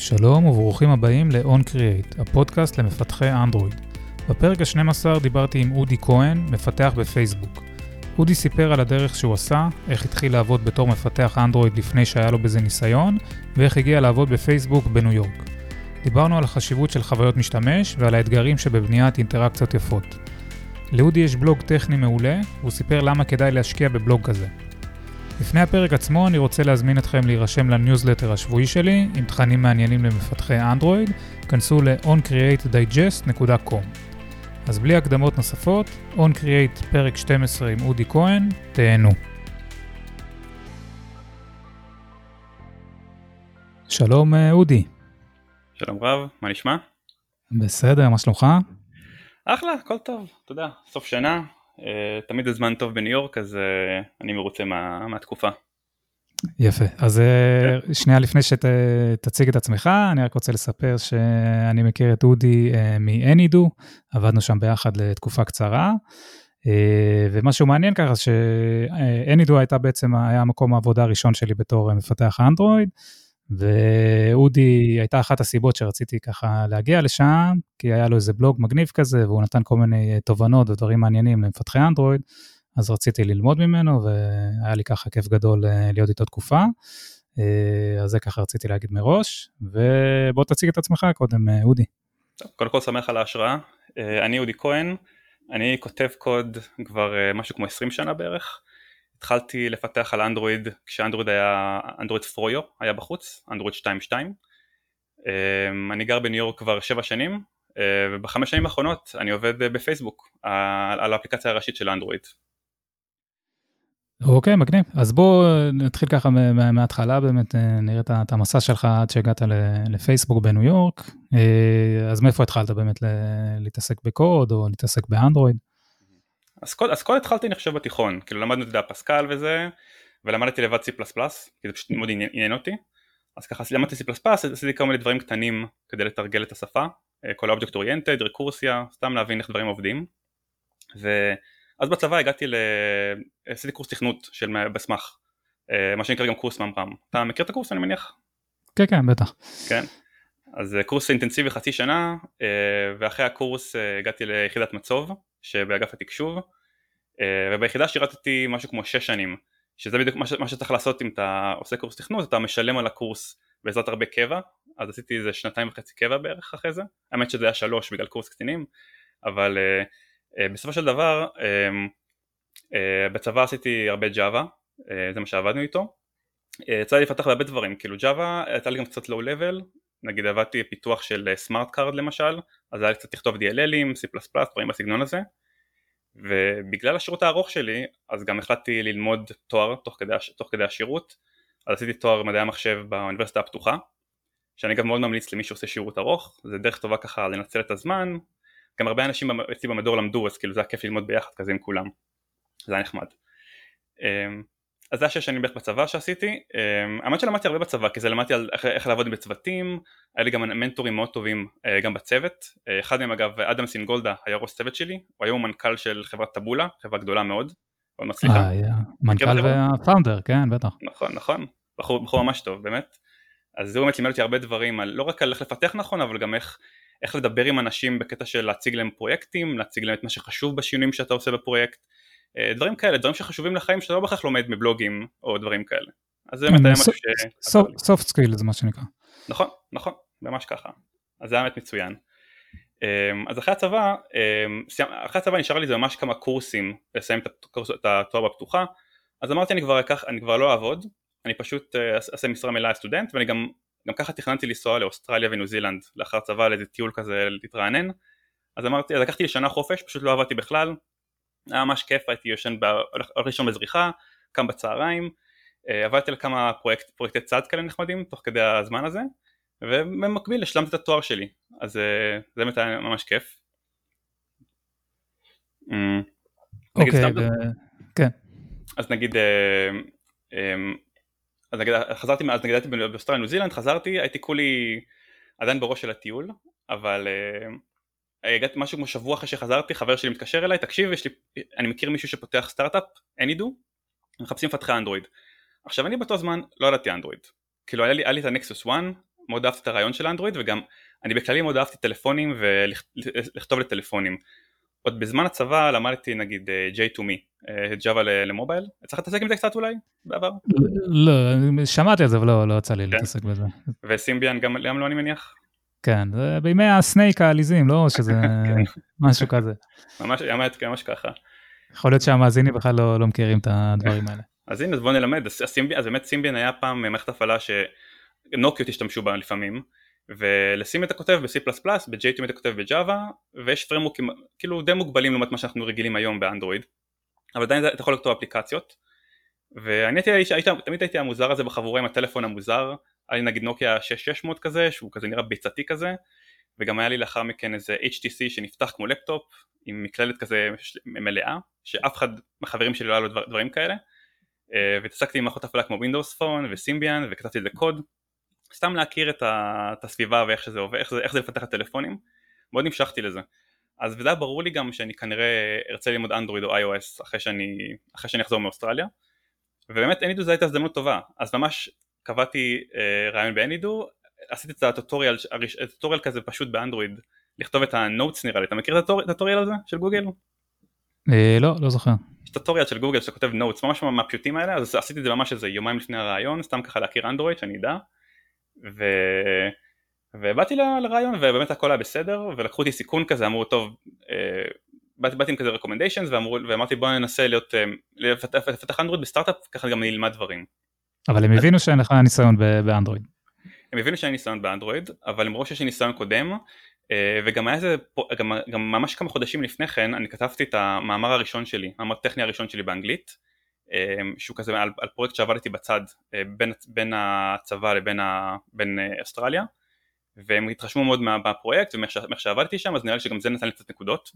שלום וברוכים הבאים ל-On Create, הפודקאסט למפתחי אנדרואיד. בפרק ה-12 דיברתי עם אודי כהן, מפתח בפייסבוק. אודי סיפר על הדרך שהוא עשה, איך התחיל לעבוד בתור מפתח אנדרואיד לפני שהיה לו בזה ניסיון, ואיך הגיע לעבוד בפייסבוק בניו יורק. דיברנו על החשיבות של חוויות משתמש ועל האתגרים שבבניית אינטראקציות יפות. לאודי יש בלוג טכני מעולה, והוא סיפר למה כדאי להשקיע בבלוג כזה. לפני הפרק עצמו אני רוצה להזמין אתכם להירשם לניוזלטר השבועי שלי עם תכנים מעניינים למפתחי אנדרואיד, כנסו ל-oncreatedigest.com. אז בלי הקדמות נוספות, OnCreate פרק 12 עם אודי כהן, תהנו. שלום אה, אודי. שלום רב, מה נשמע? בסדר, מה שלומך? אחלה, הכל טוב, אתה יודע, סוף שנה, תמיד הזמן טוב בניו יורק, אז אה, אני מרוצה מה, מהתקופה. יפה, אז כן. שנייה לפני שתציג את עצמך, אני רק רוצה לספר שאני מכיר את אודי מ-Anydo, עבדנו שם ביחד לתקופה קצרה, ומשהו מעניין ככה, ש-Anydo הייתה בעצם, היה מקום העבודה הראשון שלי בתור מפתח אנדרואיד, ואודי הייתה אחת הסיבות שרציתי ככה להגיע לשם, כי היה לו איזה בלוג מגניב כזה, והוא נתן כל מיני תובנות ודברים מעניינים למפתחי אנדרואיד, אז רציתי ללמוד ממנו, והיה לי ככה כיף גדול אה, להיות איתו תקופה. אה, אז זה ככה רציתי להגיד מראש, ובוא תציג את עצמך קודם, אה, אודי. קודם כל שמח על ההשראה, אני אודי כהן, אני כותב קוד כבר משהו כמו 20 שנה בערך. התחלתי לפתח על אנדרואיד כשאנדרואיד היה, אנדרואיד פרויו היה בחוץ, אנדרואיד 2.2 אמ, אני גר בניו יורק כבר 7 שנים אה, ובחמש שנים האחרונות אני עובד בפייסבוק על האפליקציה הראשית של אנדרואיד. אוקיי מגניב אז בוא נתחיל ככה מההתחלה באמת אה, נראה את המסע שלך עד שהגעת לפייסבוק בניו יורק אה, אז מאיפה התחלת באמת להתעסק בקוד או להתעסק באנדרואיד. אז קוד, אז קוד התחלתי אני חושב בתיכון, כאילו למדנו את פסקל וזה, ולמדתי לבד C++, כי זה פשוט מאוד עניין אותי, אז ככה למדתי C++, עשיתי כל מיני דברים קטנים כדי לתרגל את השפה, אה, כל object oriented, רקורסיה, סתם להבין איך דברים עובדים, ואז בצבא הגעתי ל... עשיתי קורס תכנות של בסמ"ח, אה, מה שנקרא גם קורס ממר"ם, אתה מכיר את הקורס אני מניח? כן כן בטח. כן, אז אה, קורס אינטנסיבי חצי שנה, ואחרי הקורס הגעתי ליחידת מצוב, שבאגף התקשוב אה, וביחידה שירתתי משהו כמו 6 שנים שזה בדיוק מה, מה שצריך לעשות אם אתה עושה קורס תכנות אתה משלם על הקורס בעזרת הרבה קבע אז עשיתי איזה שנתיים וחצי קבע בערך אחרי זה האמת שזה היה שלוש בגלל קורס קצינים אבל בסופו של דבר בצבא עשיתי הרבה Java זה מה שעבדנו איתו יצא לי לפתח בהרבה דברים כאילו Java הייתה לי גם קצת low level נגיד עבדתי פיתוח של smart אה, card למשל, אז היה לי קצת לכתוב DLLים, C++, דברים בסגנון הזה, ובגלל השירות הארוך שלי, אז גם החלטתי ללמוד תואר תוך כדי, תוך כדי השירות, אז עשיתי תואר מדעי המחשב באוניברסיטה הפתוחה, שאני גם מאוד ממליץ למי שעושה שירות ארוך, זה דרך טובה ככה לנצל את הזמן, גם הרבה אנשים אצלי במדור למדו, אז כאילו זה היה כיף ללמוד ביחד כזה עם כולם, זה היה נחמד. אז זה השש שנים בערך בצבא שעשיתי, אמ, האמת שלמדתי הרבה בצבא כי זה למדתי על איך, איך לעבוד בצוותים, היה לי גם מנטורים מאוד טובים אה, גם בצוות, אה, אחד מהם אגב אדם סינגולדה היה ראש צוות שלי, הוא היום מנכ"ל של חברת טבולה, חברה גדולה מאוד, מאוד מצליחה. אה, מנכ"ל והפאונדר, כן בטח. נכון נכון, בחור, בחור ממש טוב באמת, אז הוא באמת לימד אותי הרבה דברים, על, לא רק על איך לפתח נכון אבל גם איך, איך לדבר עם אנשים בקטע של להציג להם פרויקטים, להציג להם את מה שחשוב בשינויים שאתה עושה בפרויקט דברים כאלה, דברים שחשובים לחיים שאתה לא בהכרח לומד מבלוגים או דברים כאלה. אז זה באמת היה משהו ש... soft skill זה מה שנקרא. נכון, נכון, ממש ככה. אז זה היה באמת מצוין. אמ, אז אחרי הצבא, אמ, אחרי הצבא נשאר לי זה ממש כמה קורסים לסיים את התואר בפתוחה, אז אמרתי אני כבר, אקח, אני כבר לא אעבוד, אני פשוט אה, אעשה משרה מלאה סטודנט ואני גם, גם ככה תכננתי לנסוע לאוסטרליה וניו זילנד לאחר צבא לאיזה טיול כזה להתרענן, אז אמרתי, אז לקחתי שנה חופש, פשוט לא עבדתי בכלל, היה ממש כיף, הייתי יושן, הולך לישון בזריחה, קם בצהריים, אה, עבדתי על כמה פרויקט, פרויקטי צד כאלה נחמדים תוך כדי הזמן הזה, ובמקביל השלמתי את התואר שלי, אז אה, זה באמת היה ממש כיף. אמ, אוקיי, כן. אז נגיד, אה, אז נגיד, חזרתי, אז נגיד הייתי באוסטרליה ניו זילנד, חזרתי, הייתי כולי עדיין בראש של הטיול, אבל הגעתי משהו כמו שבוע אחרי שחזרתי, חבר שלי מתקשר אליי, תקשיב, יש לי, אני מכיר מישהו שפותח סטארט-אפ, Anydo, מחפשים מפתחי אנדרואיד. עכשיו אני באותו זמן לא ידעתי אנדרואיד, כאילו היה לי, היה לי את הנקסוס 1, מאוד אהבתי את הרעיון של אנדרואיד וגם אני בכללי מאוד אהבתי טלפונים ולכתוב לטלפונים. עוד בזמן הצבא למדתי נגיד אה, J2Me, Java ל mobile, צריך להתעסק עם זה קצת אולי בעבר? לא, שמעתי על זה אבל לא, לא יצא לי כן. להתעסק בזה. וסימביאן גם, גם לא אני מניח? כן, זה בימי הסנייק העליזים, לא שזה כן. משהו כזה. ממש, ממש ככה. יכול להיות שהמאזינים בכלל לא, לא מכירים את הדברים האלה. אז הנה, אז בוא נלמד, אז, אז באמת סימביאן היה פעם מערכת הפעלה שנוקיות השתמשו בה לפעמים, ולשים את הכותב ב-C++, ב-JTM אתה כותב ב-Java, ויש פרמוקים כאילו די מוגבלים לעומת מה שאנחנו רגילים היום באנדרואיד, אבל עדיין אתה יכול לכתוב אפליקציות, ואני הייתי, הייתי, תמיד הייתי המוזר הזה בחבורה עם הטלפון המוזר, היה לי נגיד נוקיה 6600 כזה, שהוא כזה נראה ביצתי כזה, וגם היה לי לאחר מכן איזה HTC שנפתח כמו לפטופ, עם מקללת כזה מלאה, שאף אחד מהחברים שלי לא היה לו דבר, דברים כאלה, אה, והתעסקתי עם מערכות הפעלה כמו Windows Phone וסימביאן וכתבתי את זה קוד סתם להכיר את, ה, את הסביבה ואיך שזה עובד, איך זה, איך זה לפתח את הטלפונים. מאוד נמשכתי לזה. אז וזה היה ברור לי גם שאני כנראה ארצה ללמוד אנדרואיד או iOS אחרי שאני, אחרי שאני אחזור מאוסטרליה. ובאמת Anydo זו הייתה הזדמנות טובה. אז ממש קבעתי אה, ריאיון ב Anydo עשיתי את ה tutorial, ה tutorial כזה פשוט באנדרואיד לכתוב את ה notes נראה לי אתה מכיר את ה tutorial הזה של גוגל? אה, לא, לא זוכר. יש tutorial של גוגל שאתה כותב notes ממש מהפיוטים האלה אז עשיתי את זה ממש איזה יומיים לפני הריאיון סתם ככה להכיר אנדרואיד שאני אדע ו... ובאתי לריאיון ובאמת הכל היה בסדר ולקחו אותי סיכון כזה אמרו טוב אה, באתי, באתי עם כזה recommendations ואמרתי בוא ננסה להיות לפתח אנדרואיד בסטארט-אפ ככה גם נלמד דברים. אבל הם הבינו שאין לך ניסיון באנדרואיד. הם הבינו שאין ניסיון באנדרואיד אבל הם ראו שיש לי ניסיון קודם אה, וגם היה איזה, גם, גם ממש כמה חודשים לפני כן אני כתבתי את המאמר הראשון שלי, המאמר הטכני הראשון שלי באנגלית אה, שהוא כזה על, על פרויקט שעבדתי בצד אה, בין, בין הצבא לבין ה, בין אוסטרליה והם התרשמו מאוד מהפרויקט ומאיך שעבדתי שם אז נראה לי שגם זה נתן לי קצת נקודות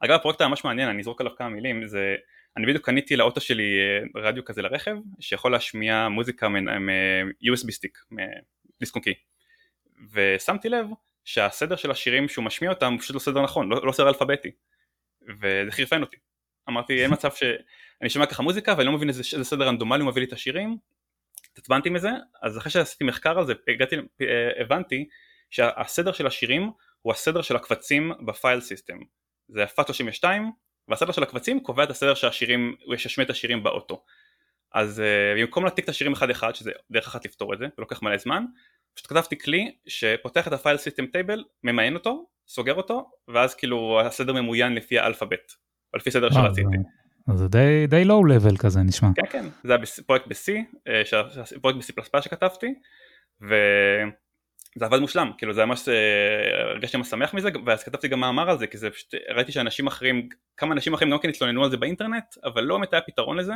אגב הפרויקט היה ממש מעניין אני אזרוק עליו כמה מילים זה אני בדיוק קניתי לאוטו שלי רדיו כזה לרכב שיכול להשמיע מוזיקה מ-USB סטיק, מדיסק און ושמתי לב שהסדר של השירים שהוא משמיע אותם הוא פשוט לא סדר נכון, לא, לא סדר אלפביתי. וזה חירפן אותי. אמרתי אין מצב שאני שומע ככה מוזיקה ואני לא מבין איזה, איזה סדר רנדומלי הוא מביא לי את השירים. התעצבנתי מזה אז אחרי שעשיתי מחקר על זה הגעתי, אה, הבנתי שהסדר של השירים הוא הסדר של הקבצים ב file system. זה ה FAT 32 והסדר של הקבצים קובע את הסדר שהשירים, הוא ישמע את השירים באוטו אז אה, במקום להעתיק את השירים אחד אחד שזה דרך אחת לפתור את זה ולוקח מלא זמן פשוט כתבתי כלי שפותח את ה file system table, ממיין אותו, סוגר אותו, ואז כאילו הסדר ממוין לפי האלפאבית, או לפי סדר שרציתי. זה די, די low level כזה נשמע. כן כן, זה היה פרויקט ב-C, אה, פרויקט ב-C++ שכתבתי, וזה עבד מושלם, כאילו זה ממש, אה, הרגשתי ממש שמח מזה, ואז כתבתי גם מאמר על זה, כי זה פשוט, ראיתי שאנשים אחרים, כמה אנשים אחרים גם כן התלוננו על זה באינטרנט, אבל לא באמת היה פתרון לזה,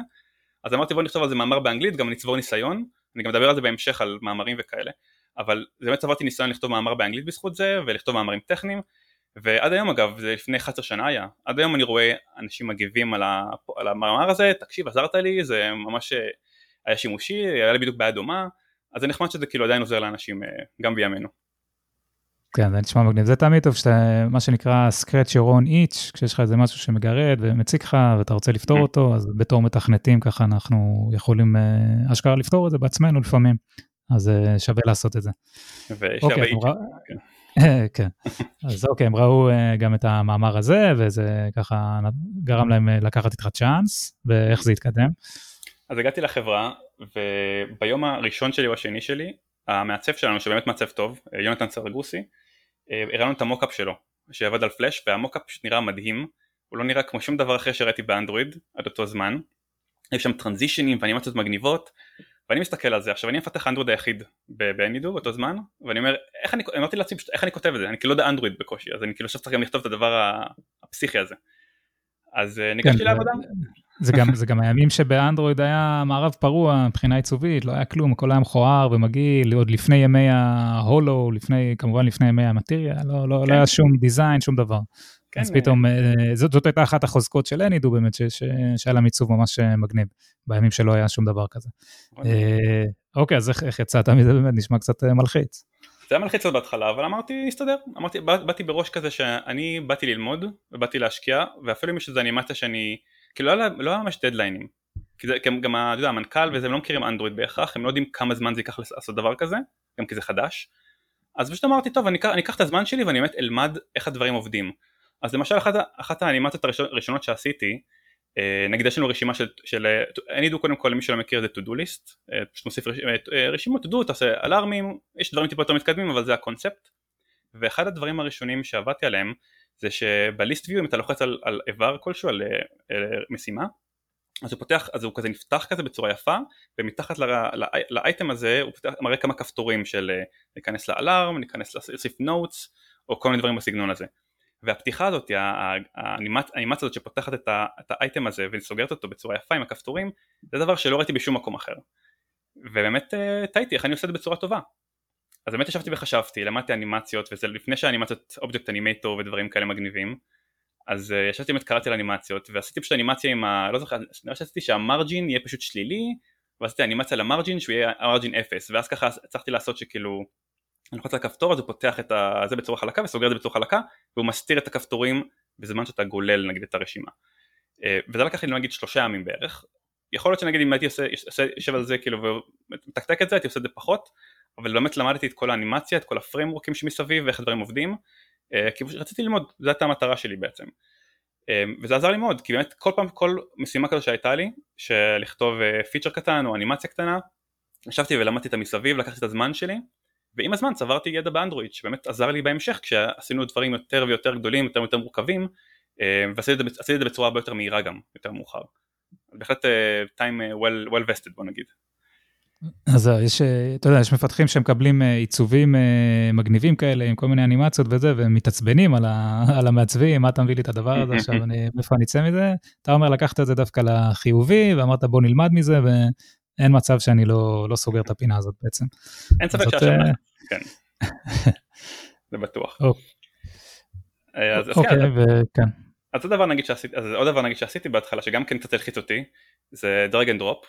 אז אמרתי בוא נכתוב על זה מאמר באנגלית, גם נצבור ניסיון, אני גם אדבר על זה בהמשך על מאמרים וכאלה. אבל באמת צברתי ניסיון לכתוב מאמר באנגלית בזכות זה ולכתוב מאמרים טכניים. ועד היום אגב זה לפני 11 שנה היה. עד היום אני רואה אנשים מגיבים על, ה, על המאמר הזה תקשיב עזרת לי זה ממש אה, היה שימושי היה לי בדיוק בעיה דומה אז זה נחמד שזה כאילו עדיין עוזר לאנשים אה, גם בימינו. כן זה נשמע מגניב זה תמיד טוב שאתה מה שנקרא scratch your own itch כשיש לך איזה משהו שמגרד ומציק לך ואתה רוצה לפתור mm. אותו אז בתור מתכנתים ככה אנחנו יכולים אה, אשכרה לפתור את זה בעצמנו לפעמים אז אה, שווה לעשות את זה. ויש הרבה איצ'ים. כן, אז אוקיי, הם ראו גם את המאמר הזה, וזה ככה גרם להם לקחת איתך צ'אנס, ואיך זה התקדם? אז הגעתי לחברה, וביום הראשון שלי או השני שלי, המעצב שלנו, שבאמת מעצב טוב, יונתן סרגוסי, הראה לנו את המוקאפ שלו, שעבד על פלאש, והמוקאפ נראה מדהים, הוא לא נראה כמו שום דבר אחר שראיתי באנדרואיד עד אותו זמן, היו שם טרנזישנים ואנימציות מגניבות, ואני מסתכל על זה. עכשיו אני מפתח אנדרואיד היחיד באנידו באותו זמן ואני אומר איך אני אמרתי לעצמי איך אני כותב את זה? אני כאילו לא יודע אנדרואיד בקושי אז אני כאילו עכשיו צריך גם לכתוב את הדבר הפסיכי הזה. אז אה, ניגשתי כן, לעבודה. זה גם, זה גם הימים שבאנדרואיד היה מערב פרוע מבחינה עיצובית, לא היה כלום, הכל היה מכוער ומגעיל, עוד לפני ימי ההולו, לפני, כמובן לפני ימי המטריה, לא, לא, כן. לא היה שום דיזיין, שום דבר. כן, אז פתאום, אה, זאת, זאת הייתה אחת החוזקות של אנידו באמת, ש, ש, שהיה לה מיצוב ממש אה, מגניב, בימים שלא היה שום דבר כזה. אה, אוקיי, אז איך, איך יצאת מזה באמת? נשמע קצת מלחיץ. זה היה מלחיץ עוד בהתחלה, אבל אמרתי, נסתדר. אמרתי, בא, באתי בראש כזה שאני באתי ללמוד, ובאתי להשקיע, ואפילו אם יש איזה אנימציה שאני, כאילו לא, לא היה ממש דדליינים. כי זה גם, אתה יודע, המנכ"ל וזה, הם לא מכירים אנדרואיד בהכרח, הם לא יודעים כמה זמן זה ייקח לעשות דבר כזה, גם כי זה חדש. אז פשוט אמרתי טוב אני, אני אקח את הזמן שלי ואני באמת אלמד איך הדברים עובדים. אז למשל אחת, אחת האנימציות הראשונות שעשיתי אה, נגיד יש לנו רשימה של, של אני אדעו קודם כל למי שלא מכיר זה to do list, אה, פשוט מוסיף אה, רשימות to do, תעשה אלארמים, יש דברים טיפה יותר מתקדמים אבל זה הקונספט ואחד הדברים הראשונים שעבדתי עליהם זה שבליסט ויו אם אתה לוחץ על, על איבר כלשהו על, על משימה אז הוא פותח, אז הוא כזה נפתח כזה בצורה יפה ומתחת לאייטם הזה הוא פותח, מראה כמה כפתורים של להיכנס לאלארם, להיכנס להוסיף נוטס או כל מיני דברים בסגנון הזה והפתיחה הזאת, האנימציה הזאת שפותחת את, את האייטם הזה וסוגרת אותו בצורה יפה עם הכפתורים, זה דבר שלא ראיתי בשום מקום אחר. ובאמת אה, טעיתי איך אני עושה את זה בצורה טובה. אז באמת ישבתי וחשבתי, למדתי אנימציות וזה לפני שהאנימציות אובייקט אנימטור ודברים כאלה מגניבים. אז uh, ישבתי באמת קראתי על אנימציות ועשיתי פשוט אנימציה עם ה... לא זוכר, נראה שעשיתי שהמרג'ין יהיה פשוט שלילי ועשיתי אנימציה למרג'ין שהוא יהיה מרג'ין אפס ואז ככה הצלחתי לעשות שכאילו אני לוחץ על הכפתור אז הוא פותח את זה בצורה חלקה וסוגר את זה בצורה חלקה והוא מסתיר את הכפתורים בזמן שאתה גולל נגיד את הרשימה אה, וזה לקח לי נגיד שלושה ימים בערך יכול להיות שנגיד אם הייתי יושב על זה כאילו ומתקתק את זה הייתי עושה את זה פחות אבל באמת למדתי את כל האנימציה את כל הפריימורקים שמסביב ואיך הדברים עובדים אה, כי רציתי ללמוד זו הייתה המטרה שלי בעצם אה, וזה עזר לי מאוד כי באמת כל פעם כל משימה כזו שהייתה לי של לכתוב פיצ'ר קטן או אנימציה קטנה ישבתי ולמדתי את המסביב לקחתי את הזמן שלי ועם הזמן צברתי ידע באנדרואיד שבאמת עזר לי בהמשך כשעשינו דברים יותר ויותר גדולים, יותר ויותר מורכבים אה, ועשיתי את זה בצורה הרבה יותר מהירה גם, יותר מאוחר. בהחלט אה, time אה, well, well vested בוא נגיד. אז יש, אתה יודע, יש מפתחים שמקבלים עיצובים מגניבים כאלה עם כל מיני אנימציות וזה, והם מתעצבנים על, ה, על המעצבים, מה אתה מביא לי את הדבר הזה עכשיו, אני, מאיפה אני אצא מזה? אתה אומר, לקחת את זה דווקא לחיובי, ואמרת בוא נלמד מזה, ואין מצב שאני לא, לא סוגר את הפינה הזאת בעצם. אין ספק שהשאלה, כן. זה בטוח. אוקיי, אה, כן, וכן. אז עוד דבר נגיד שעשיתי, אז עוד דבר נגיד שעשיתי בהתחלה שגם כן קצת הלחיץ אותי זה drag and drop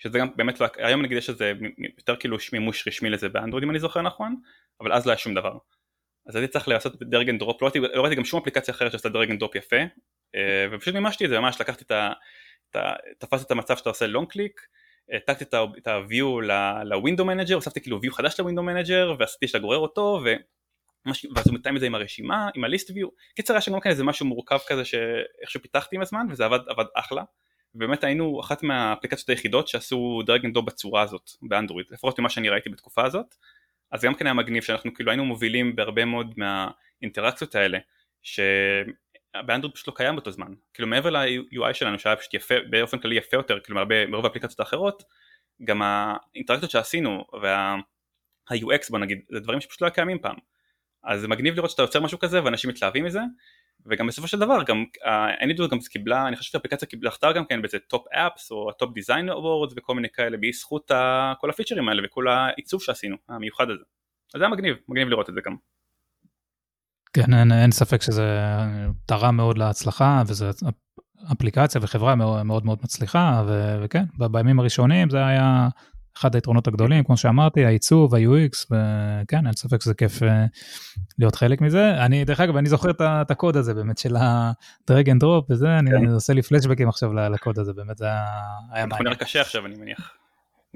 שזה גם באמת לא, היום נגיד יש איזה יותר כאילו מימוש רשמי לזה באנדרואיד אם אני זוכר נכון אבל אז לא היה שום דבר. אז הייתי צריך לעשות drag and drop לא ראיתי, לא ראיתי גם שום אפליקציה אחרת שעשתה drag and drop יפה אה, ופשוט מימשתי את זה ממש לקחתי את ה... תפסתי את המצב שאתה עושה long click העתקתי את ה-view ל-window manager, הוספתי כאילו view חדש ל-window manager ועשיתי שאתה גורר אותו ו... ואז הוא מתאם את זה עם הרשימה, עם ה-list view, קיצר היה שם גם כן איזה משהו מורכב כזה שאיכשהו פיתחתי עם הזמן וזה עבד, עבד אחלה ובאמת היינו אחת מהאפליקציות היחידות שעשו drag and בצורה הזאת באנדרואיד, לפחות ממה שאני ראיתי בתקופה הזאת. אז גם כן היה מגניב שאנחנו כאילו היינו מובילים בהרבה מאוד מהאינטראקציות האלה ש... באנדרואיד פשוט לא קיים באותו זמן. כאילו מעבר ל-UI שלנו שהיה פשוט יפה באופן כללי יפה יותר כאילו ברוב האפליקציות האחרות גם האינטראקציות שעשינו וה-UX בוא נגיד זה דברים שפשוט לא היה קיימים פעם. אז זה מגניב לראות שאתה יוצר משהו כזה ואנשים מתלהבים מזה וגם בסופו של דבר גם AnyDo גם קיבלה אני חושב שהאפליקציה קיבלה חתר גם כן באיזה top apps או top design awards וכל מיני כאלה בזכות כל הפיצ'רים האלה וכל העיצוב שעשינו המיוחד הזה. אז זה היה מגניב מגניב לראות את זה גם. כן, אין, אין ספק שזה תרם מאוד להצלחה, וזו אפליקציה וחברה מאוד מאוד, מאוד מצליחה, ו, וכן, בימים הראשונים זה היה אחד היתרונות הגדולים, כמו שאמרתי, העיצוב, ה-UX, וכן, אין ספק שזה כיף אה, להיות חלק מזה. אני, דרך אגב, אני זוכר את הקוד הזה באמת של ה-drag and drop וזה, כן. אני עושה לי פלשבקים עכשיו לקוד הזה, באמת זה היה מעניין. אנחנו קשה עכשיו, אני מניח.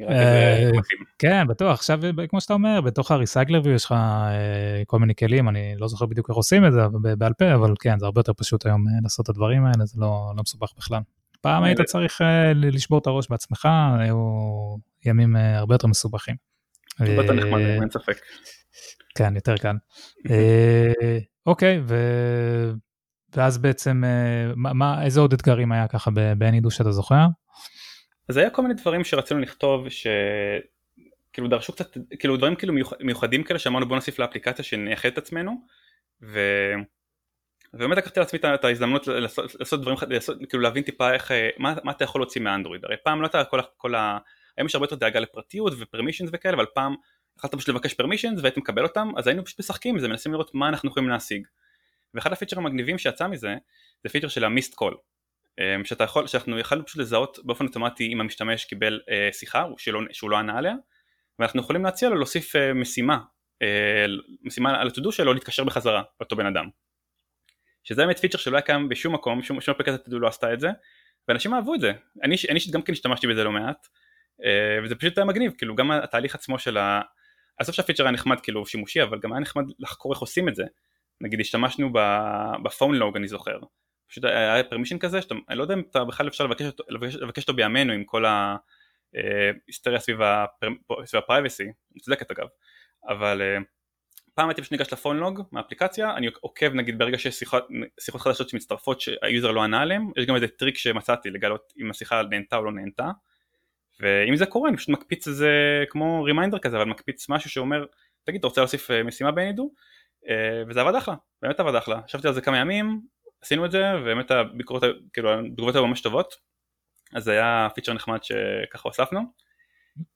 אה, כן, בטוח, עכשיו כמו שאתה אומר, בתוך הריסייגלר ויו יש לך אה, כל מיני כלים, אני לא זוכר בדיוק איך עושים את זה בעל פה, אבל כן, זה הרבה יותר פשוט היום לעשות את הדברים האלה, זה לא, לא מסובך בכלל. פעם היית צריך לשבור את הראש בעצמך, היו ימים הרבה יותר מסובכים. הרבה יותר נחמד, אין ספק. כן, יותר קל. אוקיי, ואז בעצם, איזה עוד אתגרים היה ככה בעין שאתה זוכר? אז היה כל מיני דברים שרצינו לכתוב שכאילו דרשו קצת כאילו דברים כאילו מיוחדים כאלה שאמרנו בוא נוסיף לאפליקציה שנייחד את עצמנו ו... ובאמת לקחתי לעצמי את ההזדמנות לעשות, לעשות דברים לעשות, כאילו להבין טיפה איך מה, מה אתה יכול להוציא מאנדרואיד הרי פעם לא הייתה כל, כל ה... היום יש הרבה יותר דאגה לפרטיות ופרמישנס וכאלה אבל פעם יכולת פשוט לבקש פרמישנס והייתם מקבל אותם אז היינו פשוט משחקים עם זה מנסים לראות מה אנחנו יכולים להשיג. ואחד הפיצ'רים המגניבים שיצא מזה זה פיצ'ר של ה missed call אמ, שאתה יכול, שאנחנו יכולנו פשוט לזהות באופן אוטומטי אם המשתמש קיבל אה, שיחה שלא, שהוא לא ענה עליה ואנחנו יכולים להציע לו להוסיף אה, משימה, אה, משימה על ה-to-do שלו להתקשר בחזרה לאותו בן אדם. שזה באמת פיצ'ר שלא היה קיים בשום מקום, שום, שום אפליקציה לא עשתה את זה ואנשים אהבו את זה, אני אישית גם כן השתמשתי בזה לא מעט וזה פשוט היה מגניב, כאילו גם התהליך עצמו של ה... עזוב שהפיצ'ר היה נחמד כאילו שימושי אבל גם היה נחמד לחקור איך עושים את זה. נגיד השתמשנו ב phone log אני זוכר. פשוט היה permission כזה שאתה, אני לא יודע אם אתה בכלל אפשר לבקש אותו, לבקש, לבקש אותו בימינו עם כל ההיסטריה סביב ה privacy, מוצדקת אגב, אבל אה, פעם הייתי פשוט ניגש ל phone log מהאפליקציה, אני עוקב נגיד ברגע שיש שיחות, שיחות חדשות שמצטרפות שה user לא ענה עליהן, יש גם איזה טריק שמצאתי לגלות אם השיחה נענתה או לא נענתה, ואם זה קורה אני פשוט מקפיץ איזה כמו reminder כזה, אבל מקפיץ משהו שאומר, תגיד אתה רוצה להוסיף אה, משימה ב Anydo? אה, וזה עבד אחלה, באמת עבד אחלה, ישבתי על זה כמה ימים, עשינו את זה, ובאמת הביקורות, כאילו התגובות היו ממש טובות, אז זה היה פיצ'ר נחמד שככה הוספנו.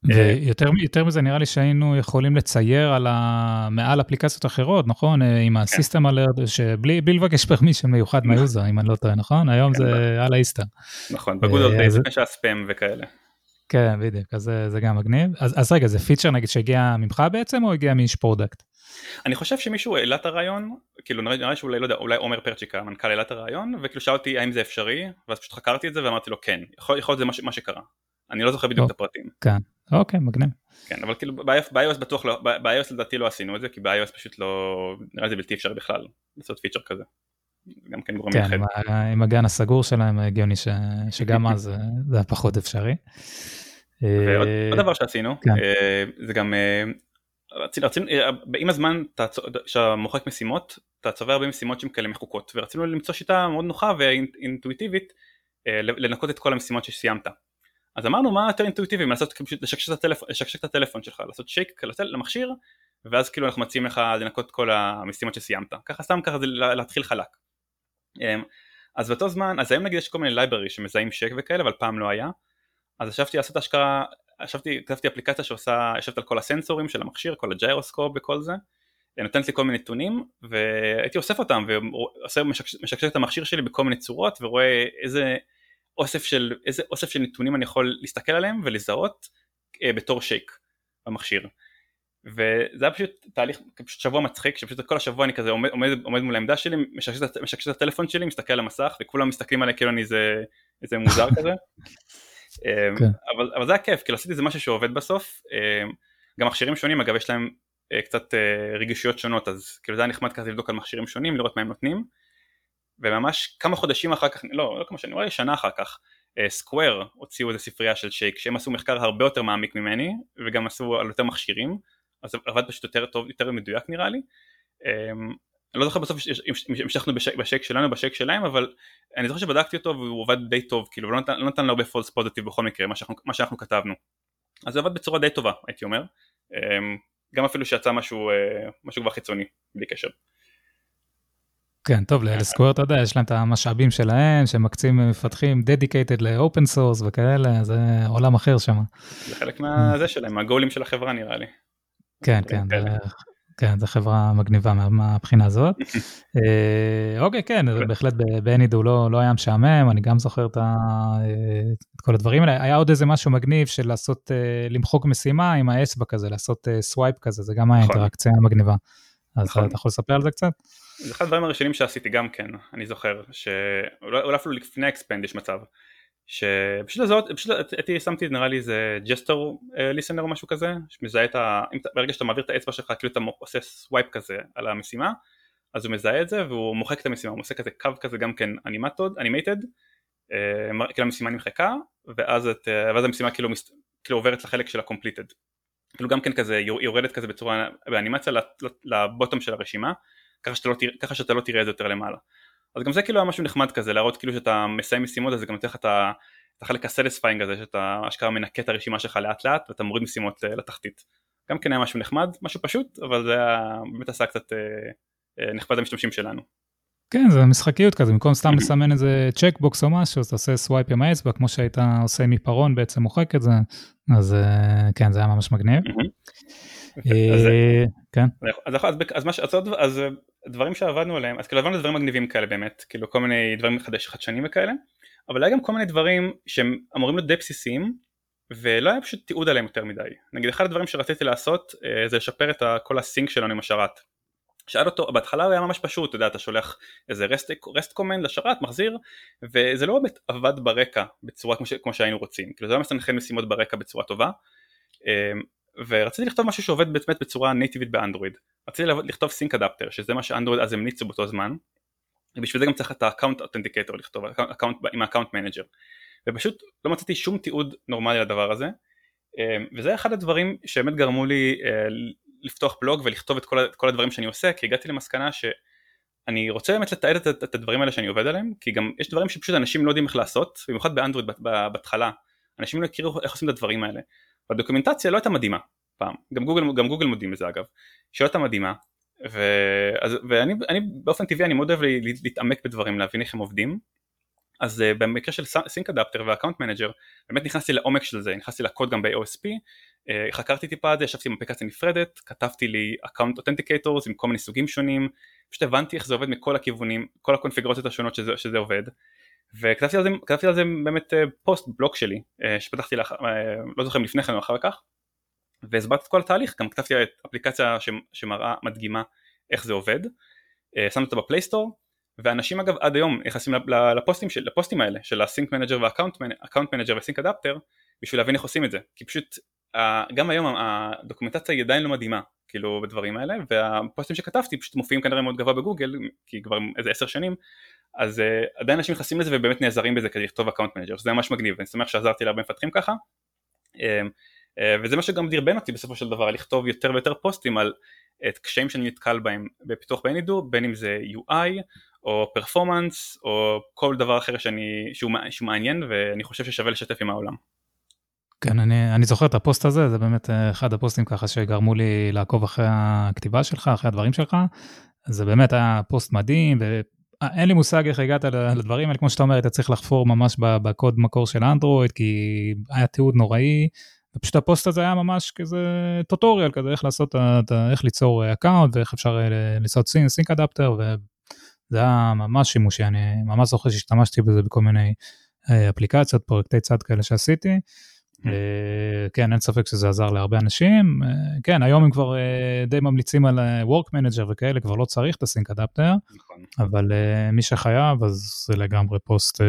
ויותר מזה נראה לי שהיינו יכולים לצייר על ה... מעל אפליקציות אחרות, נכון? עם ה system כן. alert, שבלי לבקש permission מיוחד מה user, אם אני לא טועה, נכון? היום זה כן, על האיסטה. נכון, בגדול לפני שהיה ספאם וכאלה. כן, בדיוק, אז זה גם מגניב. אז רגע, זה פיצ'ר נגיד שהגיע ממך בעצם, או הגיע מאיש product? אני חושב שמישהו העלה את הרעיון, כאילו נראה לי שאולי, לא יודע, אולי עומר פרצ'יק, המנכ"ל העלה את הרעיון, וכאילו שאל אותי האם זה אפשרי, ואז פשוט חקרתי את זה ואמרתי לו כן, יכול, להיות זה מה, מה שקרה. אני לא זוכר בדיוק את הפרטים. כן, אוקיי, מגניב. כן, אבל כאילו ב-iOS בטוח לא, ב-iOS לדעתי לא עשינו את זה, כי ב-iOS פשוט לא, נראה לי זה בלתי אפשרי בכלל, לעשות פיצ'ר כזה. גם כן גורם כן, עם, עם הגן הסגור שלהם הגיוני ש, שגם אז זה היה פחות אפשרי. ועוד דבר שעשינו, כן. אה, זה גם אה, רצינו, רצינו, אה, עם הזמן כשאתה מוחק משימות אתה צובע הרבה משימות שהן כאלה מחוקות ורצינו למצוא שיטה מאוד נוחה ואינטואיטיבית אה, לנקות את כל המשימות שסיימת אז אמרנו מה יותר אינטואיטיבי מלעשות פשוט לשקשק את, הטלפ, לשקשק את הטלפון שלך לעשות שייק למכשיר ואז כאילו אנחנו מציעים לך לנקות כל המשימות שסיימת ככה סתם ככה זה להתחיל חלק אז באותו זמן אז היום נגיד יש כל מיני library שמזהים שייק וכאלה אבל פעם לא היה אז ישבתי לעשות השקעה ישבתי, כתבתי אפליקציה שעושה, יושבת על כל הסנסורים של המכשיר, כל הג'יירוסקופ וכל זה, נותנת לי כל מיני נתונים והייתי אוסף אותם ומשקשק את המכשיר שלי בכל מיני צורות ורואה איזה אוסף של, איזה אוסף של נתונים אני יכול להסתכל עליהם ולזהות אה, בתור שייק במכשיר. וזה היה פשוט תהליך, פשוט שבוע מצחיק, שפשוט כל השבוע אני כזה עומד, עומד, עומד מול העמדה שלי, משקשק את הטלפון שלי, מסתכל על המסך וכולם מסתכלים עליי כאילו אני איזה, איזה מוזר כזה. אמ, כן. אבל, אבל זה היה כיף, כאילו עשיתי איזה משהו שעובד בסוף, אמ, גם מכשירים שונים אגב יש להם אה, קצת אה, רגישויות שונות אז כאילו זה היה נחמד כזה לבדוק על מכשירים שונים לראות מה הם נותנים וממש כמה חודשים אחר כך, לא, לא כמה שנים, אולי שנה אחר כך סקוואר אה, הוציאו איזה ספרייה של שייק שהם עשו מחקר הרבה יותר מעמיק ממני וגם עשו על יותר מכשירים אז עבד פשוט יותר טוב, יותר מדויק נראה לי אמ, אני לא זוכר בסוף אם המשכנו בשייק שלנו בשייק שלהם אבל אני זוכר שבדקתי אותו והוא עובד די טוב כאילו לא נתן, לא נתן לו הרבה פולס פוזיטיב בכל מקרה מה שאנחנו, מה שאנחנו כתבנו אז זה עבד בצורה די טובה הייתי אומר אמ, גם אפילו שיצא משהו אה, משהו כבר חיצוני בלי קשר. כן טוב ל Square אתה יודע יש להם את המשאבים שלהם שמקצים מפתחים dedicated ל-open source וכאלה זה עולם אחר שם. זה חלק מהזה שלהם הגולים של החברה נראה לי. כן כן. כן, זו חברה מגניבה מהבחינה הזאת. אה, אוקיי, כן, בהחלט ב Any.do לא, לא היה משעמם, אני גם זוכר את, אה, את כל הדברים האלה. היה עוד איזה משהו מגניב של לעשות, אה, למחוק משימה עם האצבע כזה, לעשות swipe כזה, זה גם היה נכון. אינטראקציה מגניבה. אז נכון. אתה יכול לספר על זה קצת? זה אחד הדברים הראשונים שעשיתי גם כן, אני זוכר, שאולי אפילו לפני ה expand יש מצב. שפשוט לזהות, פשוט הייתי שמתי נראה לי איזה gesture listener או משהו כזה, שמזהה את ה... ברגע שאתה מעביר את האצבע שלך כאילו אתה עושה swipe כזה על המשימה, אז הוא מזהה את זה והוא מוחק את המשימה, הוא עושה כזה קו כזה גם כן animated, animated, כאילו המשימה נמחקה, ואז, את, אה, ואז המשימה כאילו, כאילו עוברת לחלק של ה completed. כאילו גם כן כזה, יורדת כזה בצורה, באנימציה ל bottom של הרשימה, ככה שאתה, לא, ככה שאתה לא תראה את זה יותר למעלה. אז גם זה כאילו היה משהו נחמד כזה, להראות כאילו שאתה מסיים משימות אז זה גם נותן לך את החלק ה satisfying הזה, שאתה אשכרה מנקה את הרשימה שלך לאט לאט ואתה מוריד משימות אה, לתחתית. גם כן היה משהו נחמד, משהו פשוט, אבל זה היה, באמת עשה קצת אה, אה, נחמד למשתמשים שלנו. כן, זה משחקיות כזה, במקום סתם לסמן איזה checkbox או משהו, אז אתה עושה swipe עם האצבע, כמו שהיית עושה עם עיפרון, בעצם מוחק את זה, אז כן, זה היה ממש מגניב. כן. אז דברים שעבדנו עליהם, אז כאילו עבדנו דברים מגניבים כאלה באמת, כאילו כל מיני דברים חדש, חדשנים וכאלה, אבל היה גם כל מיני דברים שהם אמורים להיות די בסיסיים, ולא היה פשוט תיעוד עליהם יותר מדי. נגיד אחד הדברים שרציתי לעשות אה, זה לשפר את כל הסינק שלנו עם השרת. שאל אותו, בהתחלה הוא היה ממש פשוט, אתה יודע, אתה שולח איזה רסט, רסט קומנד לשרת, מחזיר, וזה לא באמת עבד ברקע בצורה כמו, ש, כמו שהיינו רוצים, כאילו זה לא מסנכרן משימות ברקע בצורה טובה, אה, ורציתי לכתוב משהו שעובד באמת בצורה נייטיבית באנדרואיד. רציתי לכתוב sync adapter שזה מה שאנדרואיד אז המליצו באותו זמן. ובשביל זה גם צריך את ה account authenticator לכתוב account, עם ה account manager. ופשוט לא מצאתי שום תיעוד נורמלי לדבר הזה. אמ, וזה אחד הדברים שבאמת גרמו לי אה, לפתוח בלוג ולכתוב את כל, את כל הדברים שאני עושה כי הגעתי למסקנה שאני רוצה באמת לתעד את, את הדברים האלה שאני עובד עליהם כי גם יש דברים שפשוט אנשים לא יודעים איך לעשות במיוחד באנדרואיד בהתחלה אנשים לא הכירו איך עושים את הדברים האלה והדוקומנטציה לא הייתה מדהימה פעם. גם גוגל, גם גוגל מודים בזה אגב שלא הייתה מדהימה. ו... אז, ואני אני, באופן טבעי אני מאוד אוהב להתעמק בדברים להבין איך הם עובדים. אז אה, במקרה של sync adapter ו account manager באמת נכנסתי לעומק של זה, נכנסתי לקוד גם ב-AOSP, אה, אה, חקרתי טיפה את זה, ישבתי עם אפליקציה נפרדת, כתבתי לי account authenticators עם כל מיני סוגים שונים, פשוט הבנתי איך זה עובד מכל הכיוונים, כל הקונפיגורציות השונות שזה, שזה עובד, וכתבתי על זה, על זה באמת uh, פוסט בלוק שלי, uh, שפתחתי, לאח, אה, לא זוכר אם לפני כן או אחר כך, והסברתי את כל התהליך, גם כתבתי את אפליקציה שמראה, מדגימה איך זה עובד, שמתי אותה ב Play Store, ואנשים אגב עד היום נכנסים לפוסטים, של, לפוסטים האלה של ה sync manager וה account manager ו sync adapter בשביל להבין איך עושים את זה כי פשוט גם היום הדוקומנטציה היא עדיין לא מדהימה כאילו בדברים האלה והפוסטים שכתבתי פשוט מופיעים כנראה מאוד גבוה בגוגל כי כבר איזה עשר שנים אז אה, עדיין אנשים נכנסים לזה ובאמת נעזרים בזה כדי לכתוב account manager שזה ממש מגניב ואני שמח שעזרתי להרבה מפתחים ככה אה, אה, וזה מה שגם דרבן אותי בסופו של דבר לכתוב יותר ויותר פוסטים על את קשיים שאני נתקל בהם בפיתוח ב Any.do בין אם זה UI או performance או כל דבר אחר שאני, שהוא, שהוא מעניין ואני חושב ששווה לשתף עם העולם. כן, אני, אני זוכר את הפוסט הזה, זה באמת אה, אחד הפוסטים ככה שגרמו לי לעקוב אחרי הכתיבה שלך, אחרי הדברים שלך. זה באמת היה פוסט מדהים, ואין לי מושג איך הגעת לדברים האלה, כמו שאתה אומר, היית צריך לחפור ממש בקוד מקור של אנדרואיד, כי היה תיעוד נוראי, ופשוט הפוסט הזה היה ממש כזה tutorial כזה, איך לעשות, איך ליצור account, ואיך אפשר אה, לעשות sync adapter, זה היה ממש שימושי, אני ממש זוכר שהשתמשתי בזה בכל מיני אה, אפליקציות, פרויקטי צד כאלה שעשיתי. כן. אה, כן, אין ספק שזה עזר להרבה אנשים. אה, כן, היום הם כבר די ממליצים על Work Manager וכאלה, כבר לא צריך את הסינק אדפטר, נכון. אבל מי שחייב, אז זה לגמרי פוסט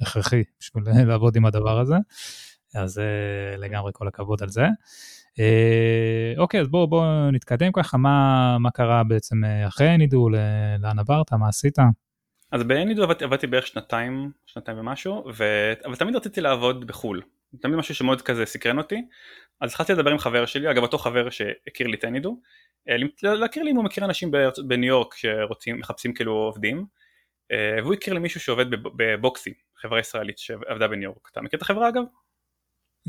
הכרחי בשביל לעבוד עם הדבר הזה. אז לגמרי כל הכבוד על זה. אה, אוקיי, אז בואו בוא נתקדם ככה, מה, מה קרה בעצם אה, אחרי הנידו, לאן עברת, מה עשית? אז בהנידו עבדתי, עבדתי בערך שנתיים, שנתיים ומשהו, ו... אבל תמיד רציתי לעבוד בחו"ל, תמיד משהו שמאוד כזה סקרן אותי, אז התחלתי לדבר עם חבר שלי, אגב אותו חבר שהכיר לי את Any.do, אה, להכיר לי אם הוא מכיר אנשים בניו יורק שרוצים, מחפשים כאילו עובדים, והוא הכיר לי מישהו שעובד בבוקסי, חברה ישראלית שעבדה בניו יורק, אתה מכיר את החברה אגב?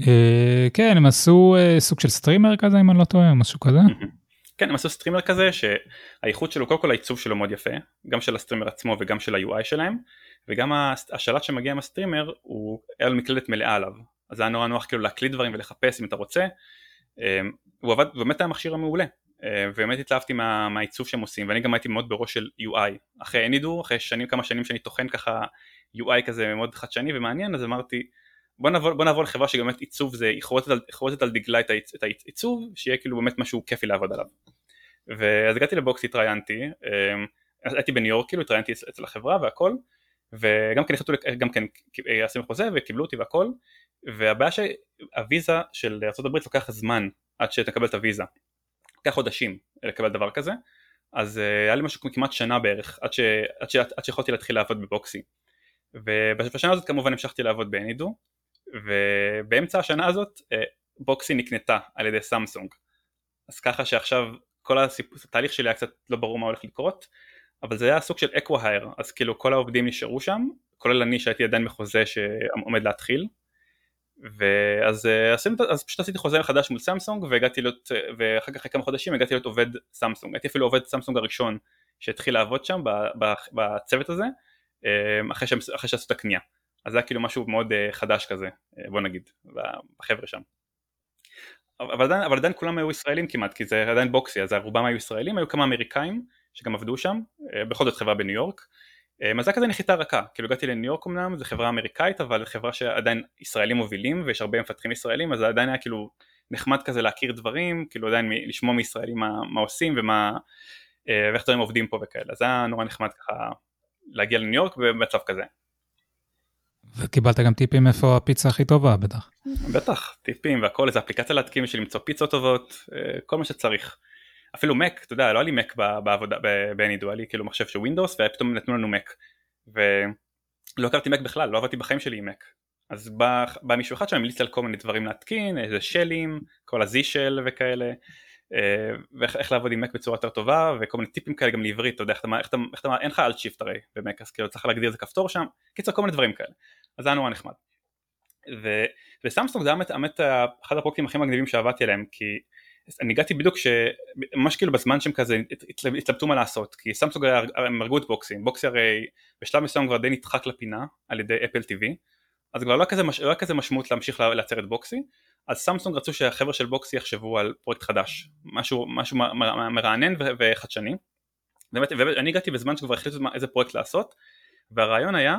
אה, כן, הם עשו אה, סוג של streamer כזה, אם אני לא טועה, משהו כזה. כן, הם עשו streamer כזה שהאיכות שלו, קודם כל העיצוב שלו מאוד יפה, גם של ה streamer עצמו וגם של ה-UI שלהם, וגם השלט שמגיע עם ה streamer הוא היה לו מקלדת מלאה עליו, אז היה נורא נוח כאילו להקליד דברים ולחפש אם אתה רוצה, אה, הוא עבד, באמת היה מכשיר המעולה, ובאמת התלהבתי מה, מהעיצוב שהם עושים, ואני גם הייתי מאוד בראש של UI, אחרי Any.do, אחרי שנים, כמה שנים שאני טוחן ככה UI כזה מאוד חדשני ומעניין, אז אמרתי, בוא נעבור, בוא נעבור לחברה שגם באמת עיצוב זה, היא חורטת על, על דגלה את, את העיצוב, שיהיה כאילו באמת משהו כיפי לעבוד עליו. ואז הגעתי לבוקסי, התראיינתי, אמ, הייתי בניו יורק, כאילו התראיינתי אצל החברה והכל, וגם כן החלטו, גם כן עשינו חוזה וקיבלו אותי והכל, והבעיה שהוויזה של ארה"ב לוקח זמן עד שתקבל את הוויזה, לוקח חודשים לקבל דבר כזה, אז אה, היה לי משהו כמעט שנה בערך, עד, ש, עד, ש, עד שיכולתי להתחיל לעבוד בבוקסי. ובשנה הזאת כמובן המשכתי לעבוד באנידו, ובאמצע השנה הזאת אה, בוקסי נקנתה על ידי סמסונג. אז ככה שעכשיו כל התהליך שלי היה קצת לא ברור מה הולך לקרות אבל זה היה סוג של acquihire אז כאילו כל העובדים נשארו שם כולל אני שהייתי עדיין בחוזה שעומד להתחיל ואז אה, אז פשוט עשיתי חוזה מחדש מול סמסונג והגעתי להיות ואחר כך אחרי כמה חודשים הגעתי להיות עובד סמסונג הייתי אפילו עובד סמסונג הראשון שהתחיל לעבוד שם בצוות הזה אה, אחרי שעשו את הקנייה אז זה היה כאילו משהו מאוד חדש כזה, בוא נגיד, בחבר'ה שם. אבל עדיין, אבל עדיין כולם היו ישראלים כמעט, כי זה עדיין בוקסי, אז רובם היו ישראלים, היו כמה אמריקאים שגם עבדו שם, בכל זאת חברה בניו יורק. אז זה כזה נחיתה רכה, כאילו הגעתי לניו יורק אמנם, זו חברה אמריקאית, אבל חברה שעדיין ישראלים מובילים, ויש הרבה מפתחים ישראלים, אז זה עדיין היה כאילו נחמד כזה להכיר דברים, כאילו עדיין לשמוע מישראלים מה, מה עושים ומה, uh, ואיך דברים עובדים פה וכאלה, אז זה היה נורא נחמד ככה להגיע לניו יורק במצב כזה. וקיבלת גם טיפים איפה הפיצה הכי טובה בטח. בטח, טיפים והכל, איזה אפליקציה להתקים בשביל למצוא פיצות טובות, אה, כל מה שצריך. אפילו מק, אתה יודע, לא היה לי מק בעבודה, באנידו, היה לי כאילו מחשב של ווינדוס, ופתאום נתנו לנו מק. ולא הכרתי מק בכלל, לא עבדתי בחיים שלי עם מק. אז בא, בא מישהו אחד שם המליץ על כל מיני דברים להתקין, איזה שלים, כל ה-Z של וכאלה, אה, ואיך לעבוד עם מק בצורה יותר טובה, וכל מיני טיפים כאלה גם לעברית, אתה יודע, איך אתה, איך אתה, איך אתה, אין לך Alt Shift הרי במק, אז כאילו צריך להגדיר איזה כפתור שם, קיצר כל מיני דברים כאלה, אז זה היה נורא נחמד. וסמסונג זה היה באמת אחד הפרויקטים הכי מגניבים שעבדתי עליהם, כי אני הגעתי בדיוק שממש כאילו בזמן שהם כזה התלבטו מה לעשות כי סמסונג הם הרגו את בוקסי, בוקסי הרי בשלב מסוים כבר די נדחק לפינה על ידי Apple TV אז כבר לא היה כזה, לא היה כזה משמעות להמשיך לייצר את בוקסי אז סמסונג רצו שהחבר'ה של בוקסי יחשבו על פרויקט חדש משהו, משהו מרענן וחדשני באמת, ואני הגעתי בזמן שכבר החליטו איזה פרויקט לעשות והרעיון היה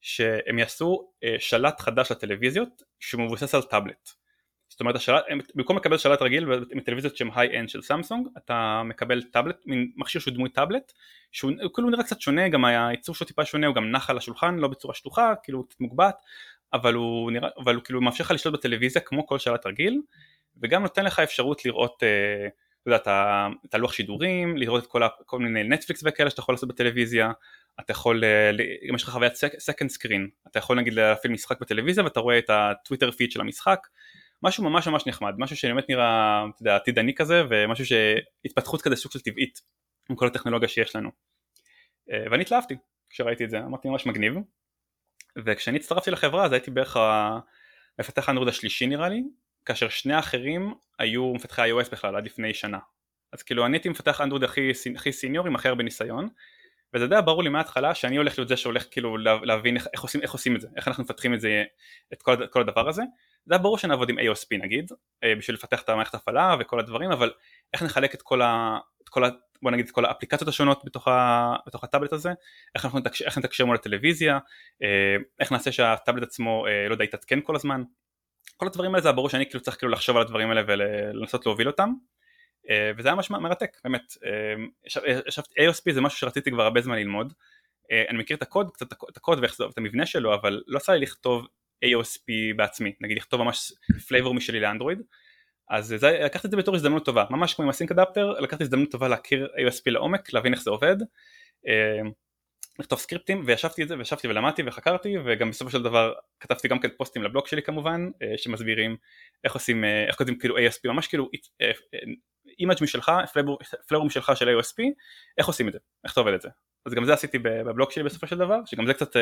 שהם יעשו אה, שלט חדש לטלוויזיות שמבוסס על טאבלט זאת אומרת השלט, במקום לקבל שלט רגיל מטלוויזיות שהם high-end של סמסונג אתה מקבל טאבלט, מין מכשיר שהוא דמוי טאבלט שהוא כאילו נראה קצת שונה, גם הייצור שלו טיפה שונה, הוא גם נח על השולחן לא בצורה שטוחה, כאילו קצת מוגבה אבל הוא נראה, אבל הוא כאילו מאפשר לך לשלוט בטלוויזיה כמו כל שלט רגיל וגם נותן לך אפשרות לראות אה, יודע, את הלוח שידורים, לראות את כל, כל מיני נטפליקס וכאלה שאתה יכול לעשות בטלוויזיה אתה יכול, אה, גם יש לך חוויית second screen, אתה יכול נגיד להפעיל משחק בטלוויזיה ואתה רואה את הטוויטר פיד של המשחק משהו ממש ממש נחמד, משהו שבאמת נראה, אתה יודע, עתידני כזה, ומשהו שהתפתחות כזה סוג של טבעית, עם כל הטכנולוגיה שיש לנו. אה, ואני התלהבתי כשראיתי את זה, אמרתי ממש מגניב. וכשאני הצטרפתי לחברה אז הייתי בערך המפתח האנדרואיד השלישי נראה לי, כאשר שני האחרים היו מפתחי iOS בכלל עד לפני שנה. אז כאילו אני הייתי מפתח אנדרואיד הכי, הכי סיניור עם הכי הרבה ניסיון, וזה די ברור לי מההתחלה שאני הולך להיות זה שהולך כאילו להבין איך, איך, עושים, איך עושים את זה, איך אנחנו מפתחים את זה, את כל, כל הדבר הזה, זה היה ברור שנעבוד עם AOSP נגיד, אה, בשביל לפתח את המערכת הפעלה וכל הדברים, אבל איך נחלק את כל ה... את כל ה בוא נגיד את כל האפליקציות השונות בתוך, ה, בתוך הטאבלט הזה, איך אנחנו נתקשר, איך נתקשר מול הטלוויזיה, אה, איך נעשה שהטאבלט עצמו, אה, לא יודע, יתעדכן כל הזמן, כל הדברים האלה זה היה ברור שאני כאילו צריך כאילו לחשוב על הדברים האלה ולנסות להוביל אותם, וזה היה ממש מרתק, באמת, ישבתי, AOSP זה משהו שרציתי כבר הרבה זמן ללמוד, אני מכיר את הקוד, קצת את הקוד ואיך זה, את המבנה שלו, אבל לא יצא לי לכתוב AOSP בעצמי, נגיד לכתוב ממש flavor משלי לאנדרואיד, אז זה, לקחתי את זה בתור הזדמנות טובה, ממש כמו עם ה sync adapter, לקחתי הזדמנות טובה להכיר AOSP לעומק, להבין איך זה עובד, אה, לכתוב סקריפטים, וישבתי את זה, וישבתי ולמדתי וחקרתי, וגם בסופו של דבר כתבתי גם כן פוסטים לבלוג שלי כמובן, אה, שמסבירים איך עושים, אה, איך כותבים כאילו AOSP, ממש כאילו image משלך, flavor משלך של AOSP, איך עושים את זה, איך אתה עובד את זה. אז גם זה עשיתי בבלוג שלי בסופו של דבר, שגם זה קצת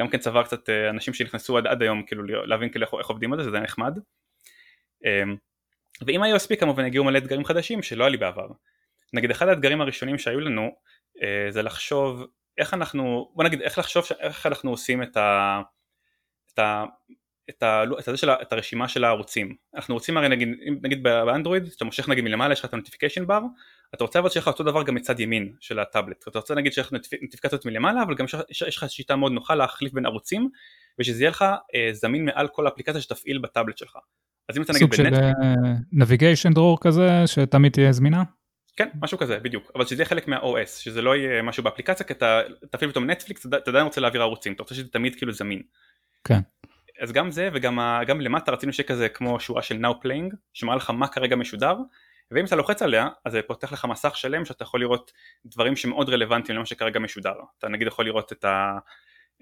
גם כן צבר קצת אה, אנשים שנכנסו עד, עד היום כאילו להבין כאילו איך, איך עובדים על זה, שזה נחמד. אמ, ועם ה-AOSP כמובן הגיעו מלא אתגרים חדשים שלא היה לי בעבר. נגיד אחד האתגרים הראשונים שהיו לנו אה, זה לחשוב איך אנחנו, בוא נגיד איך לחשוב איך אנחנו עושים את ה... את ה את, ה, את, הזה של, את הרשימה של הערוצים אנחנו רוצים הרי נגיד, נגיד באנדרואיד שאתה מושך נגיד מלמעלה יש לך את ה notification bar אתה רוצה אבל שיהיה לך אותו דבר גם מצד ימין של הטאבלט אתה רוצה נגיד שיש לך נוטיפיקציות מלמעלה אבל גם יש, לך שיטה מאוד נוחה להחליף בין ערוצים ושזה יהיה לך אה, זמין מעל כל אפליקציה שתפעיל בטאבלט שלך אז אם אתה נגיד בנטפליקס סוג של נביגיישן דרור כזה שתמיד תהיה זמינה? כן משהו כזה בדיוק אבל שזה יהיה חלק מה-OS שזה לא יהיה משהו באפליקציה כי אתה תפעיל אותו מנטפליקס אתה עדיין רוצה להעביר ערוצים אתה רוצה שזה תמיד כאילו זמין. כן. אז גם זה וגם גם למטה רצינו שיהיה כזה כמו שורה של Now Playing שמראה לך מה כרגע משודר ואם אתה לוחץ עליה אז זה פותח לך מסך שלם שאתה יכול לראות דברים שמאוד רלוונטיים למה שכרגע משודר אתה נגיד יכול לראות את ה...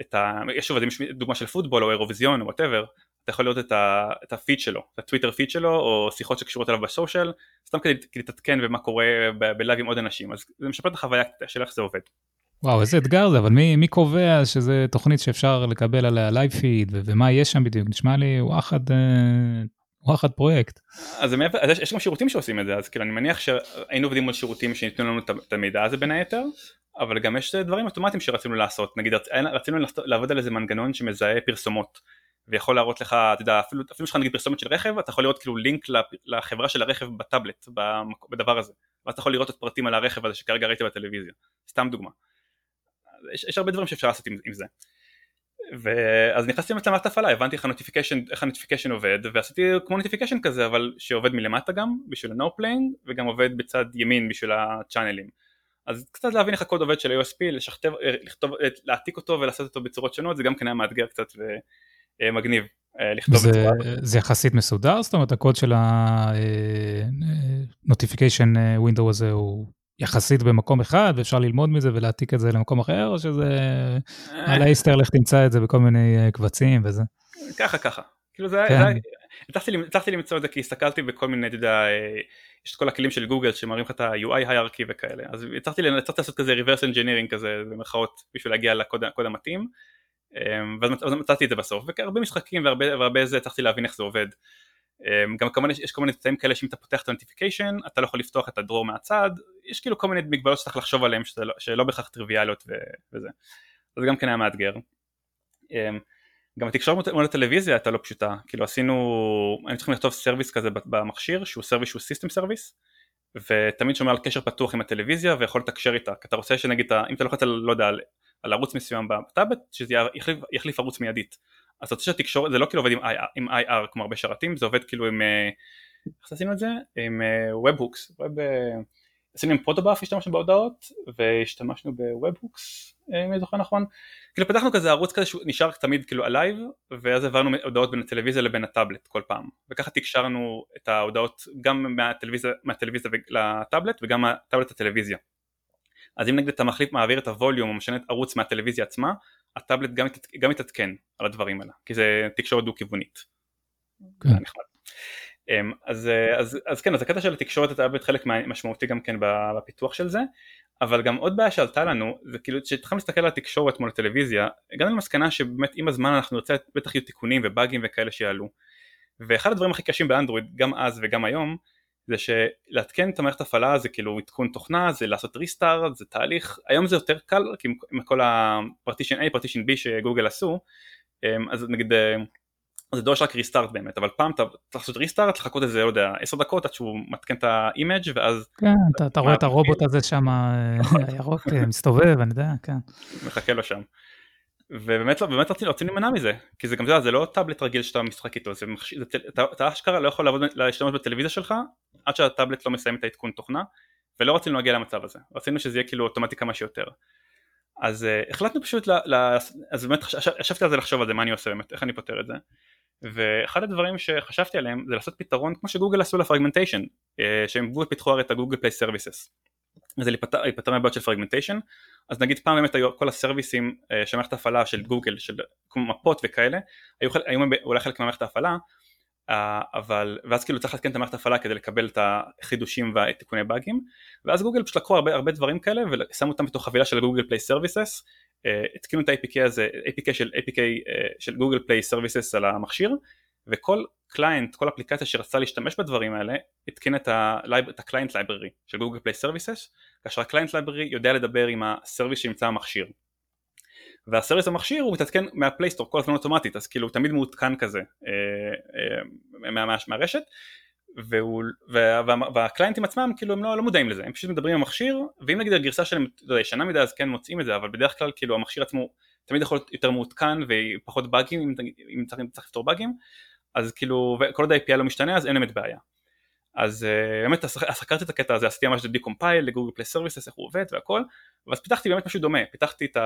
את ה... יש שוב דוגמה של פוטבול או אירוויזיון או whatever אתה יכול לראות את, ה... את הפיד שלו, את הטוויטר פיד שלו או שיחות שקשורות אליו ב social סתם כדי להתעדכן במה קורה ב live עם עוד אנשים אז זה משפר את החוויה של איך זה עובד. וואו, איזה אתגר זה, אבל מי, מי קובע שזה תוכנית שאפשר לקבל עליה live feed, ומה יש שם בדיוק? נשמע לי וואחד, אה, וואחד פרויקט. אז, מעבר, אז יש, יש גם שירותים שעושים את זה, אז כאילו אני מניח שהיינו עובדים על שירותים שניתנו לנו את המידע הזה בין היתר, אבל גם יש דברים אוטומטיים שרצינו לעשות, נגיד רצינו לעבוד על איזה מנגנון שמזהה פרסומות. ויכול להראות לך, אתה יודע, אפילו, אפילו יש לך נגיד פרסומת של רכב, אתה יכול לראות כאילו לינק לחברה של הרכב בטאבלט, בדבר הזה, ואז אתה יכול לראות את פרטים על הרכב הזה שכרגע ראיתי בטלוויזיה, סתם דוגמה. יש, יש הרבה דברים שאפשר לעשות עם, עם זה. ואז נכנסתי למערכת הפעלה, הבנתי איך ה notification, איך ה notification עובד, ועשיתי כמו notification כזה, אבל שעובד מלמטה גם, בשביל ה-Now playing, וגם עובד בצד ימין בשביל הצ'אנלים. אז קצת להבין איך הקוד עובד של AOSP, לשכתב, לכתוב, להעתיק אותו ולעשות אותו בצורות שונות, זה גם כן היה מאתגר קצת ומגניב. לכתוב זה, בצורה. זה יחסית מסודר? זאת אומרת, הקוד של ה-notification window הזה הוא יחסית במקום אחד, ואפשר ללמוד מזה ולהעתיק את זה למקום אחר, או שזה על האיסטר, לך תמצא את זה בכל מיני קבצים וזה? ככה ככה. כאילו זה כן. היה, הצלחתי למצוא את זה כי הסתכלתי בכל מיני, אתה יודע, יש את כל הכלים של גוגל שמראים לך את ה-UI hierarchy וכאלה, אז הצלחתי לעשות כזה reverse engineering כזה במרכאות בשביל להגיע לקוד המתאים, אמ, ואז מצאתי את זה בסוף, והרבה משחקים והרבה זה הצלחתי להבין איך זה עובד. אמ, גם כמובן יש כל מיני תצאים כאלה שאם אתה פותח את ה notification אתה לא יכול לפתוח את ה drawer מהצד, יש כאילו כל מיני מגבלות שצריך לחשוב עליהן שלא, שלא בהכרח טריוויאליות וזה, אז זה גם כן היה מאתגר. אמ, גם התקשורת מול הטלוויזיה הייתה לא פשוטה, כאילו עשינו, היינו צריכים לכתוב service כזה במכשיר שהוא service שהוא system service ותמיד שומר על קשר פתוח עם הטלוויזיה ויכול לתקשר איתה, כי אתה רוצה שנגיד, אם אתה לוחץ על, לא יודע, על, על ערוץ מסוים בטאבלט, שזה יחליף, יחליף ערוץ מיידית, אז אתה רוצה שהתקשורת, זה לא כאילו עובד עם IR, עם IR כמו הרבה שלטים, זה עובד כאילו עם, אה, איך עשינו את זה? עם webhooks, אה, עשינו עם protobuf השתמשנו בהודעות והשתמשנו ב webhooks אם אני זוכר נכון. כאילו פתחנו כזה ערוץ כזה שהוא נשאר תמיד כאילו alive ואז העברנו הודעות בין הטלוויזיה לבין הטאבלט כל פעם. וככה תקשרנו את ההודעות גם מהטלוויזיה, מהטלוויזיה לטאבלט וגם מהטאבלט לטלוויזיה. אז אם נגיד אתה מחליף מעביר את הווליום או משנה את ערוץ מהטלוויזיה עצמה הטאבלט גם, גם מתעדכן על הדברים האלה כי זה תקשורת דו כיוונית כן. אמ, אז, אה, אז, אז כן, אז הקטע של התקשורת באמת חלק משמעותי גם כן בפיתוח של זה, אבל גם עוד בעיה שעלתה לנו, זה כאילו כשהתחלנו להסתכל על התקשורת מול הטלוויזיה, הגענו למסקנה שבאמת עם הזמן אנחנו נרצה, בטח יהיו תיקונים ובאגים וכאלה שיעלו. ואחד הדברים הכי קשים באנדרואיד, גם אז וגם היום, זה שלעדכן את המערכת הפעלה זה כאילו עדכון תוכנה, זה לעשות restart, זה תהליך, היום זה יותר קל, כי עם כל ה partition A, partition B שגוגל עשו, אמ, אז נגיד אה, זה דורש רק restart באמת, אבל פעם אתה צריך לעשות restart, לחכות איזה, לא יודע, עשר דקות עד שהוא מתקין את ה image ואז... כן, אתה, אתה רואה את הרובוט הזה שם, אה, הירוק אה, מסתובב, אני יודע, כן. מחכה לו שם. ובאמת לא, באמת רצינו, רצינו להימנע מזה, כי זה גם זה, זה לא טאבלט רגיל שאתה משחק איתו, זה מחש... זה, אתה, אתה אשכרה לא יכול לעבוד, להשתמש בטלוויזיה שלך עד שהטאבלט לא מסיים את העדכון תוכנה, ולא רצינו להגיע למצב הזה, רצינו שזה יהיה כאילו אוטומטי כמה שיותר. אז uh, החלטנו פשוט, ל, ל, אז באמת ישבתי על זה לחשוב על זה, מה אני עושה באמת, איך אני פותר את זה. ואחד הדברים שחשבתי עליהם זה לעשות פתרון כמו שגוגל עשו ל fragmentation אה, שהם פיתחו הרי את הגוגל פליי services זה להיפטר מהבעיות של fragmentation. אז נגיד פעם באמת היו כל הסרוויסים אה, של מערכת ההפעלה של גוגל של כמו מפות וכאלה היו, היו אולי חלק ממערכת ההפעלה אה, אבל ואז כאילו צריך להתקן את המערכת ההפעלה כדי לקבל את החידושים והתיקוני באגים. ואז גוגל פשוט לקחו הרבה, הרבה דברים כאלה ושמו אותם בתוך חבילה של גוגל פליי services. התקינו את ה-APK הזה, APK של APK של גוגל פליי services על המכשיר וכל client, כל אפליקציה שרצתה להשתמש בדברים האלה התקין את ה-client library של Google Play Services כאשר ה-client library יודע לדבר עם הסרוויס שנמצא במכשיר והסרוויס במכשיר הוא מתעדכן מה-Play Store כל הזמן אוטומטית אז כאילו הוא תמיד מעודכן כזה אה, אה, מהרשת. והוא, וה, וה, וה-clientים עצמם כאילו הם לא, לא מודעים לזה, הם פשוט מדברים עם המכשיר ואם נגיד הגרסה שלהם ישנה מדי אז כן מוצאים את זה אבל בדרך כלל כאילו המכשיר עצמו תמיד יכול להיות יותר מעודכן ופחות באגים אם, אם צריך, צריך לפתור באגים אז כאילו וכל עוד ה-API לא משתנה אז אין באמת בעיה. אז uh, באמת חקרתי את הקטע הזה עשיתי ממש decompile ל-Google Play Services איך הוא עובד והכל ואז פיתחתי באמת משהו דומה. פיתחתי את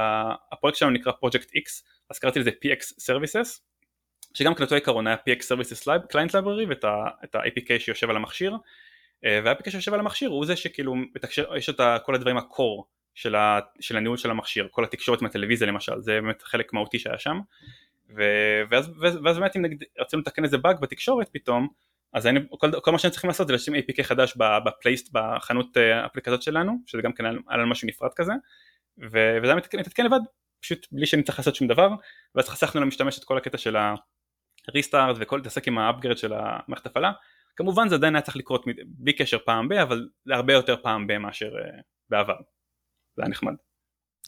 הפרויקט שלנו נקרא פרויקט X אז קראתי לזה PX Services שגם אותו עיקרון היה PX Services Client Library ואת ה-APK שיושב על המכשיר אה, וה-APK שיושב על המכשיר הוא זה שכאילו מתקשר, יש את כל הדברים ה-core של, של הניהול של המכשיר, כל התקשורת מהטלוויזיה למשל, זה באמת חלק מהותי שהיה שם ו- ואז, ואז, ואז באמת אם נגיד רצינו לתקן איזה באג בתקשורת פתאום אז היינו, כל, כל מה שהיינו צריכים לעשות זה לשים APK חדש בפלייסט בחנות אה, אפליקציות שלנו שזה גם כן היה לנו משהו נפרד כזה. ו- וזה היה מתעדכן לבד פשוט בלי שאני צריך לעשות שום דבר. ואז חסכנו למשתמש את כל הקטע של ה... ריסטארט וכל להתעסק עם האפגרד של המערכת הפעלה. כמובן זה עדיין היה צריך לקרות בלי קשר פעם ב אבל זה הרבה יותר פעם ב מאשר uh, בעבר. זה היה נחמד.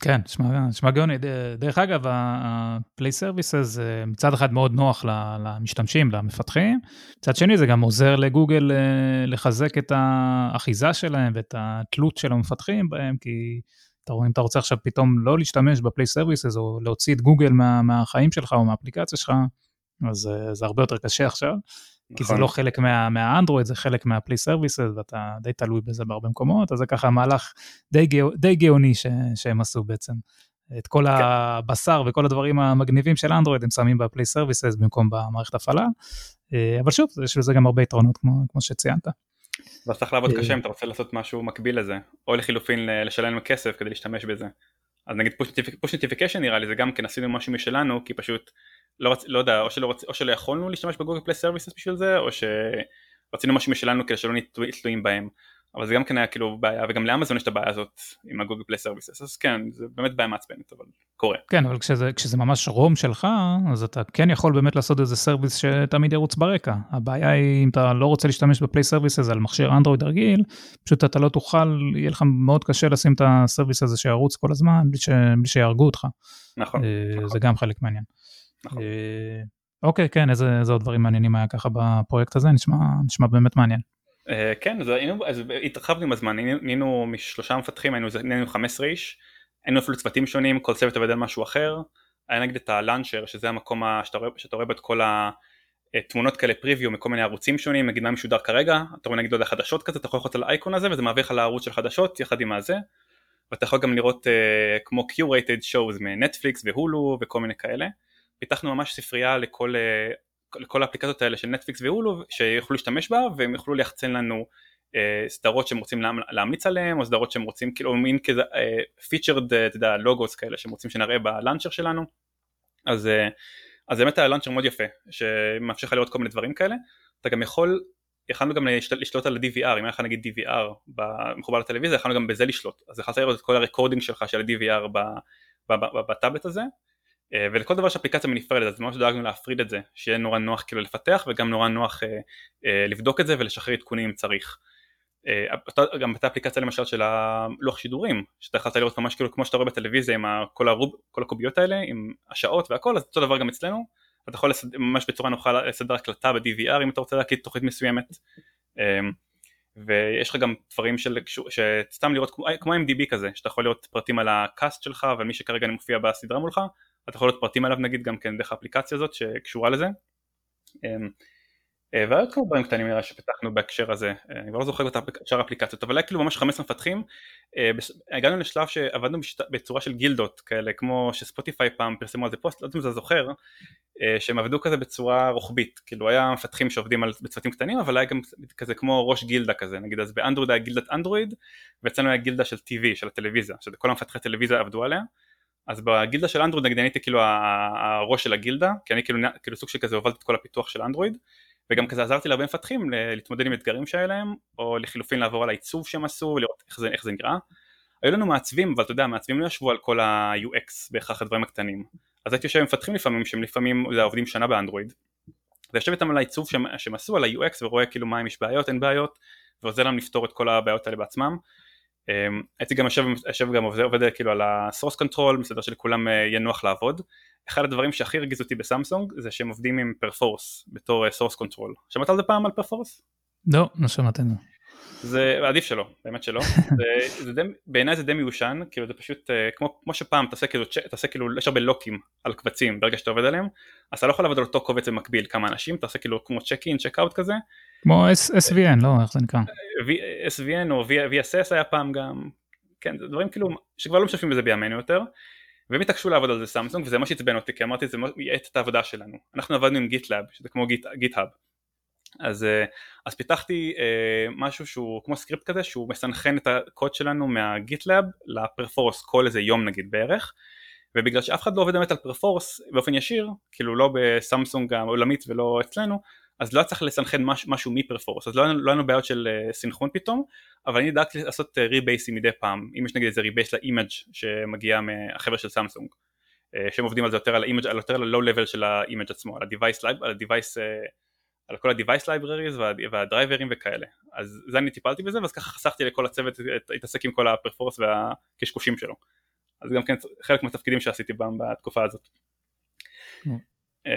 כן, נשמע גאוני. דרך אגב, ה-Play Services מצד אחד מאוד נוח למשתמשים, למפתחים, מצד שני זה גם עוזר לגוגל אה, לחזק את האחיזה שלהם ואת התלות של המפתחים בהם, כי אתה רואה, אם אתה רוצה עכשיו פתאום לא להשתמש ב-Play Services או להוציא את גוגל מה, מהחיים שלך או מהאפליקציה שלך, אז אה, זה הרבה יותר קשה עכשיו. כי זה לא חלק מה, מהאנדרואיד, זה חלק מה-Play Services, ואתה די תלוי בזה בהרבה מקומות, אז זה ככה מהלך די, גאו, די גאוני ש, שהם עשו בעצם. את כל כן. הבשר וכל הדברים המגניבים של אנדרואיד הם שמים ב-Play Services במקום במערכת הפעלה, אה, אבל שוב, יש לזה גם הרבה יתרונות כמו, כמו שציינת. ואז צריך לעבוד קשה אם אתה רוצה לעשות משהו מקביל לזה, או לחילופין לשלם כסף כדי להשתמש בזה. אז נגיד push notification נראה לי זה גם כן עשינו משהו משלנו כי פשוט לא, רצ... לא יודע או שלא, רצ... או שלא יכולנו להשתמש ב-Google Play Services בשביל זה או שרצינו משהו משלנו כדי שלא נהיה תלויים בהם אבל זה גם כן היה כאילו בעיה וגם לאמזון יש את הבעיה הזאת עם ה-Google Play Services אז כן זה באמת בעיה מעצבנת אבל קורה. כן אבל כשזה, כשזה ממש ROM שלך אז אתה כן יכול באמת לעשות איזה service שתמיד ירוץ ברקע הבעיה היא אם אתה לא רוצה להשתמש ב-Play Services על מכשיר אנדרואיד רגיל פשוט אתה לא תוכל יהיה לך מאוד קשה לשים את ה-service הזה שירוץ כל הזמן בלי, ש, בלי שיהרגו אותך. נכון, אה, נכון. זה גם חלק מעניין. נכון. אה, אוקיי כן איזה, איזה עוד דברים מעניינים היה ככה בפרויקט הזה נשמע נשמע באמת מעניין. אה, כן, אז, היינו, אז התרחבנו עם הזמן, נהיינו משלושה מפתחים, היינו, היינו 15 איש, היינו אפילו צוותים שונים, כל צוות עובד על משהו אחר, היה נגיד את הלאנצ'ר, שזה המקום שאתה רואה, שאתה רואה בו את כל התמונות כאלה פריוויו מכל מיני ערוצים שונים, נגיד מה משודר כרגע, אתה רואה נגיד עוד חדשות כזה, אתה יכול ללחוץ על האייקון הזה וזה מעביר לך לערוץ של חדשות יחד עם הזה, ואתה יכול גם לראות uh, כמו curated shows מנטפליקס והולו וכל מיני כאלה, פיתחנו ממש ספרייה לכל uh, לכל האפליקציות האלה של נטפליקס והולו שיוכלו להשתמש בה והם יוכלו ליחצן לנו אה, סדרות שהם רוצים לה, להמליץ עליהם או סדרות שהם רוצים כאילו מין כזה featured אה, אתה יודע לוגוס כאלה שהם רוצים שנראה ב-launcher שלנו. אז, אה, אז באמת היה launcher מאוד יפה שמאפשר לך לראות כל מיני דברים כאלה. אתה גם יכול יכלנו גם לשלוט, לשלוט על ה-DVR, אם היה לך נגיד DVR מחובר לטלוויזיה, יכלנו גם בזה לשלוט, אז יכלת לראות את כל ה-recording שלך של ה-DVR בטאבלט הזה, אה, ולכל דבר יש אפליקציה מנפרדת אז ממש דאגנו להפריד את זה שיהיה נורא נוח כאילו לפתח וגם נורא נוח אה, אה, לבדוק את זה ולשחרר עדכונים אם צריך. אה, גם הייתה אפליקציה למשל של הלוח שידורים שאתה יכולת לראות ממש כאילו כמו שאתה רואה בטלוויזיה עם כל, הרוב, כל הקוביות האלה עם השעות והכל אז אותו דבר גם אצלנו אתה יכול לסד... ממש בצורה נוחה לסדר הקלטה ב-DVR אם אתה רוצה להקליט תוכנית מסוימת אה, ויש לך גם דברים של שסתם לראות כמו, כמו MDB כזה שאתה יכול לראות פרטים על הקאסט שלך ומי שכרגע מופיע בסדרה מולך אתה יכול לראות פרטים עליו נגיד גם כן דרך האפליקציה הזאת שקשורה לזה. אמ, אה, ועוד כמה דברים קטנים נראה שפיתחנו בהקשר הזה, אה, אני כבר לא זוכר את שאר האפליקציות, אבל היה כאילו ממש 15 מפתחים, אה, הגענו לשלב שעבדנו בצורה של גילדות כאלה, כמו שספוטיפיי פעם פרסמו על זה פוסט, לא יודע אם אתה זוכר, שהם עבדו כזה בצורה רוחבית, כאילו היה מפתחים שעובדים על, בצוותים קטנים, אבל היה גם כזה כמו ראש גילדה כזה, נגיד אז באנדרואיד היה גילדת אנדרואיד, ואצלנו היה גילדה של TV, של הטלוויזיה, שכל המפתחי טלוויזיה עבדו עליה, אז בגילדה של אנדרואיד נגיד אני הייתי כאילו הראש של הגילדה, כי אני כאילו, כאילו סוג של כזה הובלתי את כל הפיתוח של אנדרואיד, וגם כזה עזרתי להרבה מפתחים להתמודד עם אתגרים שהיה להם, או לחילופין לעבור על העיצוב שהם עשו, לראות איך זה, איך זה נראה. היו לנו מעצבים, אבל אתה יודע, מעצבים לא ישבו על כל ה-UX בהכרח הדברים הקטנים. אז הייתי יושב עם מפתחים לפעמים, שהם לפעמים זה עובדים שנה באנדרואיד, ויושב איתם על העיצוב שהם, שהם עשו, על ה-UX, ורואה כאילו מה אם יש בעיות, אין בעיות, ועוזר להם לפתור את כל הבעיות האלה בעצמם. אמ, הייתי גם יושב, יושב גם עובד, עובד כאילו על ה-source control, לסדר שלכולם אה, יהיה נוח לעבוד. אחד הדברים שהכי הרגיז אותי בסמסונג זה שהם עובדים עם פרפורס בתור אה, source control. שמעת על זה פעם על פרפורס? לא, לא שמעתי על זה. עדיף שלא, באמת שלא, זה, זה די, בעיניי זה די מיושן, כאילו זה פשוט אה, כמו, כמו שפעם תעשה כאילו, תעשה כאילו, יש הרבה lockים על קבצים ברגע שאתה עובד עליהם, אז אתה לא יכול לעבוד על אותו קובץ במקביל כמה אנשים, תעשה כאילו כמו check in, check out כזה. כמו SVN, לא, איך זה נקרא? SVN או VSS היה פעם גם, כן, זה דברים כאילו שכבר לא משתמשים בזה בימינו יותר, והם התעקשו לעבוד על זה סמסונג וזה מה שעצבן אותי כי אמרתי זה יאט את העבודה שלנו, אנחנו עבדנו עם גיטלאב שזה כמו גיט-האב אז, אה, אז פיתחתי אה, משהו שהוא כמו סקריפט כזה שהוא מסנכן את הקוד שלנו מהגיטלאב לפרפורס כל איזה יום נגיד בערך ובגלל שאף אחד לא עובד באמת על פרפורס באופן ישיר כאילו לא בסמסונג העולמית ולא אצלנו אז לא צריך לסנכן מש, משהו מפרפורס אז לא היה לא לנו בעיות של uh, סינכרון פתאום אבל אני דאגתי לעשות rebaseים מדי פעם אם יש נגיד איזה rebase ל-image שמגיע מהחבר'ה של סמסונג uh, שהם עובדים על זה יותר על ה-image על יותר ל-low level של ה-image עצמו על ה-device, על ה-device uh, על כל ה-device libraries וה, וה-driverים וכאלה אז זה אני טיפלתי בזה ואז ככה חסכתי לכל הצוות להתעסק עם כל הפרפורס והקשקושים שלו אז גם כן חלק מהתפקידים שעשיתי בתקופה הזאת. Mm.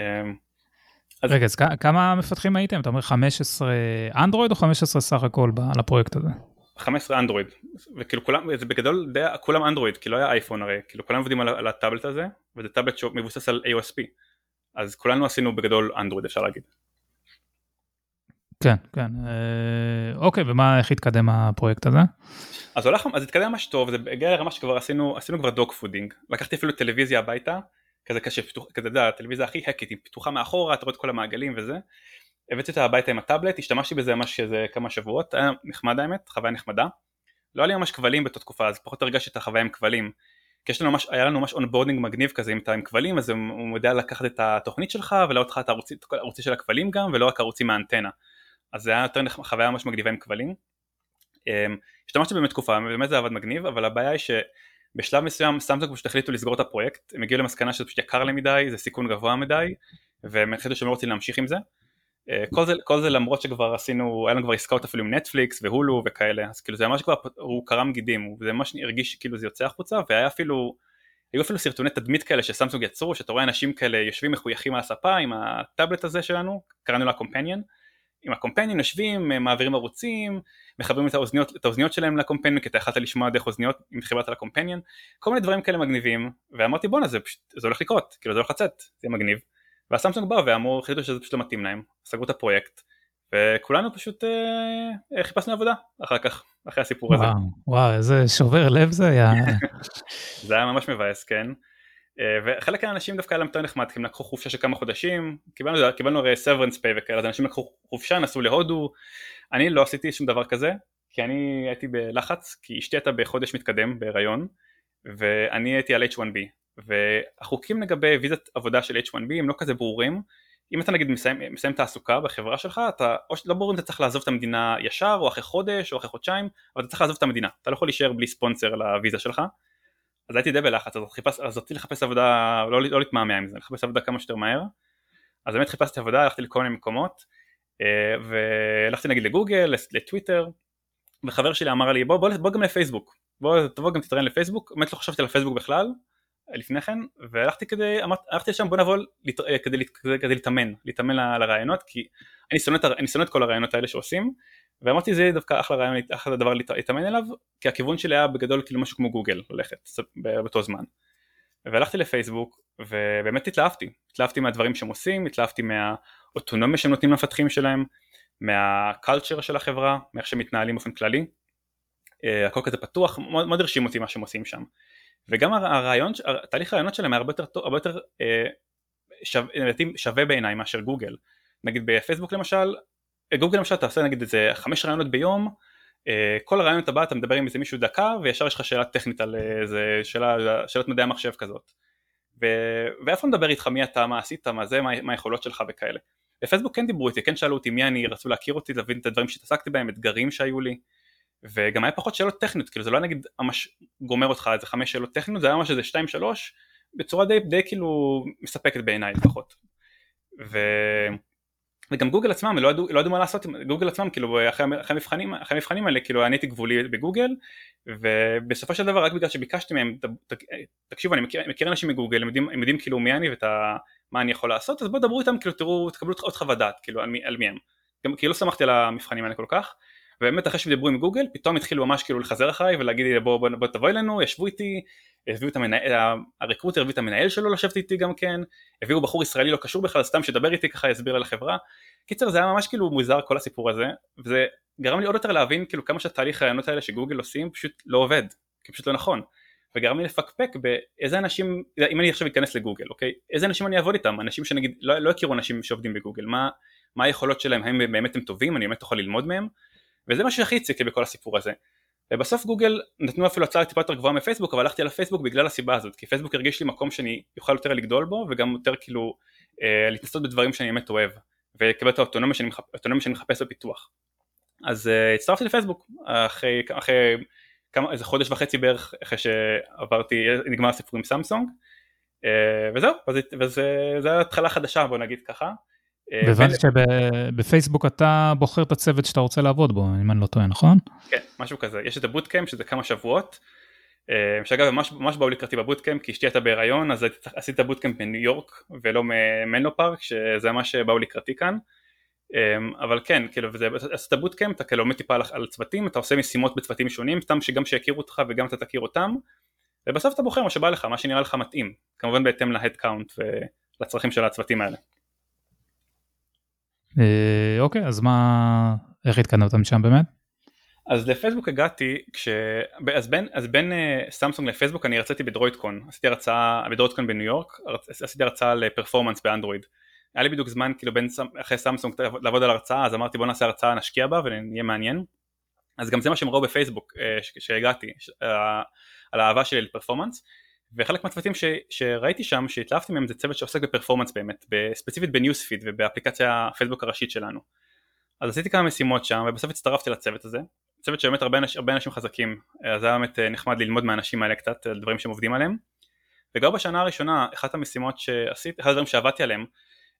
אז... רגע, אז כמה מפתחים הייתם? אתה אומר 15 אנדרואיד או 15 סך הכל על הפרויקט הזה? 15 אנדרואיד, וכאילו כולם, זה בגדול די, כולם אנדרואיד, כי לא היה אייפון הרי, כאילו כולם עובדים על, על הטאבלט הזה, וזה טאבלט שמבוסס על AOSP, אז כולנו עשינו בגדול אנדרואיד אפשר להגיד. כן, כן. אה, אוקיי, ומה, איך התקדם הפרויקט הזה? אז הולך, אז התקדם ממש טוב, זה הגיע לרמה שכבר עשינו, עשינו כבר dogfooding. לקחתי אפילו טלוויזיה הביתה, כזה קשה, פתוח, כזה, אתה יודע, הטלוויזיה הכי הקית, היא פתוחה מאחורה, אתה רואה את כל המעגלים וזה. הבאתי אותה הביתה עם הטאבלט, השתמשתי בזה ממש איזה כמה שבועות, היה נחמד האמת, חוויה נחמדה. לא היה לי ממש כבלים באותה תקופה, אז פחות הרגשתי את החוויה עם כבלים. כי יש לנו ממש, היה לנו ממש onboarding מגניב כזה, אם אתה עם כבלים, אז הוא יודע לקחת את התוכנית שלך ולהראות לך את הערוצים, הערוצים של הכבלים גם, ולא רק ערוצים מהאנטנה. אז זה היה יותר חוויה ממש מגניבה עם כבלים. אמ, השתמשתי באמת תקופה, באמת זה עבד מגניב, אבל הבעיה היא שבשלב מסוים סמסונג פשוט החליטו לסגור את הפרויקט, הם הגיעו למסקנה שזה פשוט יקר להם מדי, זה סיכון גבוה מדי, והם החליטו שהם לא רוצים להמשיך עם זה. אה, כל זה, כל זה למרות שכבר עשינו, היה לנו כבר עסקאות אפילו עם נטפליקס והולו וכאלה, אז כאילו זה ממש כבר, הוא קרם גידים, זה ממש הרגיש כאילו זה יוצא החוצה, והיה אפילו, היו אפילו סרטוני תדמית כאלה שסמסונג יצרו, שאתה רואה אנשים כאלה יושבים מחויכים על הספה עם הטאבלט הזה שלנו, קראנו לה קומפניון, עם הקומפניון יושבים, מעבירים ערוצים, מחברים את האוזניות, את האוזניות שלהם לקומפניון, כי אתה יכולת לשמוע דרך אוזניות אם חיברת לקומפניון, כל מיני דברים כאלה מגניבים, ואמרתי בואנה זה, זה הולך לקרות, כאילו זה הולך לצאת, זה מגניב. והסמסונג באו ואמרו, החליטו שזה פשוט לא מתאים להם, סגרו את הפרויקט, וכולנו פשוט אה, אה חיפשנו עבודה אחר כך, אחרי הסיפור וואו, הזה. וואו, איזה שובר לב זה היה. זה היה ממש מבאס, כן. אה, וחלק מהאנשים דווקא היה להם יותר נחמד, כי הם לקחו חופשה של כמה חודשים, קיבלנו, קיבלנו הרי סברנס פיי וכאלה, אז אנשים לקחו חופשה, נסעו להודו, אני לא עשיתי שום דבר כזה, כי אני הייתי בלחץ, כי אשתי הייתה בחודש מתקדם בהיריון, ואני הייתי על H1B, והחוקים לגבי ויזת עבודה של H1B הם לא כזה ברורים. אם אתה נגיד מסיים, מסיים תעסוקה בחברה שלך אתה או שלא ברור אם אתה צריך לעזוב את המדינה ישר או אחרי חודש או אחרי חודשיים אבל אתה צריך לעזוב את המדינה. אתה לא יכול להישאר בלי ספונסר לוויזה שלך אז הייתי די בלחץ אז, רציתי לחפש עבודה לא, לא להתמהמה עם זה לחפש עבודה כמה שיותר מהר. אז באמת חיפשתי עבודה הלכתי לכל מיני מקומות אה, והלכתי נגיד לגוגל לטוויטר וחבר שלי אמר לי בוא, בוא, בוא גם לפייסבוק בוא תבוא גם תתראיין לפייסבוק. באמת לא חשבתי על הפייסבוק בכלל לפני כן והלכתי כדי, אמרתי, הלכתי לשם בוא נבוא לת, כדי, כדי, כדי להתאמן, להתאמן לרעיונות כי אני שונא את כל הרעיונות האלה שעושים ואמרתי זה דווקא אחלה רעיון, אחלה דבר להתאמן אליו כי הכיוון שלי היה בגדול כאילו משהו כמו גוגל ללכת באותו זמן והלכתי לפייסבוק ובאמת התלהבתי, התלהבתי מהדברים שהם עושים, התלהבתי מהאוטונומיה שהם נותנים למפתחים שלהם, מהקלצ'ר של החברה, מאיך שהם מתנהלים באופן כללי, אה, הכל כזה פתוח, מאוד, מאוד הרשים אותי מה שהם עושים שם. וגם הרעיון, תהליך הרעיונות שלהם היה הרבה יותר, הרבה יותר אה, שווה, שווה בעיניי מאשר גוגל. נגיד בפייסבוק למשל, גוגל למשל אתה עושה נגיד איזה חמש רעיונות ביום, אה, כל הרעיונות הבא אתה מדבר עם איזה מישהו דקה וישר יש לך שאלה טכנית על איזה שאלה, שאלת מדעי המחשב כזאת. ו... ואיפה מדבר איתך מי אתה, מה עשית, מה זה, מה, מה היכולות שלך וכאלה. בפייסבוק כן דיברו איתי, כן שאלו אותי מי אני, רצו להכיר אותי, להבין את הדברים שהתעסקתי בהם, אתגרים שהיו לי. וגם היה פחות שאלות טכניות, כאילו זה לא היה נגיד ממש גומר אותך איזה חמש שאלות טכניות, זה היה ממש איזה שתיים שלוש, בצורה די, די כאילו מספקת בעיניי לפחות. ו... וגם גוגל עצמם לא ידעו, לא ידעו מה לעשות, גוגל עצמם כאילו אחרי, אחרי המבחנים, אחרי המבחנים האלה כאילו אני הייתי גבולי בגוגל ובסופו של דבר רק בגלל שביקשתי מהם תקשיבו אני מכיר, מכיר אנשים מגוגל הם יודעים, הם יודעים כאילו מי אני ומה אני יכול לעשות אז בואו דברו איתם כאילו תראו תקבלו עוד חוות דעת כאילו על מי, על מי הם. גם כי לא שמחתי על המבחנים האלה כל כך ובאמת אחרי שדיברו עם גוגל פתאום התחילו ממש כאילו לחזר אחריי ולהגיד לי בוא, בוא, בוא תבוא אלינו ישבו איתי הביאו את המנהל, הרקרוטר הביא את המנהל שלו לשבת איתי גם כן הביאו בחור ישראלי לא קשור בכלל סתם שידבר איתי ככה יסביר על החברה קיצר זה היה ממש כאילו מוזר כל הסיפור הזה וזה גרם לי עוד יותר להבין כאילו כמה שהתהליך הרעיונות האלה שגוגל עושים פשוט לא עובד כי פשוט לא נכון. וגרם לי לפקפק באיזה אנשים אם אני עכשיו אכנס לגוגל אוקיי? איזה אנשים אני אעבוד איתם? אנשים שנגיד לא, לא הכירו אנשים שעובדים בגוגל מה, מה היכולות שלהם? האם באמת הם טובים? אני באמת יכול ללמוד מהם וזה מה שהכי הציק לי בכל הסיפור הזה. ובסוף גוגל נתנו אפילו הצעה טיפה יותר גבוהה מפייסבוק אבל הלכתי לפייסבוק בגלל הסיבה הזאת כי פייסבוק הרגיש לי מקום שאני אוכל יותר לגדול בו וגם יותר כאילו אה, להתנסות בדברים שאני באמת אוהב ולקבל את האוטונומיה שאני, מחפ... שאני מחפש בפיתוח. אז אה, הצטרפתי לפייסבוק אחרי, אחרי כמה, איזה חודש וחצי בערך אחרי שעברתי נגמר הסיפור עם סמסונג אה, וזהו וזה, וזה, וזה התחלה חדשה בוא נגיד ככה והבנתי שבפייסבוק אתה בוחר את הצוות שאתה רוצה לעבוד בו, אם אני לא טועה, נכון? כן, משהו כזה. יש את ה-bootcamp שזה כמה שבועות, אה, שאגב ממש, ממש באו לקראתי ב-bootcamp כי אשתי הייתה בהיריון אז עשיתי את ה-bootcamp בניו יורק ולא במנלו פארק שזה מה שבאו לקראתי כאן אה, אבל כן כאילו וזה עשית ה bootcamp אתה כאילו לומד טיפה על, על צוותים אתה עושה משימות בצוותים שונים סתם שגם שיכירו אותך וגם אתה תכיר אותם ובסוף אתה בוחר מה שבא לך מה שנראה לך מתאים כמובן בהתאם ל head count ולצרכים של הצוותים האלה אוקיי, אז מה, איך התקדמת משם באמת? אז לפייסבוק הגעתי כש... אז בין, אז בין uh, סמסונג לפייסבוק אני הרציתי ב Droidcon, עשיתי הרצאה ב Droidcon בניו יורק, עשיתי הרצאה לפרפורמנס באנדרואיד. היה לי בדיוק זמן כאילו בין אחרי סמסונג לעבוד על הרצאה אז אמרתי בוא נעשה הרצאה נשקיע בה ונהיה מעניין. אז גם זה מה שהם ראו בפייסבוק כשהגעתי uh, על האהבה שלי לפרפורמנס. וחלק מהצוותים ש, שראיתי שם שהתלהבתי מהם זה צוות שעוסק בפרפורמנס באמת, ספציפית בניוספיד ובאפליקציה הפייסבוק הראשית שלנו. אז עשיתי כמה משימות שם ובסוף הצטרפתי לצוות הזה. צוות שבאמת הרבה, הרבה אנשים חזקים אז היה באמת אה, נחמד ללמוד מהאנשים האלה קצת על דברים שהם עובדים עליהם. וגם בשנה הראשונה אחת המשימות שעשיתי, אחד הדברים שעבדתי עליהם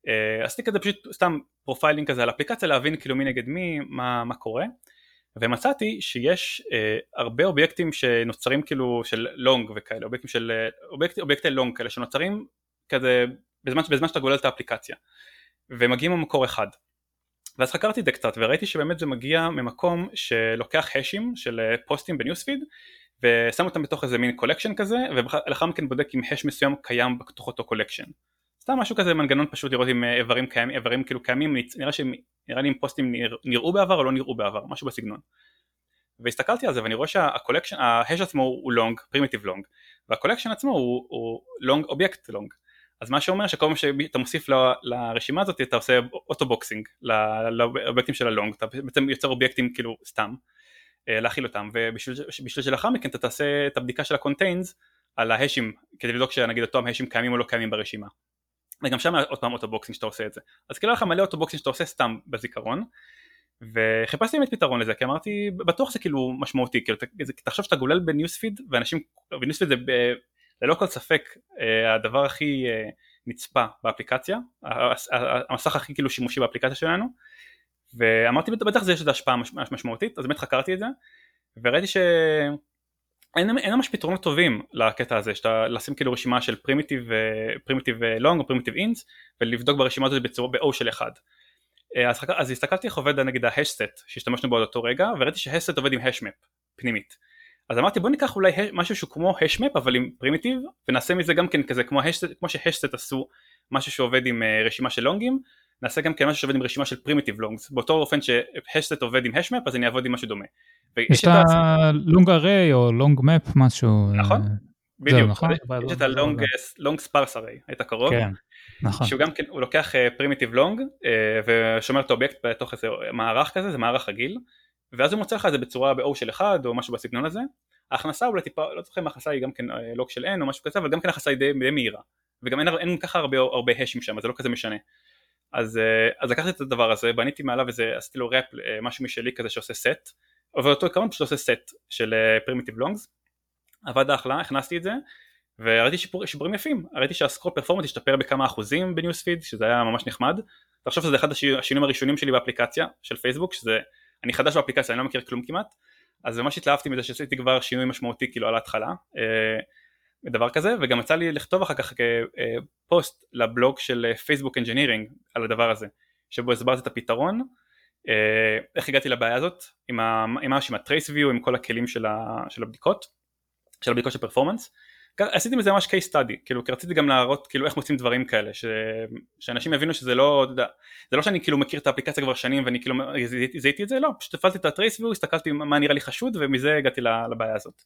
אה, עשיתי כזה פשוט סתם profiling כזה על אפליקציה להבין כאילו מי נגד מי מה, מה קורה ומצאתי שיש אה, הרבה אובייקטים שנוצרים כאילו של long וכאלה אובייקטים של אה, אובייקט, אובייקטי long כאלה שנוצרים כזה בזמן, בזמן שאתה גולל את האפליקציה ומגיעים ממקור אחד. ואז חקרתי את זה קצת וראיתי שבאמת זה מגיע ממקום שלוקח hash ים של אה, פוסטים ב newsfeed ושם אותם בתוך איזה מין collection כזה ולאחר מכן בודק אם hash מסוים קיים בתוך אותו collection סתם משהו כזה מנגנון פשוט לראות אם אה, איברים קיימים, איברים כאילו קיימים, נראה, שהם, נראה לי אם פוסטים נרא, נראו בעבר או לא נראו בעבר, משהו בסגנון. והסתכלתי על זה ואני רואה שה collection, ה hash עצמו הוא long, primitive long, וה collection עצמו הוא long, אובייקט long. אז מה שאומר שכל פעם שאתה מוסיף ל, לרשימה הזאת אתה עושה autoboxing לאובייקטים של ה long, אתה בעצם יוצר אובייקטים כאילו סתם, אה, להכיל אותם, ובשביל שלאחר מכן אתה תעשה את הבדיקה של ה contains על ה hash ים, כדי לבדוק שנגיד אותם hash ים קיימים או לא קיימים ברשימה. וגם שם עוד פעם autoboxing שאתה עושה את זה. אז כאילו לך מלא autoboxing שאתה עושה סתם בזיכרון וחיפשתי באמת פתרון לזה כי אמרתי בטוח זה כאילו משמעותי כאילו תחשוב שאתה גולל ב newsfeed ואנשים ו newsfeed זה ב, ללא כל ספק אה, הדבר הכי אה, נצפה באפליקציה המסך הכי כאילו שימושי באפליקציה שלנו. ואמרתי בטח זה יש לזה השפעה משמעותית. אז באמת חקרתי את זה וראיתי ש... אין, אין ממש פתרונות טובים לקטע הזה, שאתה לשים כאילו רשימה של primitive primitive long או primitive ints ולבדוק ברשימה הזאת בצורה ב-O של אחד. אה, אז, אז הסתכלתי איך עובד נגיד ה HashSet שהשתמשנו בו באותו רגע וראיתי ש HashSet עובד עם HashMap פנימית. אז אמרתי בוא ניקח אולי משהו שהוא כמו HashMap אבל עם primitive ונעשה מזה גם כן כזה כמו, HashSet, כמו ש HashSet עשו משהו שעובד עם אה, רשימה של long ים נעשה גם כן משהו שעובד עם רשימה של primitive longs באותו אופן ש HashSet עובד עם HashMap אז אני אעבוד עם משהו דומה. יש את ה long array או long map משהו. נכון, בדיוק, נכון? יש את ה long sparse array, היית קרוב. כן, נכון. שהוא גם כן, הוא לוקח primitive uh, long ושומר את האובייקט בתוך איזה מערך כזה, זה מערך רגיל, ואז הוא מוצא לך את זה בצורה ב-O של אחד או משהו בסגנון הזה. ההכנסה אולי טיפה, לא זוכר אם ההכנסה היא גם כן log של N או משהו כזה, אבל גם כן ההכנסה היא די, די מהירה. וגם אין, אין ככה הרבה, הרבה hash ים שם, זה לא כזה משנה. אז, uh, אז לקחתי את הדבר הזה, בניתי מעליו איזה, עשיתי לו wrap, משהו משלי כזה שעושה סט, אבל אותו עיקרון פשוט עושה סט של primitive longs עבד אחלה, הכנסתי את זה וראיתי שיפור, שיפורים יפים, ראיתי שה scroll performance השתפר בכמה אחוזים ב newsfeed שזה היה ממש נחמד. ועכשיו שזה אחד השינויים הראשונים שלי באפליקציה של פייסבוק שזה, אני חדש באפליקציה, אני לא מכיר כלום כמעט. אז ממש התלהבתי מזה שעשיתי כבר שינוי משמעותי כאילו על ההתחלה. אה, דבר כזה וגם יצא לי לכתוב אחר כך פוסט לבלוג של Facebook Engineering על הדבר הזה שבו הסברתי את הפתרון אה, איך הגעתי לבעיה הזאת עם, ה, עם, ה-trace view עם כל הכלים של, ה, של הבדיקות של הבדיקות של performance עשיתי מזה ממש case study כאילו כי רציתי גם להראות כאילו איך מוצאים דברים כאלה ש, שאנשים יבינו שזה לא זה לא שאני כאילו מכיר את האפליקציה כבר שנים ואני כאילו זיהיתי את זה לא פשוט הפעלתי את ה-trace view הסתכלתי מה נראה לי חשוד ומזה הגעתי לבעיה הזאת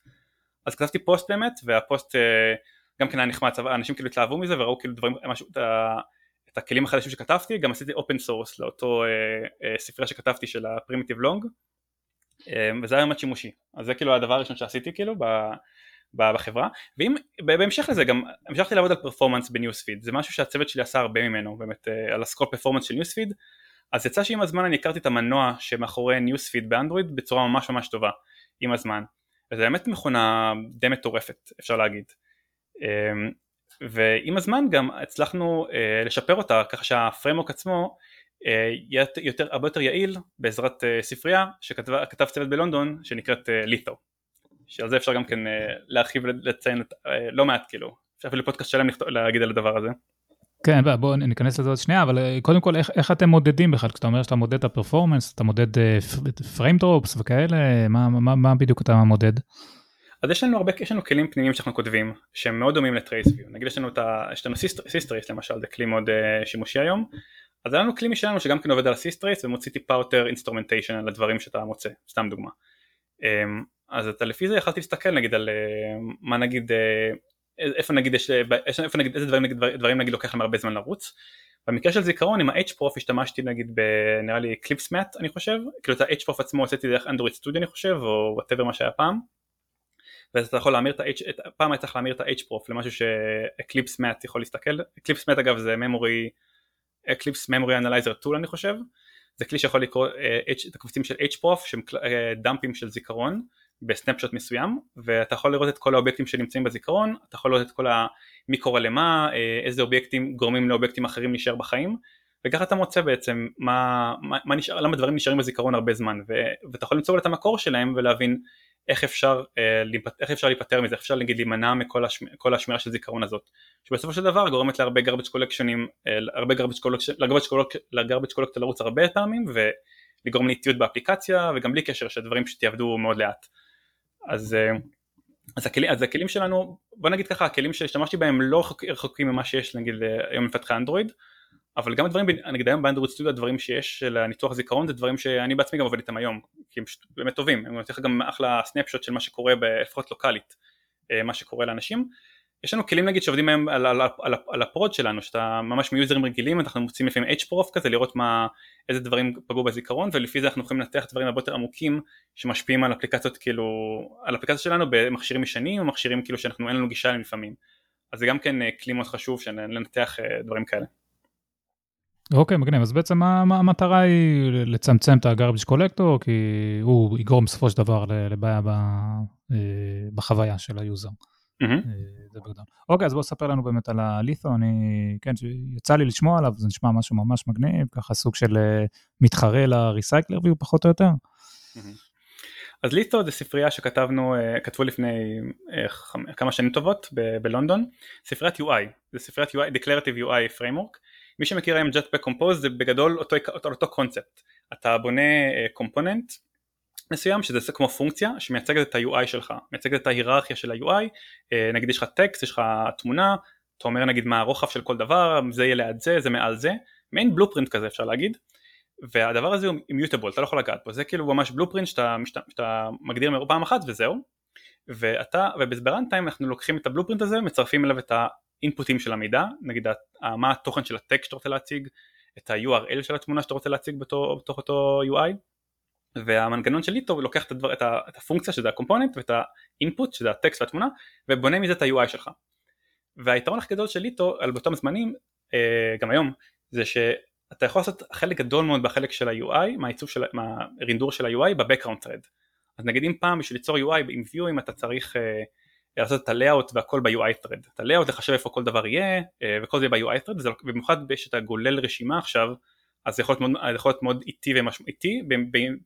אז כתבתי פוסט באמת והפוסט אה, גם כן היה נחמד אנשים כאילו התלהבו מזה וראו כאילו דברים משהו את הכלים החדשים שכתבתי, גם עשיתי open source לאותו אה, אה, ספרייה שכתבתי של ה primitive long אה, וזה היה באמת שימושי, אז זה כאילו הדבר הראשון שעשיתי כאילו ב, ב, בחברה, ואם בהמשך לזה גם המשכתי לעבוד על performance ב newsfeed, זה משהו שהצוות שלי עשה הרבה ממנו, באמת אה, על ה scroll performance של newsfeed, אז יצא שעם הזמן אני הכרתי את המנוע שמאחורי ניוספיד באנדרואיד בצורה ממש ממש טובה, עם הזמן, וזה באמת מכונה די מטורפת אפשר להגיד. אה, ועם הזמן גם הצלחנו אה, לשפר אותה ככה שהפרמוק עצמו אה, יהיה יותר, הרבה יותר יעיל בעזרת אה, ספרייה שכתב צוות בלונדון שנקראת לית'ו שעל זה אפשר גם כן להרחיב ולציין אה, לא מעט כאילו אפשר אפילו פודקאסט שלם להגיד על הדבר הזה. כן בואו ניכנס לזה עוד שנייה אבל אה, קודם כל איך, איך אתם מודדים בכלל כשאתה אומר שאתה מודד את ה performance אתה מודד frame drops וכאלה מה, מה, מה בדיוק אתה מודד. אז יש לנו הרבה, יש לנו כלים פנימיים שאנחנו כותבים שהם מאוד דומים ל trace view, נגיד יש לנו את ה... יש לנו Systrace למשל, זה כלי מאוד uh, שימושי היום, אז היה לנו כלי משלנו שגם כן עובד על ה Systrace ומוציא טיפה יותר instrumentation על הדברים שאתה מוצא, סתם דוגמה. אמ, אז אתה לפי זה יכלתי להסתכל נגיד על מה נגיד, איפה נגיד יש, איפה נגיד, איזה דברים נגיד, דברים נגיד לוקח להם הרבה זמן לרוץ. במקרה של זיכרון עם ה-HPROF השתמשתי נגיד בנראה לי Eclipse MAT אני חושב, כאילו את ה-HPROF עצמו הוצאתי דרך Android Studio אני חושב, או whatever מה שהיה פעם. ואז אתה יכול להמיר את ה-H, פעם היית צריך להמיר את ה-HPROF למשהו ש Eclipse MAT יכול להסתכל, Eclipse MAT אגב זה memory, Eclipse memory analyzer tool אני חושב, זה כלי שיכול לקרוא uh, את הקבצים של HPROF שהם uh, דאמפים של זיכרון בסנפשוט מסוים ואתה יכול לראות את כל האובייקטים שנמצאים בזיכרון, אתה יכול לראות את כל מי קורא למה, אה, איזה אובייקטים גורמים לאובייקטים אחרים להישאר בחיים וככה אתה מוצא בעצם מה, מה, מה נשאר, למה דברים נשארים בזיכרון הרבה זמן ו, ואתה יכול למצוא את המקור שלהם ולהבין איך אפשר, אה, איך אפשר להיפטר מזה, איך אפשר נגיד להימנע מכל השמיר, השמירה של זיכרון הזאת שבסופו של דבר גורמת להרבה garbage collectionים, אה, הרבה garbage collector לרוץ הרבה פעמים ולגרום לאיטיות באפליקציה וגם בלי קשר שדברים יעבדו מאוד לאט אז, אה, אז, הכלים, אז הכלים שלנו, בוא נגיד ככה, הכלים שהשתמשתי בהם לא רחוקים ממה שיש נגיד אה, היום מפתחי אנדרואיד, אבל גם הדברים, נגיד היום באנדרואיד סטודיו, הדברים שיש של הניתוח זיכרון זה דברים שאני בעצמי גם עובד איתם היום, כי הם באמת טובים, הם נותנים לך גם אחלה סנפשוט של מה שקורה לפחות לוקאלית, אה, מה שקורה לאנשים, יש לנו כלים נגיד שעובדים היום על, על, על, על הפרוד שלנו, שאתה ממש מיוזרים רגילים, אנחנו מוצאים לפעמים HPROF כזה, לראות מה, איזה דברים פגעו בזיכרון, ולפי זה אנחנו יכולים לנתח דברים הרבה יותר עמוקים שמשפיעים על אפליקציות כאילו, על אפליקציות שלנו במכשירים ישנים, או מכשירים כאילו שאנחנו אין לנו גישה אליהם לפעמים. אז זה גם כן אה, כלי מאוד חשוב לנתח אה, דברים כאלה. אוקיי, מגניב. אז בעצם המטרה היא לצמצם את ה garbage collector, כי הוא יגרום בסופו של דבר לבעיה אה, בחוויה של ה user. Mm-hmm. זה בגדול. אוקיי, אז בוא ספר לנו באמת על ה Litho, אני, כן, יצא לי לשמוע עליו, זה נשמע משהו ממש מגניב, ככה סוג של אה, מתחרה לריסייקלר ויו פחות או יותר. אז לית'ו זה ספרייה שכתבנו, אה, כתבו לפני כמה שנים טובות בלונדון, ספריית UI, זה ספריית UI, Declarative UI Framework, מי שמכיר היום Jetpack Compose זה בגדול אותו, אותו, אותו קונספט, אתה בונה קומפוננט מסוים שזה כמו פונקציה שמייצגת את ה-UI שלך, מייצגת את ההיררכיה של ה-UI, אה, נגיד יש לך טקסט, יש לך תמונה, אתה אומר נגיד מה הרוחב של כל דבר, זה יהיה ליד זה, זה מעל זה, מעין בלופרינט כזה אפשר להגיד, והדבר הזה הוא אימיוטבול, אתה לא יכול לגעת בו, זה כאילו ממש בלופרינט שאתה, שאתה מגדיר פעם אחת וזהו, ואתה, ובברנטיים אנחנו לוקחים את הבלופרינט הזה, מצרפים אליו את האינפוטים של המידע, נגיד מה התוכן של הטקסט שאתה רוצה להציג, את ה-URL של התמונה שאתה רוצה להציג בתוך אותו UI, והמנגנון של ליטו לוקח את, הדבר, את, ה, את הפונקציה שזה הקומפוננט ואת האינפוט שזה הטקסט והתמונה ובונה מזה את ה-UI שלך. והיתרון הכי גדול של ליטו על באותם זמנים אה, גם היום זה שאתה יכול לעשות חלק גדול מאוד בחלק של ה-UI מהעיצוב של, מהרינדור של ה-UI ב-Background thread. אז נגיד אם פעם בשביל ליצור UI עם viewים אתה צריך אה, לעשות את ה-layout והכל ב-UI thread. את ה-layout לחשב איפה כל דבר יהיה אה, וכל זה ב-UI thread ובמיוחד כשאתה גולל רשימה עכשיו אז זה יכול להיות מאוד, יכול להיות מאוד איטי ומשמעותי,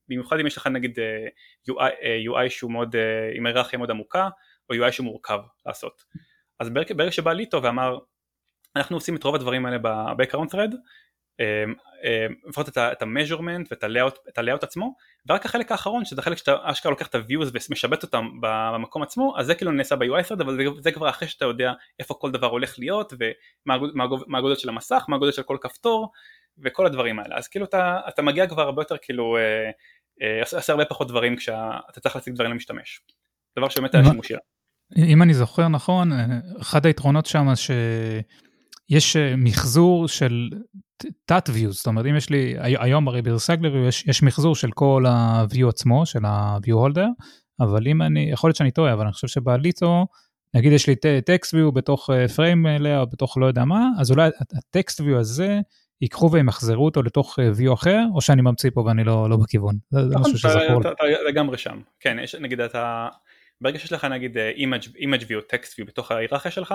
במיוחד אם יש לך נגיד אה, UI, אה, UI שהוא מאוד, אה, עם היררכיה מאוד עמוקה, או UI שהוא מורכב לעשות. אז ברגע שבא ליטו ואמר, אנחנו עושים את רוב הדברים האלה ב-Background thread, לפחות את ה-measurement ואת ה-layout עצמו, ורק החלק האחרון, שזה החלק שאתה אשכרה לוקח את ה-views ומשבט אותם במקום עצמו, אז זה כאילו נעשה ב-UI thread, אבל זה, זה כבר אחרי שאתה יודע איפה כל דבר הולך להיות, ומה הגודל של המסך, מה הגודל של כל כפתור, וכל הדברים האלה אז כאילו אתה, אתה מגיע כבר הרבה יותר כאילו אה, אה, עושה הרבה פחות דברים כשאתה צריך להציג דברים למשתמש דבר שבאמת היה שימושי. אם אני זוכר נכון אחד היתרונות שם שיש אה, מחזור של תת views זאת אומרת אם יש לי היום הרי ברסגלר יש, יש מחזור של כל ה-view עצמו של ה-view holder אבל אם אני יכול להיות שאני טועה אבל אני חושב שבליטו נגיד יש לי טקסט view בתוך פריים אליה או בתוך לא יודע מה אז אולי הטקסט view הזה ייקחו וימחזרו אותו לתוך view אחר, או שאני ממציא פה ואני לא, לא בכיוון? זה נכון, משהו שזכור. אתה לגמרי שם, כן, יש, נגיד אתה, ברגע שיש לך נגיד image, image view, text view בתוך ההיררכיה שלך,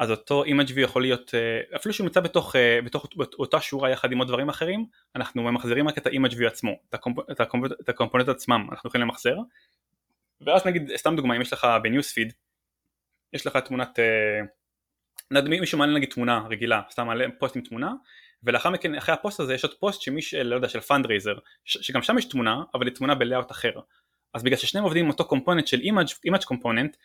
אז אותו image view יכול להיות, אפילו שהוא נמצא בתוך, בתוך אותה שורה יחד עם עוד דברים אחרים, אנחנו ממחזרים רק את ה-image view עצמו, את, הקומפ, את, הקומפ, את הקומפוננט עצמם, אנחנו יכולים למחזר, ואז נגיד, סתם דוגמא, אם יש לך ב newsfeed, יש לך תמונת, מישהו מעלה נגיד תמונה רגילה, סתם מעלה פוסט עם תמונה, ולאחר מכן אחרי הפוסט הזה יש עוד פוסט שמי של, לא יודע, של fundraiser שגם שם יש תמונה אבל היא תמונה ב layout אחר אז בגלל ששניהם עובדים עם אותו component של image component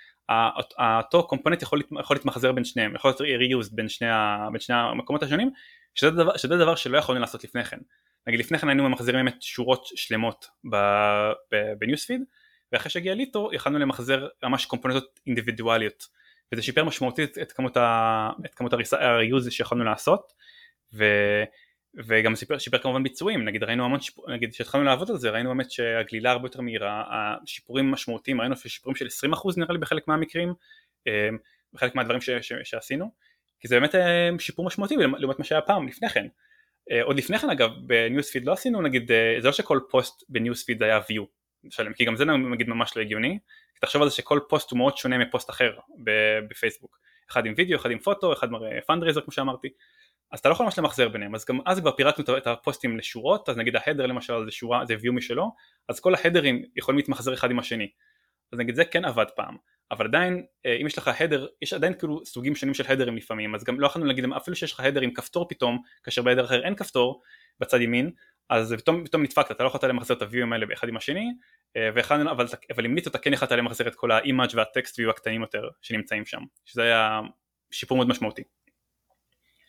אותו component יכול, יכול להתמחזר בין שניהם יכול להיות reused בין שני, בין שני המקומות השונים שזה דבר, שזה דבר שלא יכולנו לעשות לפני כן. נגיד לפני כן היינו ממחזרים באמת שורות שלמות בניוספיד ואחרי שהגיע ליטו יכלנו למחזר ממש קומפוננטות אינדיבידואליות וזה שיפר משמעותית את כמות, ה, את כמות הריוז שיכולנו לעשות ו, וגם שיפר, שיפר כמובן ביצועים נגיד ראינו המון שיפור, נגיד כשהתחלנו לעבוד על זה ראינו באמת שהגלילה הרבה יותר מהירה השיפורים משמעותיים ראינו שיפורים של 20% נראה לי בחלק מהמקרים אה, בחלק מהדברים ש, ש, שעשינו כי זה באמת אה, שיפור משמעותי לעומת מה שהיה פעם לפני כן. אה, עוד לפני כן אגב ב newsfeed לא עשינו נגיד זה לא שכל פוסט ב newsfeed היה view שלם כי גם זה נגיד ממש לא הגיוני תחשוב על זה שכל פוסט הוא מאוד שונה מפוסט אחר בפייסבוק. אחד עם וידאו אחד עם photo אחד מראה fundraiser כמו שאמרתי אז אתה לא יכול ממש למחזר ביניהם אז גם אז כבר פירקנו את הפוסטים לשורות אז נגיד ה header למשל זה שורה זה view משלו אז כל ההדרים יכולים להתמחזר אחד עם השני. אז נגיד זה כן עבד פעם אבל עדיין אה, אם יש לך header יש עדיין כאילו סוגים שונים של הדרים לפעמים אז גם לא יכולנו להגיד אפילו שיש לך header עם כפתור פתאום כאשר ב header אחר אין כפתור בצד ימין אז פתאום, פתאום נדפקת אתה לא יכולת למחזר את הוויואים האלה אחד עם השני אה, ואחד, אבל, אבל עם ניטו אתה כן יכולת למחזר את כל האימאג' והטקסט ויו הקטנים יותר שנמצאים שם שזה היה שיפור מאוד משמעותי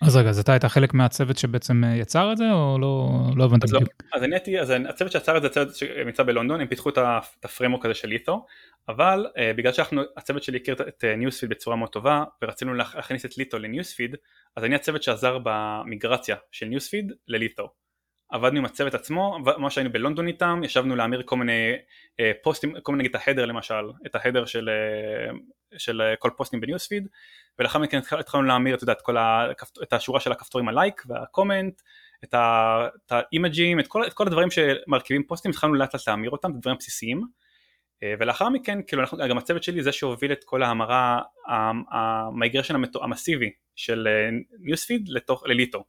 אז רגע, אז אתה היית חלק מהצוות שבעצם אה, יצר את זה, או לא, לא הבנתי אז לא, בדיוק? לא, אז אני הייתי, אז הצוות שיצר את זה, הצוות שנמצא בלונדון, הם פיתחו את ה framework הזה של Litho, אבל אה, בגלל שהצוות שלי הכיר את newsfeed אה, בצורה מאוד טובה, ורצינו להכניס את Litho ל newsfeed, אז אני הצוות שעזר במיגרציה של newsfeed ל Litho. עבדנו עם הצוות עצמו, מה שהיינו בלונדון איתם, ישבנו להמיר כל מיני אה, פוסטים, כל מיני נגיד את ה header למשל, את ה header של, אה, של אה, כל פוסטים ב newsfeed, ולאחר מכן התחלנו להמיר את, יודעת, כל ה, את השורה של הכפתורים הלייק וה comment, את, האימג'ים, את את כל הדברים שמרכיבים פוסטים, התחלנו לאט לאט להמיר אותם, את הדברים בסיסיים, ולאחר מכן, כאילו אנחנו, גם הצוות שלי זה שהוביל את כל ההמרה, ה migration המסיבי של newsfeed לתוך, ל Litho.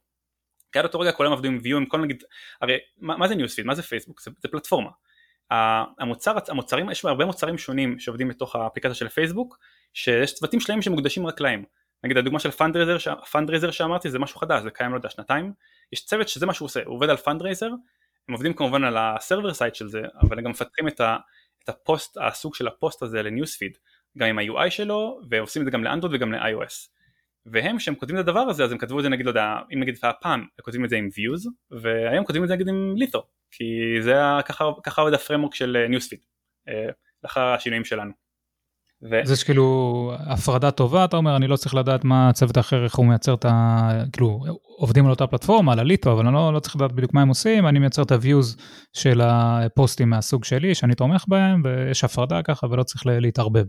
כי עד אותו רגע כולם עבדו עם view עם כל נגיד, הרי מה, מה זה newsfeed, מה זה פייסבוק, זה, זה פלטפורמה. המוצר, המוצרים, יש הרבה מוצרים שונים שעובדים בתוך האפליקציה של פייסבוק, שיש צוותים שלמים שמוקדשים רק להם. נגיד הדוגמה של fundraiser, fundraiser שאמרתי זה משהו חדש, זה קיים לא יודע שנתיים, יש צוות שזה מה שהוא עושה, הוא עובד על fundraiser, הם עובדים כמובן על ה server side של זה, אבל הם גם מפתחים את, ה, את הפוסט, הסוג של הפוסט הזה ל newsfeed, גם עם ה-UI שלו, ועושים את זה גם לאנדרואיד וגם ל-iOS. והם כשהם כותבים את הדבר הזה אז הם כתבו את זה נגיד לא יודע אם נגיד פעם הם כותבים את זה עם views והיום כותבים את זה נגיד עם Litho כי זה ככה עובד ה framework של newsfeed אה, אה, לאחר השינויים שלנו. ו... זה שכאילו הפרדה טובה אתה אומר אני לא צריך לדעת מה הצוות האחר איך הוא מייצר את ה... כאילו עובדים על אותה פלטפורמה על ה Litho אבל אני לא, לא צריך לדעת בדיוק מה הם עושים אני מייצר את ה-views של הפוסטים מהסוג שלי שאני תומך בהם ויש הפרדה ככה ולא צריך להתערבב.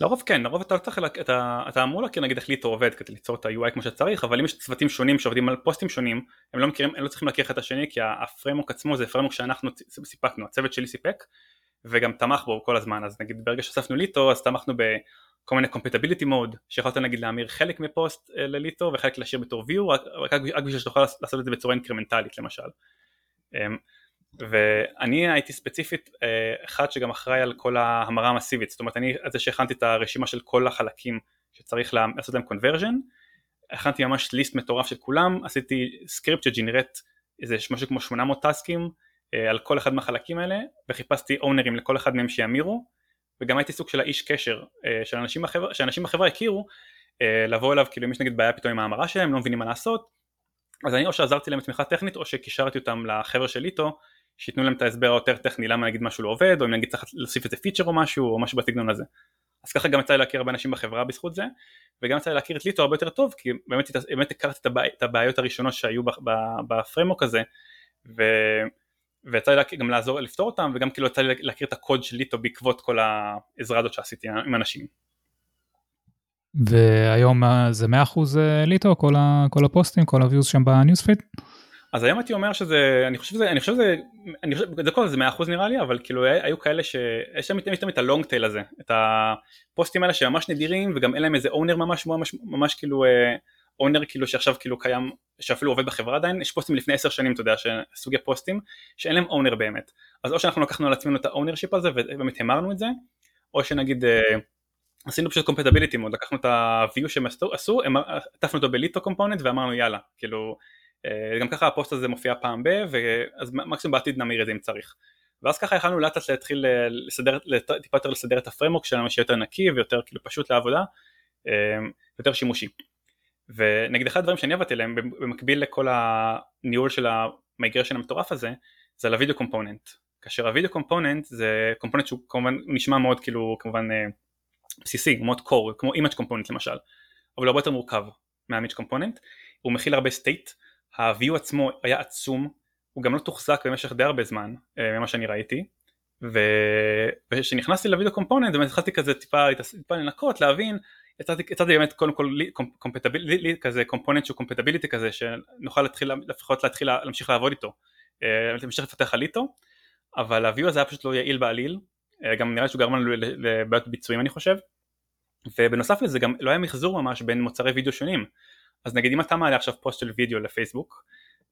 לרוב כן, לרוב אתה לא צריך, אתה, אתה אמור להכיר נגיד איך ליטו עובד כדי ליצור את ה-UI כמו שצריך, אבל אם יש צוותים שונים שעובדים על פוסטים שונים, הם לא מכירים, הם לא צריכים להכיר אחד את השני כי הפרמוק עצמו זה פרמוק שאנחנו סיפקנו, הצוות שלי סיפק וגם תמך בו כל הזמן, אז נגיד ברגע שהוספנו ליטו אז תמכנו בכל מיני compatibility mode, שיכולת נגיד להמיר חלק מפוסט אה, לליטו וחלק להשאיר בתור view, רק, רק, רק בשביל שתוכל לעשות את זה בצורה אינקרמנטלית למשל. אמ, ואני הייתי ספציפית אה, אחד שגם אחראי על כל ההמרה המסיבית, זאת אומרת אני זה שהכנתי את הרשימה של כל החלקים שצריך לעשות להם conversion, הכנתי ממש list מטורף של כולם, עשיתי סקריפט ש generate איזה משהו כמו 800 טסקים אה, על כל אחד מהחלקים האלה וחיפשתי אונרים לכל אחד מהם שימירו וגם הייתי סוג של האיש קשר אה, של אנשים בחברה, שאנשים בחברה הכירו לבוא אליו כאילו אם יש נגיד בעיה פתאום עם ההמרה שלהם לא מבינים מה לעשות אז אני או שעזרתי להם תמיכה טכנית או שקישרתי אותם לחבר'ה של איתו שייתנו להם את ההסבר היותר טכני למה נגיד משהו לא עובד או אם נגיד צריך להוסיף איזה פיצ'ר או משהו או משהו בסגנון הזה. אז ככה גם יצא לי להכיר הרבה אנשים בחברה בזכות זה וגם יצא לי להכיר את ליטו הרבה יותר טוב כי באמת, באמת הכרתי את, הבעי, את הבעיות הראשונות שהיו בפרמוק הזה ו, ויצא לי גם לעזור לפתור אותם וגם כאילו יצא לי להכיר את הקוד של ליטו בעקבות כל העזרה הזאת שעשיתי עם אנשים. והיום זה 100% אה, Litho כל, ה, כל הפוסטים כל ה views שם ב newsfeed? אז היום הייתי אומר שזה, אני חושב שזה, אני חושב שזה, אני חושב, זה כל זה 100% נראה לי, אבל כאילו היו כאלה שיש להם תמיד את ה long tail הזה, את הפוסטים האלה שממש נדירים וגם אין להם איזה owner ממש ממש, ממש כאילו owner כאילו שעכשיו כאילו קיים, שאפילו עובד בחברה עדיין, יש פוסטים לפני 10 שנים אתה יודע, סוגי פוסטים שאין להם owner באמת, אז או שאנחנו לקחנו על עצמנו את ה ownership הזה ובאמת המרנו את זה, או שנגיד עשינו פשוט compatibility mode, לקחנו את ה-view שהם עשו, עטפנו אותו ב Litho component ואמרנו יאללה, כאילו אה, גם ככה הפוסט הזה מופיע פעם ב, אז מקסימום בעתיד נמיר את זה אם צריך. ואז ככה יכלנו לאט לאט להתחיל אה, לסדר, טיפה יותר לסדר את ה framework שלנו שיהיה יותר נקי ויותר כאילו פשוט לעבודה, אה, יותר שימושי. ונגיד אחד הדברים שאני עבדתי עליהם במקביל לכל הניהול של ה migration המטורף הזה זה על הוידאו component. כאשר הוידאו component זה component שהוא כמובן נשמע מאוד כאילו כמובן אה, בסיסי מאוד core כמו image component למשל אבל הוא הרבה יותר מורכב מה image component הוא מכיל הרבה state ה view עצמו היה עצום הוא גם לא תוחזק במשך די הרבה זמן אה, ממה שאני ראיתי. וכשנכנסתי לוידאו component באמת התחלתי כזה טיפה, טיפה לנקות להבין יצאתי באמת קודם כל compatibility כזה component שהוא compatibility כזה שנוכל להתחיל לפחות להתחיל להמשיך לעבוד איתו. אה, להמשיך לפתח על איתו אבל ה view הזה היה פשוט לא יעיל בעליל. אה, גם נראה שהוא גרם לנו לבעיות ביצועים אני חושב. ובנוסף לזה גם לא היה מחזור ממש בין מוצרי וידאו שונים. אז נגיד אם אתה מעלה עכשיו פוסט של וידאו לפייסבוק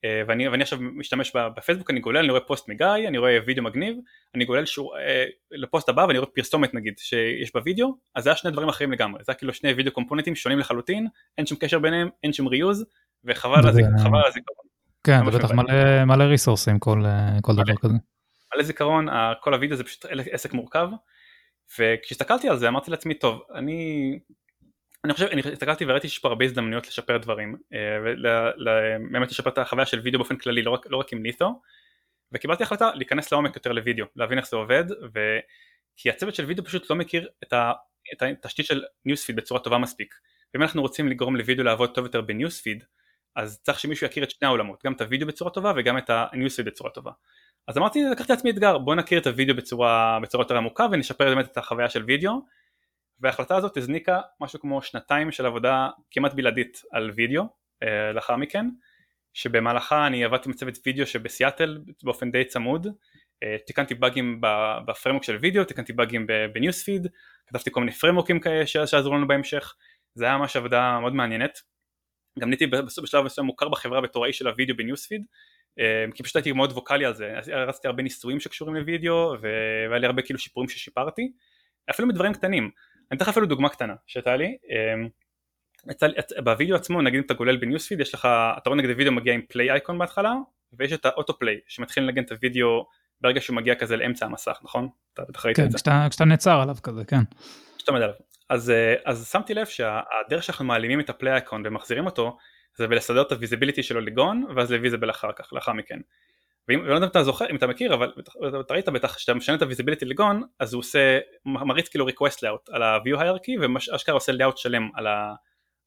ואני, ואני עכשיו משתמש בפייסבוק אני גולל אני רואה פוסט מגיא אני רואה וידאו מגניב אני גולל שור, אה, לפוסט הבא ואני רואה פרסומת נגיד שיש בווידאו אז זה היה שני דברים אחרים לגמרי זה היה כאילו שני וידאו קומפוננטים שונים לחלוטין אין שום קשר ביניהם אין שום reuse וחבל על הזיכרון. כן זה בטח מלא, מלא ריסורסים כל, אה, כל דבר כזה. מלא זיכרון כל הווידאו זה פשוט עסק מורכב וכשהסתכלתי על זה אמרתי לעצמי טוב אני אני חושב, אני הסתכלתי וראיתי שיש פה הרבה הזדמנויות לשפר דברים ובאמת לשפר את החוויה של וידאו באופן כללי לא רק, לא רק עם Litho וקיבלתי החלטה להיכנס לעומק יותר לוידאו להבין איך זה עובד ו... כי הצוות של וידאו פשוט לא מכיר את, ה... את התשתית של newsfeed בצורה טובה מספיק. ואם אנחנו רוצים לגרום לוידאו לעבוד טוב יותר בניוספיד אז צריך שמישהו יכיר את שני העולמות גם את הוידאו בצורה טובה וגם את הניוספיד בצורה טובה. אז אמרתי לקחתי לעצמי אתגר בוא נכיר את הוידאו בצורה, בצורה יותר עמוקה ונשפר באמת את החוויה של וידאו וההחלטה הזאת הזניקה משהו כמו שנתיים של עבודה כמעט בלעדית על וידאו אה, לאחר מכן שבמהלכה אני עבדתי עם צוות וידאו שבסיאטל באופן די צמוד. אה, תיקנתי באגים בפרמוק של וידאו, תיקנתי באגים ב News Feed, כתבתי כל מיני פריימוורקים כאלה שעזרו לנו בהמשך, זה היה ממש עבודה מאוד מעניינת. גם נהייתי בשלב מסוים מוכר בחברה בתור האיש של הוידאו ב News Feed, אה, כי פשוט הייתי מאוד ווקאלי על זה, רצתי הרבה ניסויים שקשורים לוידאו והיה לי הרבה כאילו שיפורים ששיפרתי, אפילו מדברים קטנים, אני אתן לך אפילו דוגמה קטנה שהייתה לי אמ, בווידאו עצמו נגיד אם אתה גולל ב News Feed יש לך אתה רואה נגיד הווידאו מגיע עם play icon בהתחלה ויש את ה auto play שמתחיל לנגן את הווידאו ברגע שהוא מגיע כזה לאמצע המסך נכון? אתה בטח ראית כן, את זה. כן כשאתה נעצר עליו כזה כן. כשאתה עומד עליו. אז, אה, אז שמתי לב שהדרך שאנחנו מעלימים את ה play icon ומחזירים אותו זה בלסדר את ה visibility שלו ל gone ואז ל visible אחר כך לאחר מכן. ואם לא יודע אם אתה זוכר אם אתה מכיר אבל אתה ראית בטח כשאתה משנה את ה visibility ל gone אז הוא עושה מריץ כאילו request layout על ה-view hierarchy ואשכרה עושה layout שלם על ה...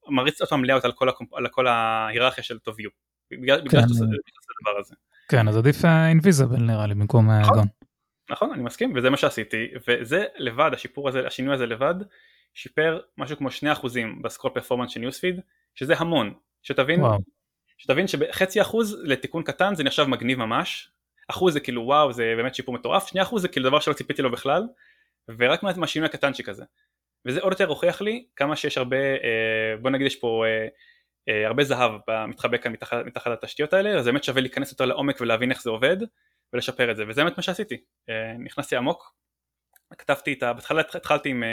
מריץ עוד פעם layout על כל, על כל ההיררכיה של אותו view בגלל, כן. שאתה עושה את הדבר הזה. כן אז עדיף invisible נראה לי במקום אה, נכון, גון. נכון אני מסכים וזה מה שעשיתי וזה לבד השיפור הזה השינוי הזה לבד שיפר משהו כמו 2% בסקרול פרפורמנס של ניוספיד שזה המון שתבין. שתבין שבחצי אחוז לתיקון קטן זה נחשב מגניב ממש, אחוז זה כאילו וואו זה באמת שיפור מטורף, שני אחוז זה כאילו דבר שלא ציפיתי לו בכלל, ורק מהשינוי הקטנצ'יק הזה. וזה עוד יותר הוכיח לי כמה שיש הרבה, אה, בוא נגיד יש פה אה, אה, הרבה זהב מתחבא כאן מתחת, מתחת לתשתיות האלה, אז באמת שווה להיכנס יותר לעומק ולהבין איך זה עובד ולשפר את זה, וזה באמת מה שעשיתי, נכנסתי עמוק, כתבתי את ה... בהתחלה התחלתי עם,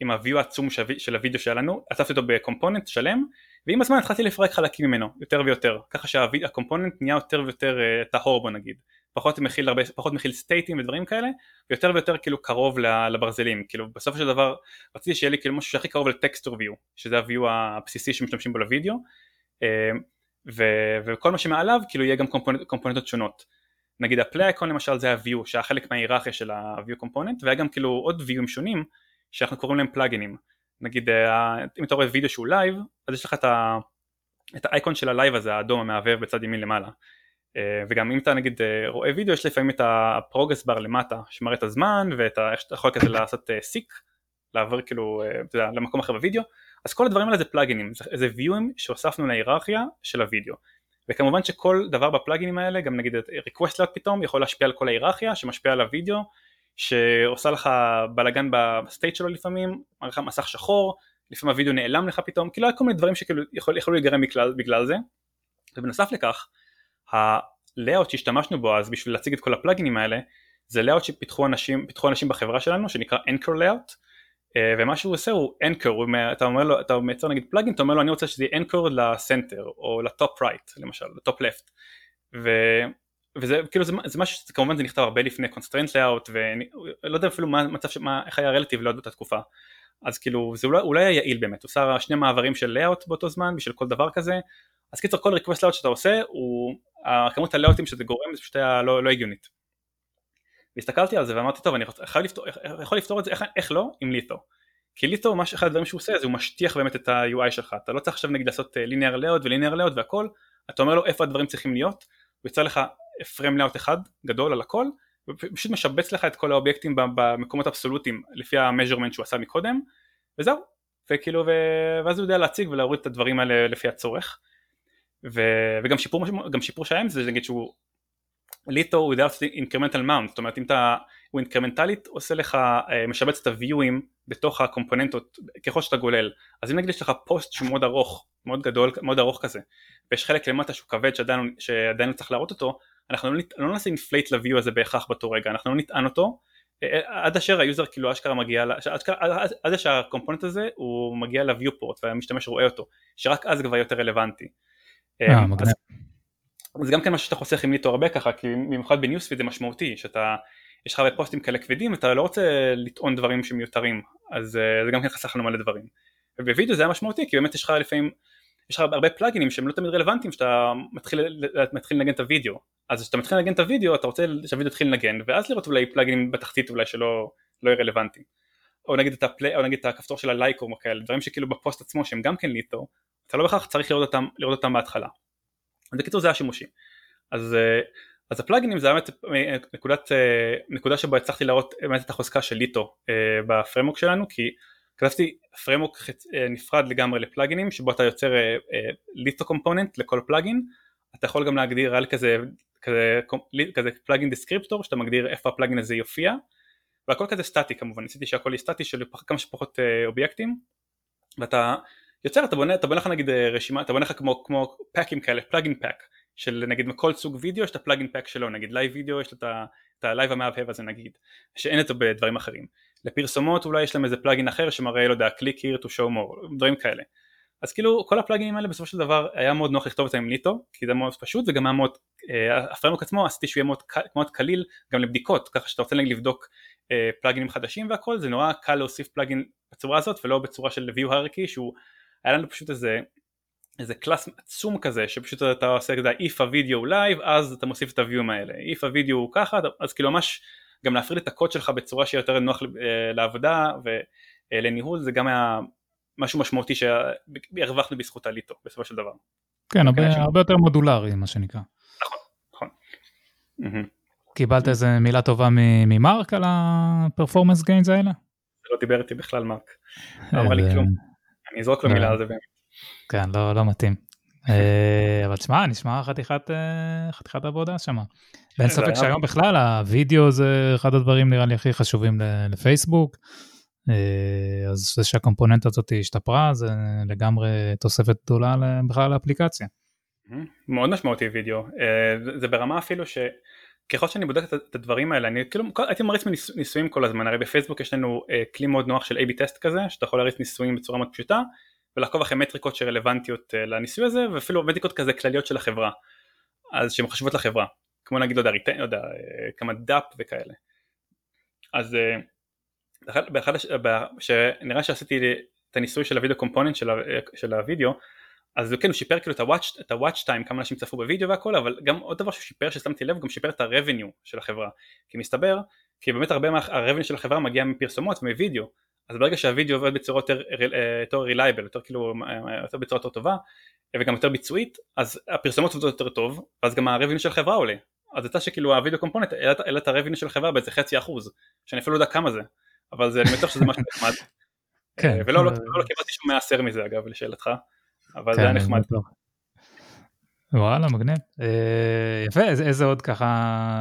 עם ה-view העצום של הוידאו שהיה לנו, עצבתי אותו בקומפוננט שלם, ועם הזמן התחלתי לפרק חלקים ממנו יותר ויותר ככה שהקומפוננט נהיה יותר ויותר uh, טהור בוא נגיד. פחות מכיל הרבה פחות מכיל סטייטים ודברים כאלה ויותר ויותר כאילו קרוב לברזלים. כאילו בסופו של דבר רציתי שיהיה לי כאילו משהו שהכי קרוב ל texture view שזה ה view הבסיסי שמשתמשים בו לוידאו. uh, ו- וכל מה שמעליו כאילו יהיה גם component, קומפוננטות שונות. נגיד ה play icon למשל זה ה view שהיה חלק מההיררכיה של ה view component והיה גם כאילו עוד ויואים שונים שאנחנו קוראים להם פלאגינים נגיד אה, אם אתה רואה וידאו שהוא live אז יש לך את, ה, את האייקון של ה live הזה האדום המהבהב בצד ימין למעלה. אה, וגם אם אתה נגיד אה, רואה וידאו יש לפעמים את ה progress bar למטה שמראה את הזמן ואתה יכול כזה לעשות seek לעבור כאילו יודע, למקום אחר בווידאו. אז כל הדברים האלה זה פלאגינים זה, זה ויואים שהוספנו להיררכיה של הווידאו. וכמובן שכל דבר בפלאגינים האלה גם נגיד request layout פתאום יכול להשפיע על כל ההיררכיה שמשפיע על הווידאו שעושה לך בלאגן ב state שלו לפעמים, לך מסך שחור, לפעמים הווידאו נעלם לך פתאום, כאילו היה כל מיני דברים שכאילו יכול, יכולו להיגרם בגלל, בגלל זה, ובנוסף לכך, ה layout שהשתמשנו בו אז בשביל להציג את כל הפלאגינים האלה, זה לאוט שפיתחו אנשים, אנשים בחברה שלנו שנקרא Anchor Layout, אה, ומה שהוא עושה הוא Anchor, אתה אומר לו, אתה מייצר נגיד פלאגין, אתה אומר לו אני רוצה שזה יהיה Anchor לסנטר, או לטופ רייט למשל, לטופ לפט, וזה כאילו זה, זה משהו כמובן זה נכתב הרבה לפני constraint layout ואני לא יודע אפילו מה מצב מה איך היה רלטיב לעוד באותה תקופה. אז כאילו זה אולי, אולי היה יעיל באמת. הוא עושה שני מעברים של layout באותו זמן בשביל כל דבר כזה. אז קיצר כל request layout שאתה עושה הוא הכמות הלאוטים שזה גורם זה פשוט היה לא, לא הגיונית. והסתכלתי על זה ואמרתי טוב אני יכול לפתור, יכול לפתור את זה איך, איך לא? עם ליטו כי ליטו מה שאחד הדברים שהוא עושה זה הוא משטיח באמת את ה-UI שלך. אתה לא צריך עכשיו נגיד לעשות ליניאר לאוט וליניאר לאוט והכל. אתה אומר לו איפה הדברים צריכים להיות הוא יוצר לך פריים לאוט אחד גדול על הכל ופשוט משבץ לך את כל האובייקטים במקומות אבסולוטיים לפי המז'רמנט שהוא עשה מקודם וזהו. וכאילו ו... ואז הוא יודע להציג ולהוריד את הדברים האלה לפי הצורך. ו... וגם שיפור, גם שיפור שלהם זה נגיד שהוא Litho הוא יודע לעשות incremental mount זאת אומרת אם אתה הוא אינקרמנטלית עושה לך אה, משבץ את הוויואים בתוך הקומפוננטות ככל שאתה גולל. אז אם נגיד יש לך פוסט שהוא מאוד ארוך מאוד גדול מאוד ארוך כזה ויש חלק למטה שהוא כבד שעדיין, שעדיין צריך להראות אותו אנחנו לא, לא נעשה inflate ל view הזה בהכרח באותו רגע אנחנו לא נטען אותו אה, אה, עד אשר ה user כאילו אשכרה מגיע, עד, עד, עד אשר ה component הזה הוא מגיע ל viewport והמשתמש רואה אותו שרק אז כבר יותר רלוונטי. אה, מגניב. זה גם כן מה שאתה חוסך עם ליטו הרבה ככה כי במיוחד בניוספיד זה משמעותי שאתה יש לך הרבה פוסטים כאלה כבדים אתה לא רוצה לטעון דברים שמיותרים אז זה גם כן חסך לנו מלא דברים. ובווידאו זה היה משמעותי כי באמת יש לך לפעמים יש לך הרבה פלאגינים שהם לא תמיד רלוונטיים שאתה מתחיל, מתחיל לנגן את הוידאו. אז כשאתה מתחיל לנגן את הוידאו אתה רוצה שהוידאו יתחיל לנגן ואז לראות אולי פלאגינים בתחתית אולי שלא לא יהיה רלוונטיים או נגיד את ה play, או נגיד את הכפתור של ה like, comment או כאלה דברים שכאילו בפוסט עצמו שהם גם כן Litho אתה לא בהכרח צריך לראות אותם, לראות אותם בהתחלה. אז בקיצור זה השימושים אז, אה, אז הפלאגינים זה באמת אה, נקודת, אה, נקודה שבה הצלחתי להראות באמת את החוזקה של Litho ב framework שלנו כי כתבתי framework נפרד לגמרי לפלאגינים שבו אתה יוצר Litho component לכל plugin. אתה יכול גם להגדיר על כזה כזה, כזה plugin descriptor שאתה מגדיר איפה ה plugin הזה יופיע. והכל כזה סטטי כמובן. ניסיתי שהכל יהיה סטטי של כמה שפחות אובייקטים. ואתה יוצר אתה בונה, אתה בונה לך נגיד אה, רשימה, אתה בונה לך כמו, כמו פאקים כאלה, plugin pack של נגיד מכל סוג וידאו יש את ה plugin pack שלו, נגיד live video יש את ה live המהבהב הזה נגיד, שאין אותו בדברים אחרים. לפרסומות אולי יש להם איזה plugin אחר שמראה, לא יודע, click here to show more, דברים כאלה. אז כאילו כל הפלאגינים האלה בסופו של דבר היה מאוד נוח לכתוב אותם עם Litho, כי זה מאוד פשוט וגם היה מאוד, אה, ה framework עצמו עשיתי שהוא יהיה מאוד, מאוד קליל גם לבדיקות, ככה שאתה רוצה לבדוק אה, פלאגינים חדשים והכל, זה נורא קל להוסיף plugin בצורה הזאת ולא בצורה של view hierarchy שהוא היה לנו פשוט איזה איזה class עצום כזה שפשוט אתה עושה כזה if הווידאו live אז אתה מוסיף את הוויואים האלה if הווידאו הוא ככה אז כאילו ממש גם להפריד את הקוד שלך בצורה שיהיה יותר נוח אה, לעבודה ולניהול זה גם היה משהו משמעותי שהרווחנו בזכות ה Litho בסופו של דבר. כן הרבה, הרבה יותר מודולרי מה שנקרא. נכון נכון. קיבלת איזה מילה טובה ממרק על הפרפורמנס גיינס האלה? לא דיבר איתי בכלל מרק. לא אמר לי כלום. אני אזרוק לו מילה על זה באמת. כן, לא, לא מתאים. אה, אבל תשמע, נשמע חתיכת, אה, חתיכת עבודה שמה. ואין ספק שהיום בכלל הווידאו זה אחד הדברים נראה לי הכי חשובים לפייסבוק. אה, אז זה שהקומפוננט הזאת השתפרה זה לגמרי תוספת גדולה בכלל לאפליקציה. מאוד משמעותי וידאו. זה ברמה אפילו ש... ככל שאני בודק את הדברים האלה אני כאילו הייתי מריץ ניסויים כל הזמן הרי בפייסבוק יש לנו כלי מאוד נוח של A-B טסט כזה שאתה יכול להריץ ניסויים בצורה מאוד פשוטה ולעקוב אחרי מטריקות שרלוונטיות uh, לניסוי הזה ואפילו מטריקות כזה כלליות של החברה אז שהן חשובות לחברה. כמו נגיד לא יודע, ריטן, לא יודע uh, כמה דאפ וכאלה. אז uh, באחד, הש... שנראה שעשיתי את הניסוי של ה video component של, ה... של הוידאו אז כן הוא שיפר כאילו את ה-watch time כמה אנשים צפו בווידאו והכל אבל גם עוד דבר שהוא שיפר ששמתי לב הוא גם שיפר את ה-revenue של החברה. כי מסתבר כי באמת הרבה מה-revenue של החברה מגיע מפרסומות ומווידאו אז ברגע שהווידאו עובד בצורה יותר, אה, יותר reliable יותר כאילו אה, יותר בצורה יותר טובה וגם יותר ביצועית אז הפרסומות עובדות יותר טוב ואז גם ה-revenue של החברה עולה. אז יצא שכאילו ה video component העלה את ה-revenue של החברה באיזה חצי אחוז שאני אפילו לא יודע כמה זה אבל זה, אני בטוח שזה משהו נחמד. כן, אה, ולא לא, לא, לא קיבלתי שום מעשר מזה אגב לשאלתך אבל כן, זה היה נחמד. וואלה מגניב. אה, יפה איזה, איזה עוד ככה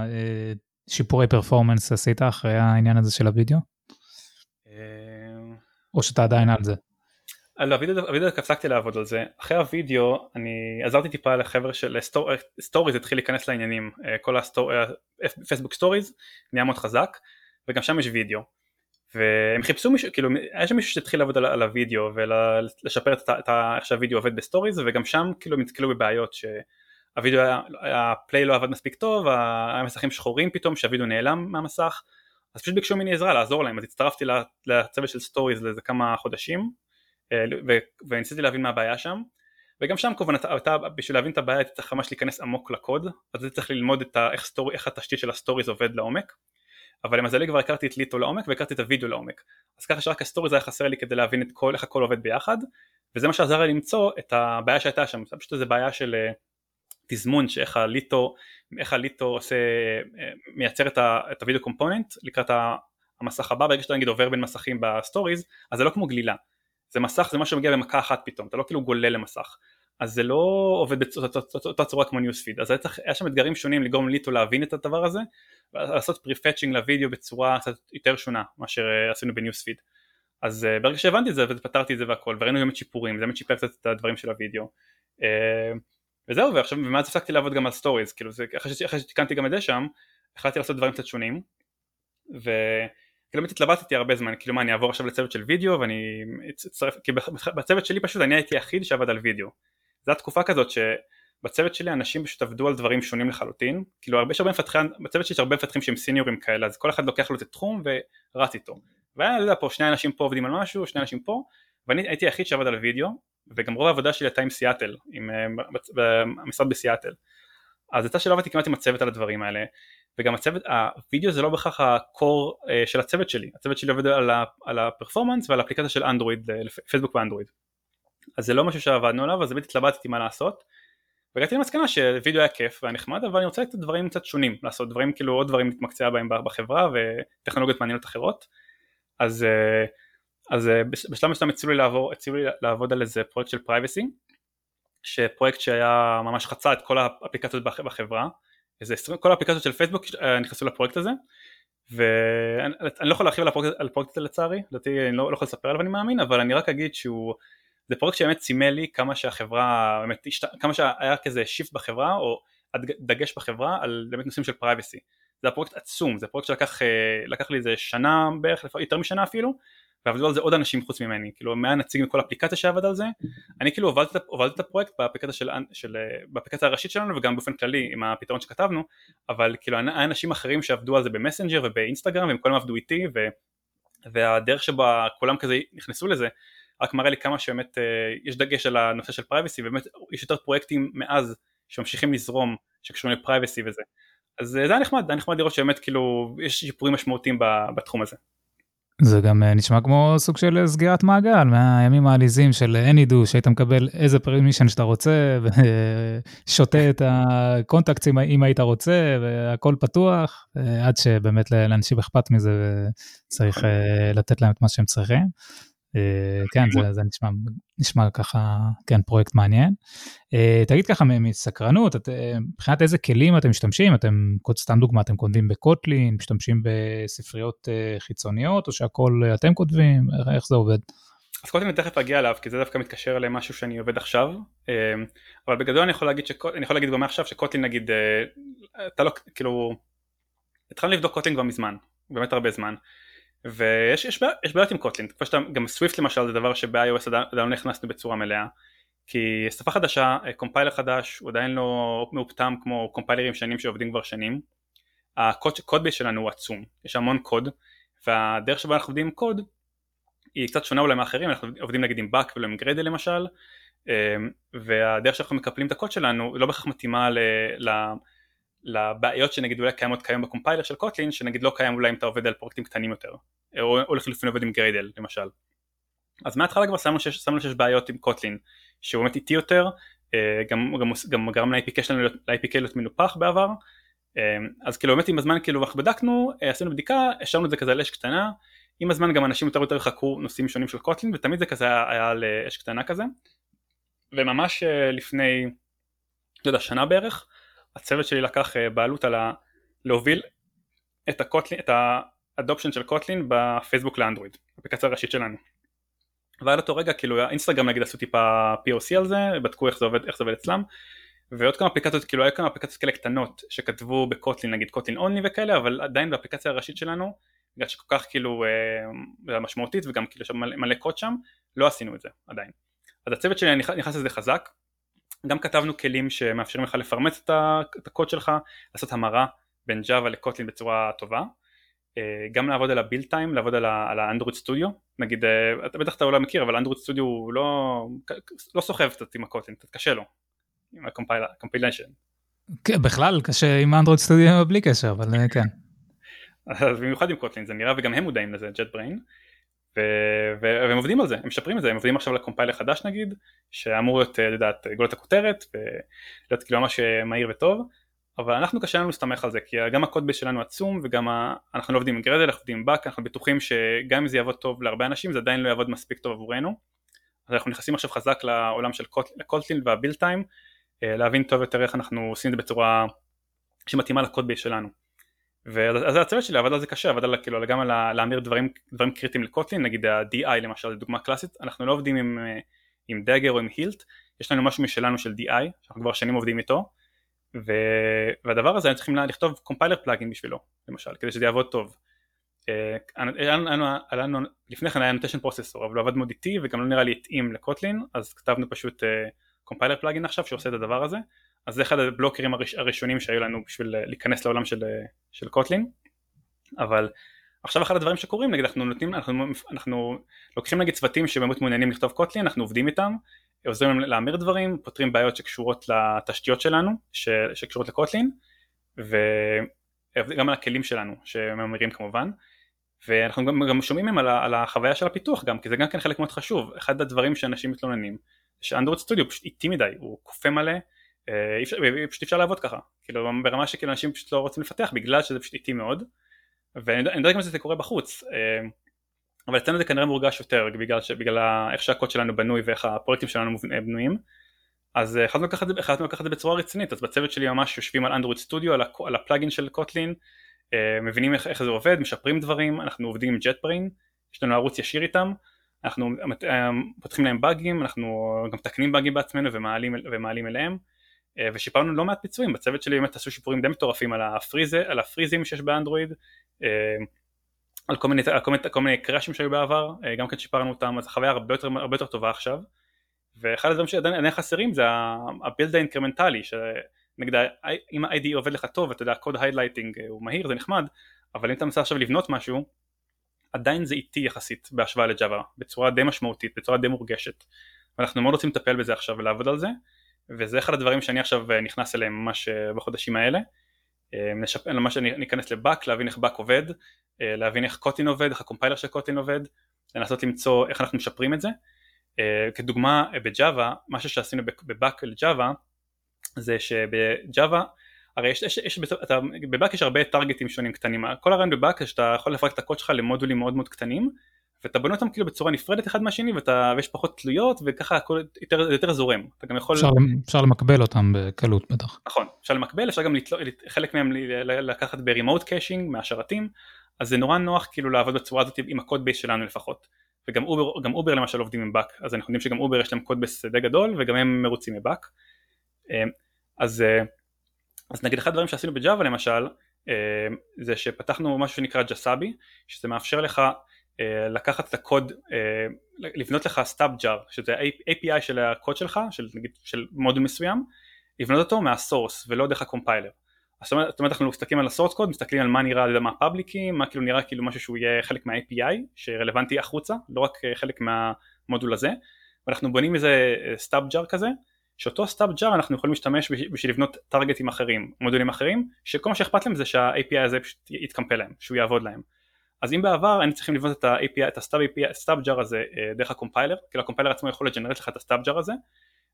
אה, שיפורי performance עשית אחרי העניין הזה של הוידאו? או שאתה עדיין על זה? על הוידאו, הוידאו הפסקתי לעבוד על זה. אחרי הוידאו אני עזרתי טיפה לחבר'ה של Stories התחיל להיכנס לעניינים. כל ה Facebook Stories נהיה מאוד חזק וגם שם יש וידאו. והם חיפשו מישהו, כאילו היה שם מישהו שהתחיל לעבוד על, על הוידאו ולשפר את, איך שהוידאו עובד ב Stories וגם שם כאילו הם נתקלו בבעיות הווידאו היה, ה play לא עבד מספיק טוב, היה מסכים שחורים פתאום שהווידאו נעלם מהמסך, אז פשוט ביקשו ממני עזרה לעזור להם, אז הצטרפתי לצוות של Stories לאיזה כמה חודשים, וניסיתי להבין מה הבעיה שם, וגם שם הייתה בשביל להבין את הבעיה הייתי צריך ממש להיכנס עמוק לקוד אז הייתי צריך ללמוד את ה, איך, story, איך התשתית של ה Stories עובד לעומק אבל למזלי כבר הכרתי את Litho לעומק והכרתי את הוידאו לעומק. אז ככה שרק ה Stories היה חסר לי כדי להבין את כל, איך הכל עובד ביחד וזה מה שעזר לי למצוא את הבעיה שהייתה שם פשוט איזה בעיה של אה, תזמון שאיך ה Litho, איך ה Litho עושה, אה, מייצר את, את ה video component לקראת המסך הבא ברגע שאתה נגיד עובר בין מסכים ב Stories אז זה לא כמו גלילה. זה מסך זה משהו שמגיע במכה אחת פתאום אתה לא כאילו גולל למסך. אז זה לא עובד באותה צורה כמו News Feed אז היה שם אתגרים שונים לגרום ליטו להבין את הדבר הזה ולעשות prefetching לוידאו בצורה קצת יותר שונה מאשר אה, עשינו ב News Feed אז אה, ברגע שהבנתי את זה ופתרתי את זה והכל וראינו באמת שיפורים זה באמת שיפר קצת את הדברים של הוידאו וזהו ועכשיו ומאז הפסקתי לעבוד גם על Stories כאילו זה אחרי שתיקנתי גם את זה שם החלטתי לעשות דברים קצת שונים ו... כאילו באמת התלבטתי הרבה זמן, כאילו מה אני אעבור עכשיו לצוות של וידאו ואני אצטרף, כי בצוות שלי פשוט אני הייתי היחיד שעבד על וידאו. זו הייתה תקופה כזאת שבצוות שלי אנשים פשוט עבדו על דברים שונים לחלוטין, כאילו הרבה, יש הרבה מפתחים, בצוות שלי יש הרבה מפתחים שהם סיניורים כאלה, אז כל אחד לוקח לו את התחום ורץ איתו. והיה, לא יודע, פה שני אנשים פה עובדים על משהו, שני אנשים פה, ואני הייתי היחיד שעבד על וידאו, וגם רוב העבודה שלי הייתה עם סיאטל, עם המשרד בסיאטל. אז יצא שלא עבדתי כמעט עם הצוות על הדברים האלה, וגם הצוות, הווידאו זה לא בהכרח ה core אה, של הצוות שלי, הצוות שלי עובד על, ה performance ועל האפליקציה של אנדרואיד, פייסבוק ואנדרואיד. אז זה לא משהו שעבדנו עליו, אז באמת התלבטתי מה לעשות. והגעתי למסקנה שווידאו היה כיף והיה נחמד, אבל אני רוצה לתת דברים קצת שונים, לעשות דברים כאילו עוד דברים להתמקצע בהם בחברה וטכנולוגיות מעניינות אחרות. אז, אה, אז אה, בשלב מסוים הציעו לי, לעבור, הציעו לי לעבוד על איזה פרויקט של privacy, שפרויקט שהיה ממש חצה את כל האפליקציות בחברה, איזה 20, כל האפליקציות של פייסבוק אה, נכנסו לפרויקט הזה. ואני לא יכול להרחיב על הפרויקט, על הפרויקט הזה לצערי, לדעתי אני לא, לא יכול לספר עליו אני מאמין, אבל אני רק אגיד שהוא, זה פרויקט שבאמת סימל לי כמה שהחברה, באמת, כמה שהיה כזה shift בחברה או דגש בחברה על באמת נושאים של privacy. זה הפרויקט עצום, זה פרויקט שלקח אה, לי איזה שנה בערך, יותר משנה אפילו, ועבדו על זה עוד אנשים חוץ ממני, כאילו היה נציג מכל אפליקציה שעבד על זה, אני כאילו הובלתי, הובלתי את הפרויקט באפליקציה, של, של, באפליקציה הראשית שלנו וגם באופן כללי עם הפתרון שכתבנו, אבל כאילו היה אנשים אחרים שעבדו על זה במסנג'ר ובאינסטגרם והם כולם עבדו איתי ו, והדרך שבה כולם כזה נכנסו לזה רק מראה לי כמה שבאמת אה, יש דגש על הנושא של privacy ובאמת יש יותר פרויקטים מאז שממשיכים לזרום שקשורים ל privacy וזה. אז אה, זה היה נחמד, היה נחמד לראות שבאמת כאילו יש שיפורים משמעותיים בתחום הזה. זה גם אה, נשמע כמו סוג של סגירת מעגל מהימים העליזים של Any.do שהיית מקבל איזה permission שאתה רוצה ושותה את ה contacts אם היית רוצה והכל פתוח עד שבאמת לאנשים אכפת מזה וצריך לתת להם את מה שהם צריכים. אה, כן, זה, זה נשמע, נשמע ככה, כן, פרויקט מעניין. אה, תגיד ככה, מסקרנות, את, אה, מבחינת איזה כלים אתם משתמשים? אתם, סתם דוגמא, אתם כותבים ב Kotlin, משתמשים בספריות חיצוניות, או שהכל אתם כותבים? איך זה עובד? אז קוטלין אני תכף אגיע אליו, כי זה דווקא מתקשר למשהו שאני עובד עכשיו, אבל בגדול אני יכול להגיד, שקוט, אני יכול להגיד כבר מעכשיו שקוטלין נגיד, אתה לא, כאילו, התחלנו לבדוק קוטלין כבר מזמן, באמת הרבה זמן. ויש יש, יש בעיות עם קוטלין, גם סוויפט למשל זה דבר שב-iOS עדיין לא נכנסנו בצורה מלאה. כי שפה חדשה, קומפיילר חדש, הוא עדיין לא מאופטם כמו קומפיילרים שנים שעובדים כבר שנים. ה code base שלנו הוא עצום, יש המון קוד והדרך שבה אנחנו עובדים עם קוד היא קצת שונה אולי מאחרים, אנחנו עובדים נגיד עם Buck ולא עם Gradle למשל והדרך שאנחנו מקפלים את הקוד שלנו לא בהכרח מתאימה ל... ל לבעיות שנגיד אולי קיימות כיום ב compiler של Kotlin שנגיד לא קיים אולי אם אתה עובד על פרויקטים קטנים יותר. או, או לחלופין עובד עם Gradle למשל. אז מההתחלה כבר שמענו שיש, שמענו שיש בעיות עם Kotlin שהוא באמת איטי יותר אה, גם, גם, גם גרם ל-APK שלנו ל-APK להיות מנופח בעבר. אה, אז כאילו באמת עם הזמן כאילו אנחנו בדקנו אה, עשינו בדיקה השארנו את זה כזה על אש קטנה. עם הזמן גם אנשים יותר ויותר חקרו נושאים שונים של קוטלין ותמיד זה כזה היה על אש קטנה כזה. וממש לפני לא יודע שנה בערך הצוות שלי לקח אה, בעלות על ה... להוביל את הקוטלין, את האדופשן של קוטלין בפייסבוק לאנדרואיד, אפליקציה הראשית שלנו. ועד אותו רגע כאילו אינסטגרם נגיד עשו טיפה POC על זה, בדקו איך זה עובד, איך זה עובד אצלם, ועוד כמה אפליקציות, כאילו היו כמה אפליקציות כאלה קטנות שכתבו בקוטלין נגיד קוטלין אונלי וכאלה, אבל עדיין באפליקציה הראשית שלנו, בגלל שכל כך כאילו אה, משמעותית וגם כאילו מלא, מלא קוד שם, לא עשינו את זה עדיין. אז הצוות שלי נכנס לזה חזק, גם כתבנו כלים שמאפשרים לך לפרמט את הקוד שלך, לעשות המרה בין Java לקוטלין בצורה טובה, אה, גם לעבוד על הבילד טיים, לעבוד על האנדרואיד סטודיו, נגיד, אה, אתה בטח אתה אולי מכיר, אבל Android Studio הוא לא, לא סוחב קצת עם ה Kotlin, קצת קשה לו, עם ה compilation. כן, בכלל קשה עם Android Studio בלי קשר, אבל אה, כן. אז במיוחד עם Kotlin זה נראה וגם הם מודעים לזה, JetBrains. והם עובדים על זה, הם משפרים את זה, הם עובדים עכשיו על ה compiler חדש נגיד, שאמור להיות, לדעתי, גולת הכותרת, ולהיות כאילו ממש מהיר וטוב, אבל אנחנו קשה לנו להסתמך על זה, כי גם ה code base שלנו עצום, וגם ה... אנחנו לא עובדים עם Gradle, אנחנו עובדים עם Buck, אנחנו בטוחים שגם אם זה יעבוד טוב להרבה אנשים, זה עדיין לא יעבוד מספיק טוב עבורנו. אז אנחנו נכנסים עכשיו חזק לעולם של Kotlin וה build time, להבין טוב יותר איך אנחנו עושים את זה בצורה שמתאימה ל code base שלנו. ואז הצוות שלי עבד על זה קשה, עבד על כאילו גם על להמיר דברים, דברים קריטיים ל Kotlin, נגיד ה-DI למשל, זו דוגמה קלאסית, אנחנו לא עובדים עם, עם Dagger או עם Hilt, יש לנו משהו משלנו של DI, שאנחנו כבר שנים עובדים איתו, ו... והדבר הזה היינו צריכים לכתוב compiler plugin בשבילו, למשל, כדי שזה יעבוד טוב. לנו, לפני כן היה נוטיישן פרוססור, אבל הוא עבד מאוד איטי וגם לא נראה לי התאים לקוטלין, אז כתבנו פשוט קומפיילר פלאגין עכשיו שעושה את הדבר הזה. אז זה אחד הבלוקרים הראש, הראשונים שהיו לנו בשביל להיכנס לעולם של, של קוטלין. אבל עכשיו אחד הדברים שקורים נגיד אנחנו נותנים אנחנו, אנחנו לוקחים נגיד צוותים שבאמת מעוניינים לכתוב קוטלין אנחנו עובדים איתם עוזרים להם להמיר דברים פותרים בעיות שקשורות לתשתיות שלנו ש, שקשורות לקוטלין וגם על הכלים שלנו שממירים כמובן. ואנחנו גם, גם שומעים מהם על, על החוויה של הפיתוח גם כי זה גם כן חלק מאוד חשוב. אחד הדברים שאנשים מתלוננים שאנדרואיד סטודיו פשוט איטי מדי הוא כופה מלא אה, אפשר, פשוט אפשר לעבוד ככה, כאילו ברמה שכאילו אנשים פשוט לא רוצים לפתח בגלל שזה פשוט איטי מאוד. ואני לא יודע גם זה קורה בחוץ אה, אבל אצלנו זה כנראה מורגש יותר בגלל, בגלל איך שהקוד שלנו בנוי ואיך הפרויקטים שלנו בנויים. אז אה, החלטנו לקחת, את זה בצורה רצינית. אז בצוות שלי ממש יושבים על אנדרואיד סטודיו על, על הפלאגין של קוטלין מבינים איך, איך זה עובד משפרים דברים אנחנו עובדים עם JetBrain יש לנו ערוץ ישיר איתם. אנחנו פותחים להם באגים אנחנו גם מתקנים באגים בעצמנו ומעלים, ומעלים אליהם. אה, ושיפרנו לא מעט ביצועים, בצוות שלי באמת עשו שיפורים די מטורפים על, הפריזה, על הפריזים שיש באנדרואיד, אה, על כל מיני, על כל מיני, כל מיני קראשים שהיו בעבר, אה, גם כן שיפרנו אותם, אז החוויה הרבה יותר, הרבה יותר טובה עכשיו, ואחד הדברים שעדיין חסרים זה הבילד האינקרמנטלי, שנגד אם ה-IDE עובד לך טוב, אתה יודע, code highlighting הוא מהיר, זה נחמד, אבל אם אתה מנסה עכשיו לבנות משהו, עדיין זה איטי יחסית בהשוואה לג'אווה, בצורה די משמעותית, בצורה די מורגשת, ואנחנו מאוד רוצים לטפל בזה עכשיו ולעבוד על זה, וזה אחד הדברים שאני עכשיו אה, נכנס אליהם ממש אה, בחודשים האלה אה, נשפ... ממש אני אכנס ל Buck, להבין איך Buck עובד, להבין איך Kotlin עובד, איך ה compiler של Kotlin עובד, לנסות למצוא איך אנחנו משפרים את זה. כדוגמה בג'אווה, משהו שעשינו ב Buck לג'אווה זה שבג'אווה, הרי יש, יש, יש אתה, ב Buck יש הרבה טרגטים שונים קטנים, כל הרעיון ב Buck זה שאתה יכול לפרק את הקוד שלך למודולים מאוד מאוד קטנים ואתה בונה אותם כאילו בצורה נפרדת אחד מהשני ואתה, ויש פחות תלויות וככה הכל יותר, יותר זורם. אתה גם יכול... אפשר, אפשר למקבל אותם בקלות בטח. נכון, אפשר למקבל, אפשר גם לתל... חלק מהם לקחת ב remote caching מהשרתים, אז זה נורא נוח כאילו לעבוד בצורה הזאת עם ה code base שלנו לפחות. וגם אובר, גם אובר למשל עובדים עם Buck, אז אנחנו יודעים שגם אובר יש להם code base די גדול וגם הם מרוצים מ Buck. אה, אז, אה, אז נגיד אחד הדברים שעשינו בג'אווה למשל, אה, זה שפתחנו משהו שנקרא ג'סאבי, שזה מאפשר לך לקחת את הקוד, אה, לבנות לך stub jar, שזה API של הקוד שלך, של נגיד של מודול מסוים, לבנות אותו מה source ולא דרך ה compiler. זאת אומרת, זאת אומרת אנחנו מסתכלים על ה source code, מסתכלים על מה נראה, מה פאבליקים, מה כאילו נראה כאילו משהו שהוא יהיה חלק מה-API שרלוונטי החוצה, לא רק אה, חלק מהמודול הזה, ואנחנו בונים איזה stub jar כזה, שאותו stub jar אנחנו יכולים להשתמש בשביל לבנות טרגטים אחרים, מודולים אחרים, שכל מה שאכפת להם זה שה-API הזה פשוט יתקמפל להם, שהוא יעבוד להם. אז אם בעבר היינו צריכים לבנות את ה-API, את ה stub jar הזה אה, דרך ה compiler, כאילו ה compiler עצמו יכול לג'נרט לך את ה stub jar הזה,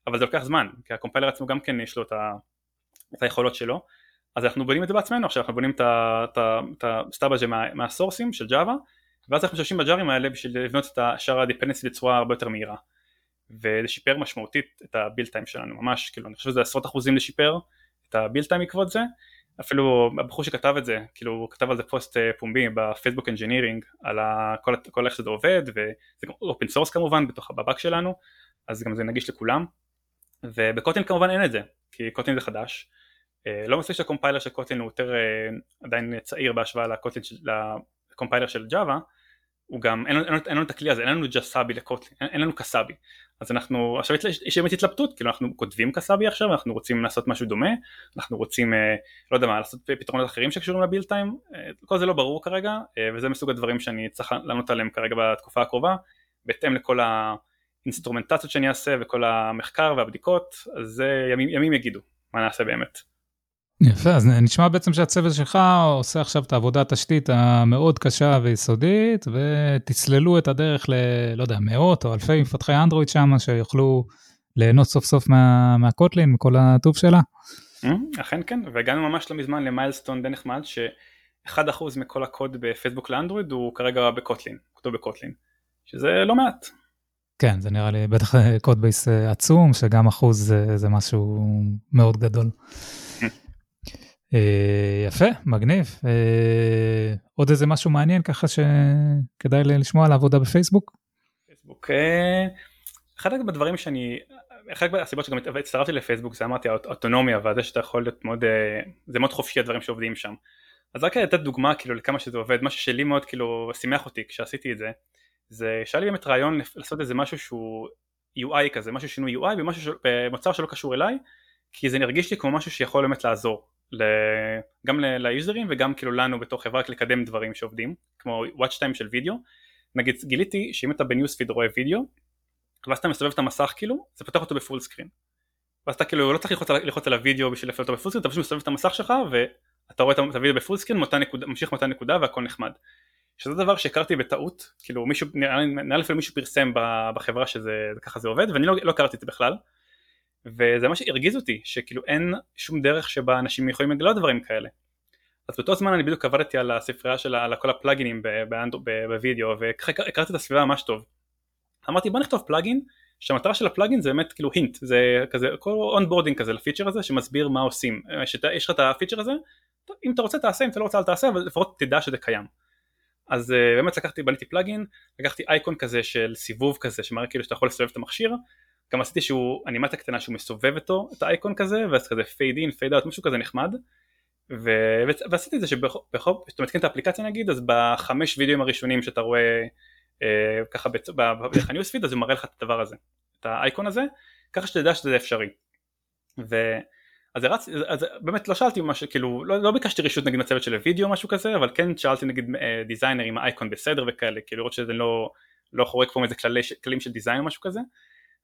אבל זה לוקח זמן, כי ה compiler עצמו גם כן יש לו את, ה, את היכולות שלו, אז אנחנו בונים את זה בעצמנו עכשיו, אנחנו בונים את ה stub הזה מה, מהסורסים של ג'אווה, ואז אנחנו משתמשים בג'ארים האלה בשביל לבנות את השאר ה dependency בצורה הרבה יותר מהירה. וזה שיפר משמעותית את ה build time שלנו, ממש, כאילו אני חושב שזה עשרות אחוזים לשיפר את ה build time בעקבות זה, אפילו הבחור שכתב את זה, כאילו הוא כתב על זה פוסט אה, פומבי בפייסבוק engineering על כל, כל איך שזה עובד וזה גם open source כמובן בתוך ה Buck שלנו אז גם זה נגיש לכולם. וב Kotlin כמובן אין את זה כי Kotlin זה חדש. אה, לא מספיק שה compiler של Kotlin הוא יותר אה, עדיין צעיר בהשוואה ל Kotlin ל compiler של Java הוא גם, אין, אין, אין לנו את הכלי הזה, אין לנו Jasabi ל Kotlin, אין, אין לנו Kosabi. אז אנחנו, עכשיו יש באמת התלבטות, כאילו אנחנו כותבים Kosabi עכשיו, אנחנו רוצים לעשות משהו דומה, אנחנו רוצים, אה, לא יודע מה, לעשות פתרונות אחרים שקשורים ל build time, אה, כל זה לא ברור כרגע, אה, וזה מסוג הדברים שאני צריך לענות עליהם כרגע בתקופה הקרובה, בהתאם לכל האינסטרומנטציות שאני אעשה וכל המחקר והבדיקות, אז ימים, ימים יגידו מה נעשה באמת. יפה, אז נשמע בעצם שהצוות שלך עושה עכשיו את העבודת התשתית המאוד קשה ויסודית, ותצללו את הדרך ל... לא יודע, מאות או אלפי מפתחי אנדרואיד שם, שיוכלו ליהנות סוף סוף מה, מהקוטלין, מכל הטוב שלה. Mm, אכן כן, והגענו ממש לא מזמן למיילסטון די נחמד, ש-1% מכל הקוד בפייסבוק לאנדרואיד הוא כרגע בקוטלין, כתוב בקוטלין, שזה לא מעט. כן, זה נראה לי בטח קוד בייס עצום, שגם אחוז זה, זה משהו מאוד גדול. אה, יפה, מגניב. אה, עוד איזה משהו מעניין ככה שכדאי לשמוע על העבודה בפייסבוק? פייסבוק, אה, אחד הדברים שאני, אחת הסיבות שגם הצטרפתי לפייסבוק זה אמרתי האוטונומיה וזה שאתה יכול להיות מאוד, זה מאוד חופשי הדברים שעובדים שם. אז רק לתת דוגמה כאילו לכמה שזה עובד, משהו שלי מאוד כאילו שימח אותי כשעשיתי את זה, זה שהיה לי באמת רעיון לעשות איזה משהו שהוא UI כזה, משהו שינוי UI במוצר שלא קשור אליי, כי זה הרגיש לי כמו משהו שיכול באמת לעזור. גם ליוזרים וגם כאילו לנו בתור חברה לקדם דברים שעובדים כמו watch time של וידאו. נגיד גיליתי שאם אתה ב newsfeed רואה וידאו ואז אתה מסובב את המסך כאילו זה פותח אותו ב full screen. ואז אתה כאילו לא צריך ללחוץ, ללחוץ על הוידאו בשביל לפעול אותו ב full screen אתה פשוט מסובב את המסך שלך ואתה רואה את הוידאו ב full screen ממשיך מאותה נקודה והכל נחמד. שזה דבר שהכרתי בטעות כאילו מישהו נראה לי מישהו פרסם בחברה שזה ככה זה עובד ואני לא, לא הכרתי את זה בכלל וזה מה שהרגיז אותי, שכאילו אין שום דרך שבה אנשים יכולים לגלות דברים כאלה. אז באותו זמן אני בדיוק עבדתי על הספרייה של, כל הפלאגינים בווידאו, וככה הכרתי את הסביבה ממש טוב. אמרתי בוא נכתוב plugin, שהמטרה של ה plugin זה באמת כאילו hint, זה כזה כל onboarding כזה לפיצ'ר הזה שמסביר מה עושים, שיש לך את הפיצ'ר הזה, אם אתה רוצה תעשה, אם אתה לא רוצה אל תעשה, אבל לפחות תדע שזה קיים. אז uh, באמת לקחתי, בניתי plugin, לקחתי אייקון כזה של סיבוב כזה שמראה כאילו שאתה יכול לסובב את המכשיר, גם עשיתי שהוא אנימציה קטנה שהוא מסובב אותו את האייקון כזה ואז כזה fade in fade out משהו כזה נחמד. ו... ועשיתי את זה שבכל שאתה מתקין את האפליקציה נגיד אז בחמש וידאוים הראשונים שאתה רואה אה, ככה בדרך ה newsfeed אז הוא מראה לך את הדבר הזה את האייקון הזה ככה שתדע שזה אפשרי. ו... אז, הרצ... אז באמת לא שאלתי משהו, כאילו לא, לא ביקשתי רשות נגיד מצוות של וידאו או משהו כזה אבל כן שאלתי נגיד אה, designer עם האייקון בסדר וכאלה כאילו לראות שזה לא, לא חורג פה מאיזה כללים של design או משהו כזה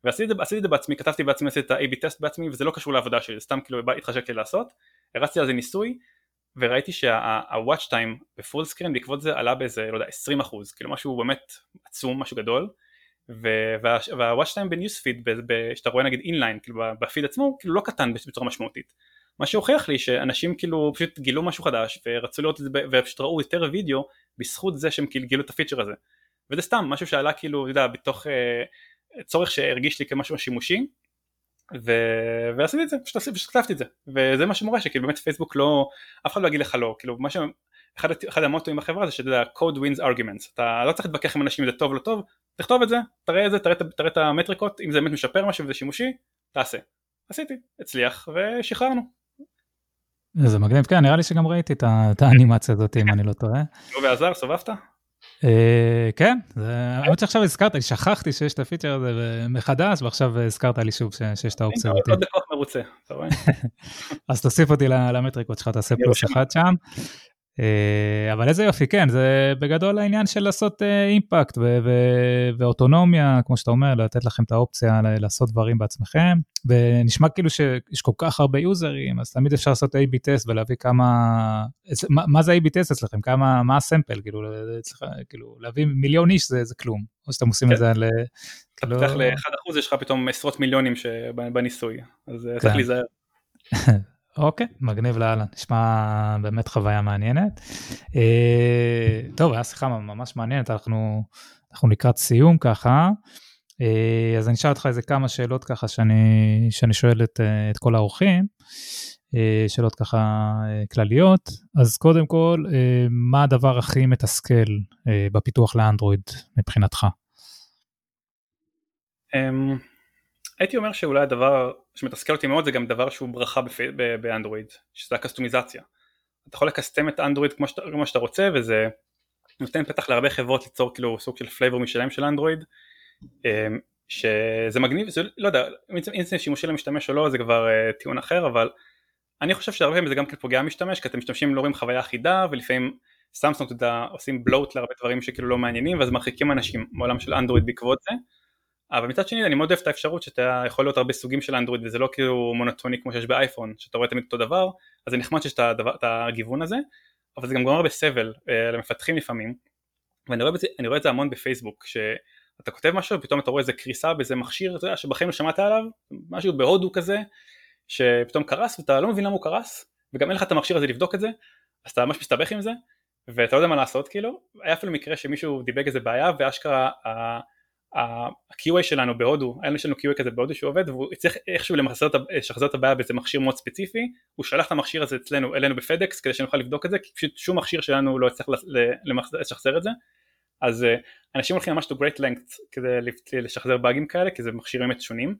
ועשיתי את זה בעצמי, כתבתי בעצמי, עשיתי את ה-AB טסט בעצמי וזה לא קשור לעבודה שלי, סתם כאילו התחשק לי לעשות, הרצתי על זה ניסוי וראיתי שה-watch time ב full screen בעקבות זה עלה באיזה, לא יודע, 20 אחוז, כאילו משהו באמת עצום, משהו גדול. וה-watch time בניוספיד, שאתה רואה נגיד אינליין, כאילו בפיד עצמו, כאילו לא קטן בצורה משמעותית. מה שהוכיח לי שאנשים כאילו פשוט גילו משהו חדש ורצו לראות את זה ופשוט ראו יותר וידאו בזכות זה שהם כאילו גילו את הפיצ'ר הזה. וזה סתם משהו שעלה כאילו, אתה יודע, בתוך אה, צורך שהרגיש לי כמשהו שימושי ו... ועשיתי את זה, פשוט כתבתי את זה וזה מה שמורה שכאילו באמת פייסבוק לא, אף אחד לא יגיד לך לא, כאילו מה ש... אחד, אחד המוטואים בחברה זה שאתה יודע code wins arguments, אתה לא צריך להתווכח עם אנשים אם זה טוב או לא טוב, תכתוב את זה, תראה את זה, תראה, תראה את המטריקות, אם זה באמת משפר משהו וזה שימושי, תעשה. עשיתי, הצליח ושחררנו. זה מגניב, כן, נראה לי שגם ראיתי את האנימציה הזאת אם אני לא טועה. לא ועזר, סובבת? אה, כן, האמת שעכשיו הזכרת לי, שכחתי שיש את הפיצ'ר הזה מחדש, ועכשיו הזכרת לי שוב שיש את האופציה הזאת. עוד לקוח מרוצה, אתה רואה? אז תוסיף אותי למטריקות שלך, תעשה פלוס אחד שם. אה, אבל איזה יופי, כן, זה בגדול העניין של לעשות אימפקט אה, ואוטונומיה, כמו שאתה אומר, לתת לכם את האופציה לעשות דברים בעצמכם, ונשמע כאילו שיש כל כך הרבה יוזרים, אז תמיד אפשר לעשות A-B טסט ולהביא כמה, מה, מה זה A-B טסט אצלכם, כמה, מה הסמפל, כאילו, אצלך, כאילו, להביא מיליון איש זה, זה כלום, או שאתם עושים את כן. זה על... אתה פותח ל-1% יש לך פתאום עשרות מיליונים בניסוי, אז צריך כן. להיזהר. אוקיי, מגניב לאללה, נשמע באמת חוויה מעניינת. אה, טוב, היה שיחה ממש מעניינת, אנחנו, אנחנו לקראת סיום ככה. אה, אז אני אשאל אותך איזה כמה שאלות ככה שאני, שאני שואל את, אה, את כל האורחים, שאלות ככה כלליות. אז קודם כל, מה הדבר הכי מתסכל בפיתוח לאנדרואיד מבחינתך? אמ, הייתי אומר שאולי הדבר שמתסכל אותי מאוד זה גם דבר שהוא ברכה באנדרואיד, שזה הקסטומיזציה. אתה יכול לקסטם את אנדרואיד כמו שאתה, כמו שאתה רוצה וזה נותן פתח להרבה חברות ליצור כאילו סוג של flavor משלהם של אנדרואיד שזה מגניב, זה לא יודע, אם זה שימושי למשתמש או לא זה כבר uh, טיעון אחר אבל אני חושב שהרבה פעמים זה גם כן פוגע משתמש כי אתם משתמשים לא רואים חוויה אחידה ולפעמים סמסונג אתה יודע עושים bloat להרבה דברים שכאילו לא מעניינים ואז מרחיקים אנשים מעולם של אנדרואיד בעקבות זה אבל מצד שני אני מאוד אוהב את האפשרות שאתה יכול להיות הרבה סוגים של אנדרואיד וזה לא כאילו מונוטוני כמו שיש באייפון שאתה רואה תמיד אותו דבר אז זה נחמד שיש את, הדבר, את הגיוון הזה אבל זה גם גורם הרבה סבל uh, למפתחים לפעמים. ואני רואה, בזה, רואה את זה המון בפייסבוק שאתה כותב משהו ופתאום אתה רואה איזה קריסה באיזה מכשיר אתה יודע שבחיים לא שמעת עליו משהו בהודו כזה שפתאום קרס ואתה לא מבין למה הוא קרס וגם אין לך את המכשיר הזה לבדוק את זה אז אתה ממש מסתבך עם זה ואתה לא יודע מה לעשות כאילו. היה אפילו מקרה שמישהו דיבק איזה בעיה ואשכרה ה-QA שלנו בהודו, היה לנו QA כזה בהודו שהוא עובד והוא צריך איכשהו לשחזר את הבעיה באיזה מכשיר מאוד ספציפי, הוא שלח את המכשיר הזה אצלנו, אלינו בפדקס כדי שנוכל לבדוק את זה, כי פשוט שום מכשיר שלנו לא יצטרך לשחזר את זה, אז אה, אנשים הולכים ממש to great length כדי לשחזר באגים כאלה, כי זה מכשירים באמת שונים,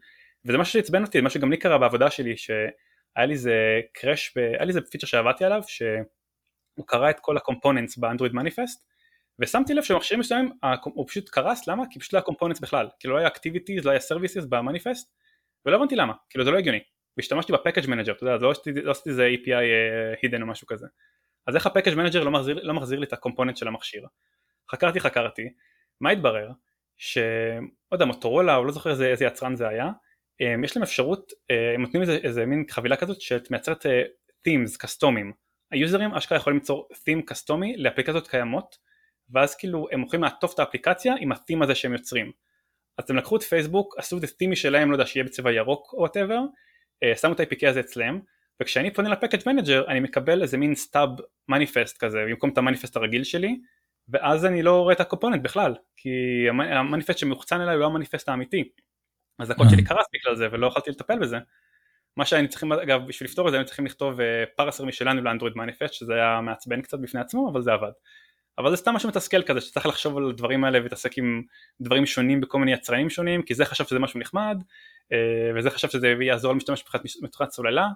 וזה משהו שעצבן אותי, מה שגם לי קרה בעבודה שלי, שהיה לי איזה קראש, היה לי איזה פיצ'ר שעבדתי עליו, שהוא קרא את כל הקומפוננטס באנדרואיד מניפסט, ושמתי לב שמכשירים מסוימים הוא פשוט קרס, למה? כי פשוט לא היה components בכלל, כאילו לא היה activities, לא היה services במניפסט, ולא הבנתי למה, כאילו זה לא הגיוני, והשתמשתי ב package manager, אתה יודע, לא עשיתי לא איזה API uh, hidden או משהו כזה, אז איך ה package manager לא לא מחזיר לי את ה component של המכשיר? חקרתי חקרתי, מה התברר? שלא יודע, מוטורולה או לא זוכר איזה, איזה יצרן זה היה, um, יש להם אפשרות, uh, הם נותנים איזה, איזה מין חבילה כזאת שאת מייצרת uh, themes, קסטומים, היוזרים אשכרה יכולים ליצור theme קסטומי לאפליקציות קיימות ואז כאילו הם יכולים לעטוף את האפליקציה עם ה-theme הזה שהם יוצרים. אז הם לקחו את פייסבוק, עשו את ה-theme שלהם, לא יודע, שיהיה בצבע ירוק או whatever, אה, שמו את ה-APK הזה אצלם, וכשאני פונה ל package manager אני מקבל איזה מין stub manifest כזה, במקום את המניפסט הרגיל שלי, ואז אני לא רואה את ה component בכלל, כי המניפסט שמוחצן אליי הוא לא המניפסט האמיתי. אז הקוד שלי קרס בגלל זה ולא יכולתי לטפל בזה. מה שהיינו צריכים, אגב, בשביל לפתור את זה היינו צריכים לכתוב פרסר אה, משלנו לאנדרואיד מניפסט, שזה היה מעצבן קצת בפני עצמו, אבל זה עבד. אבל זה סתם משהו מתסכל כזה שצריך לחשוב על הדברים האלה ולהתעסק עם דברים שונים בכל מיני יצרנים שונים כי זה חשב שזה משהו נחמד אה, וזה חשב שזה יעזור למשתמש מבחינת סוללה.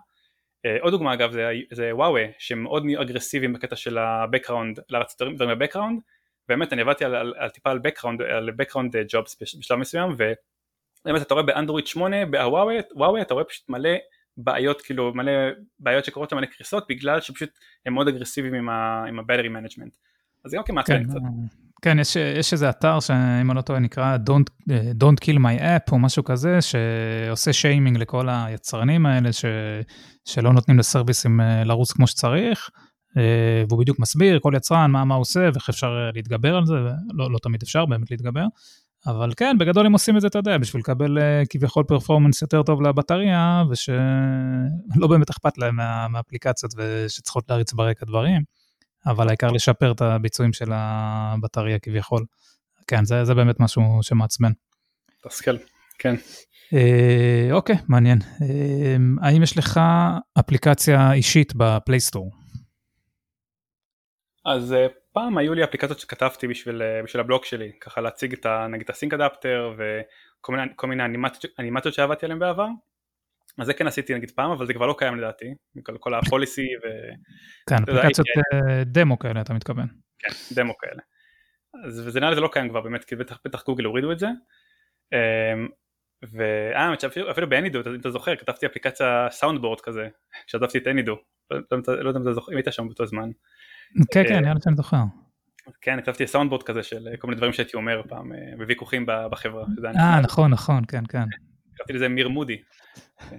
אה, עוד דוגמה אגב זה, זה וואווה שהם מאוד אגרסיביים בקטע של ה-Background, להרצת דברים ב-Background באמת אני עבדתי על, על, על טיפה על Background, על Background Jobs בשלב מסוים ובאמת אתה רואה באנדרואיד 8 בוואווה אתה רואה פשוט מלא בעיות כאילו מלא בעיות שקורות למלא קריסות בגלל שפשוט הם מאוד אגרסיביים עם ה-Battery Management אז זה גם כן, קצת. כן, יש, יש איזה אתר שאם אני לא טועה נקרא Don't, Don't Kill My App או משהו כזה, שעושה שיימינג לכל היצרנים האלה ש, שלא נותנים לסרוויסים אה, לרוץ כמו שצריך, אה, והוא בדיוק מסביר כל יצרן מה, מה הוא עושה ואיך אפשר להתגבר על זה, ולא לא תמיד אפשר באמת להתגבר. אבל כן, בגדול הם עושים את זה, אתה יודע, בשביל לקבל אה, כביכול פרפורמנס יותר טוב לבטריה, ושלא באמת אכפת להם מה, מהאפליקציות ושצריכות להריץ ברקע דברים. אבל העיקר לשפר את הביצועים של הבטריה כביכול. כן, זה, זה באמת משהו שמעצבן. תסכל, כן. אה, אוקיי, מעניין. אה, האם יש לך אפליקציה אישית בפלייסטור? אז אה, פעם היו לי אפליקציות שכתבתי בשביל, אה, בשביל הבלוג שלי, ככה להציג את נגיד את הסינק אדפטר וכל מיני, מיני אנימציות, אנימציות שעבדתי עליהן בעבר. אז זה כן עשיתי נגיד פעם, אבל זה כבר לא קיים לדעתי, כל, כל הפוליסי ו... כן, אפליקציות אה, דמו כאלה אתה מתכוון. כן, דמו כאלה. אז וזה נראה לי זה לא קיים כבר באמת, כי בטח, בטח גוגל הורידו את זה. אמ, ואה, אפילו באנידו, אם אתה זוכר, כתבתי אפליקציה סאונדבורד כזה, כשעזבתי את אנידו, לא, לא יודע אם אתה זוכר, אם היית שם באותו זמן. כן, כן, נראה לי שאני זוכר. כן, כתבתי סאונדבורד כזה של כל מיני דברים שהייתי אומר פעם בוויכוחים בחברה. אה, נכון, נכון, כן, כן. כתבתי לזה מיר מודי.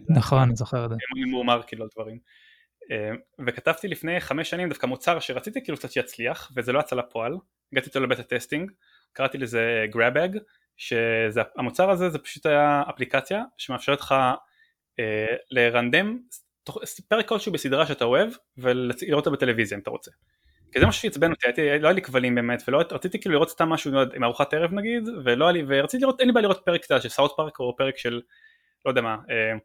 נכון, אני זוכר את זה. ממורמר כאילו על דברים. אה, וכתבתי לפני חמש שנים דווקא מוצר שרציתי כאילו קצת שיצליח וזה לא יצא לפועל, הגעתי איתו ל beta testing, קראתי לזה Grabbag, שהמוצר הזה זה פשוט היה אפליקציה שמאפשרת לך אה, לרנדם פרק כלשהו בסדרה שאתה אוהב ולראות אותה בטלוויזיה אם אתה רוצה. כי זה משהו שעצבן אותי, הייתי, לא היה לי כבלים באמת, ולא רציתי כאילו לראות סתם משהו עם ארוחת ערב נגיד, ולא היה לי, ורציתי לראות, אין לי בעיה לראות פרק קצת של סאוט פארק או פרק של, לא יודע מה, אה,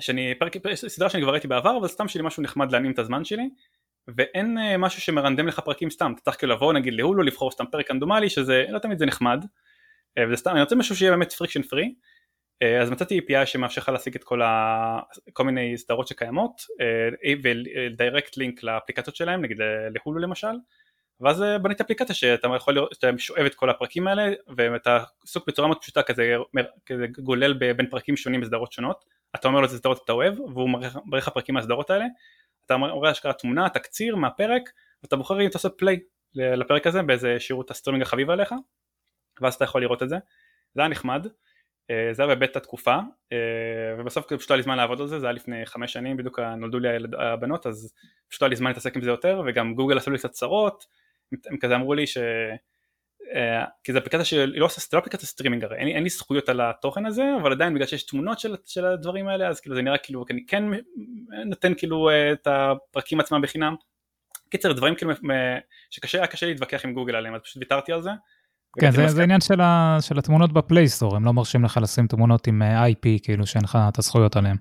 שאני, פרק, סדרה שאני כבר ראיתי בעבר, אבל סתם שלי משהו נחמד להנעים את הזמן שלי, ואין אה, משהו שמרנדם לך פרקים סתם, אתה צריך כאילו לבוא נגיד להולו, לבחור סתם פרק רנדומלי, שזה לא תמיד זה נחמד, אה, וזה סתם, אני רוצה משהו שיהיה באמת friction free, אה, אז מצאתי API שמאפשר לך להשיג את כל, ה... כל מיני סדרות שקיימות אה, ול direct link לאפליקציות שלהם, נגיד להולו למשל, ואז בניתי אפליקציה שאתה יכול לראות, שאתה שואב את כל הפרקים האלה ואתה עסוק בצורה מאוד פשוטה כזה, כזה גולל בין פרקים שונים בסדרות שונות, אתה אומר לו איזה סדרות אתה אוהב והוא מראה לך פרקים מהסדרות האלה, אתה רואה אשכרה תמונה, תקציר מהפרק ואתה בוחר אם אתה עושה play לפרק הזה באיזה שירות הסטרימינג החביב עליך ואז אתה יכול לראות את זה, זה היה נחמד, אה, זה היה בבית התקופה אה, ובסוף פשוט היה לי זמן לעבוד על זה, זה היה לפני חמש שנים בדיוק נולדו לי הבנות אז פשוט היה לי זמן להתעסק עם זה יותר וגם גוגל עשו לי קצת צרות, הם כזה אמרו לי ש... אה, כי זה אפליקציה שהיא לא, לא אפליקציה סטרימינג הרי, אין אין לי זכויות על התוכן הזה, אבל עדיין בגלל שיש תמונות של, של הדברים האלה, אז כאילו זה נראה כאילו אני כן נותן כאילו את הפרקים עצמם בחינם. קיצר דברים כאילו שקשה היה קשה להתווכח עם גוגל עליהם, אז פשוט ויתרתי על זה. כן, זה, זה עניין של, ה, של התמונות ב Play Store, הם לא מרשים לך לשים תמונות עם אה, IP, כאילו שאין לך את הזכויות עליהן.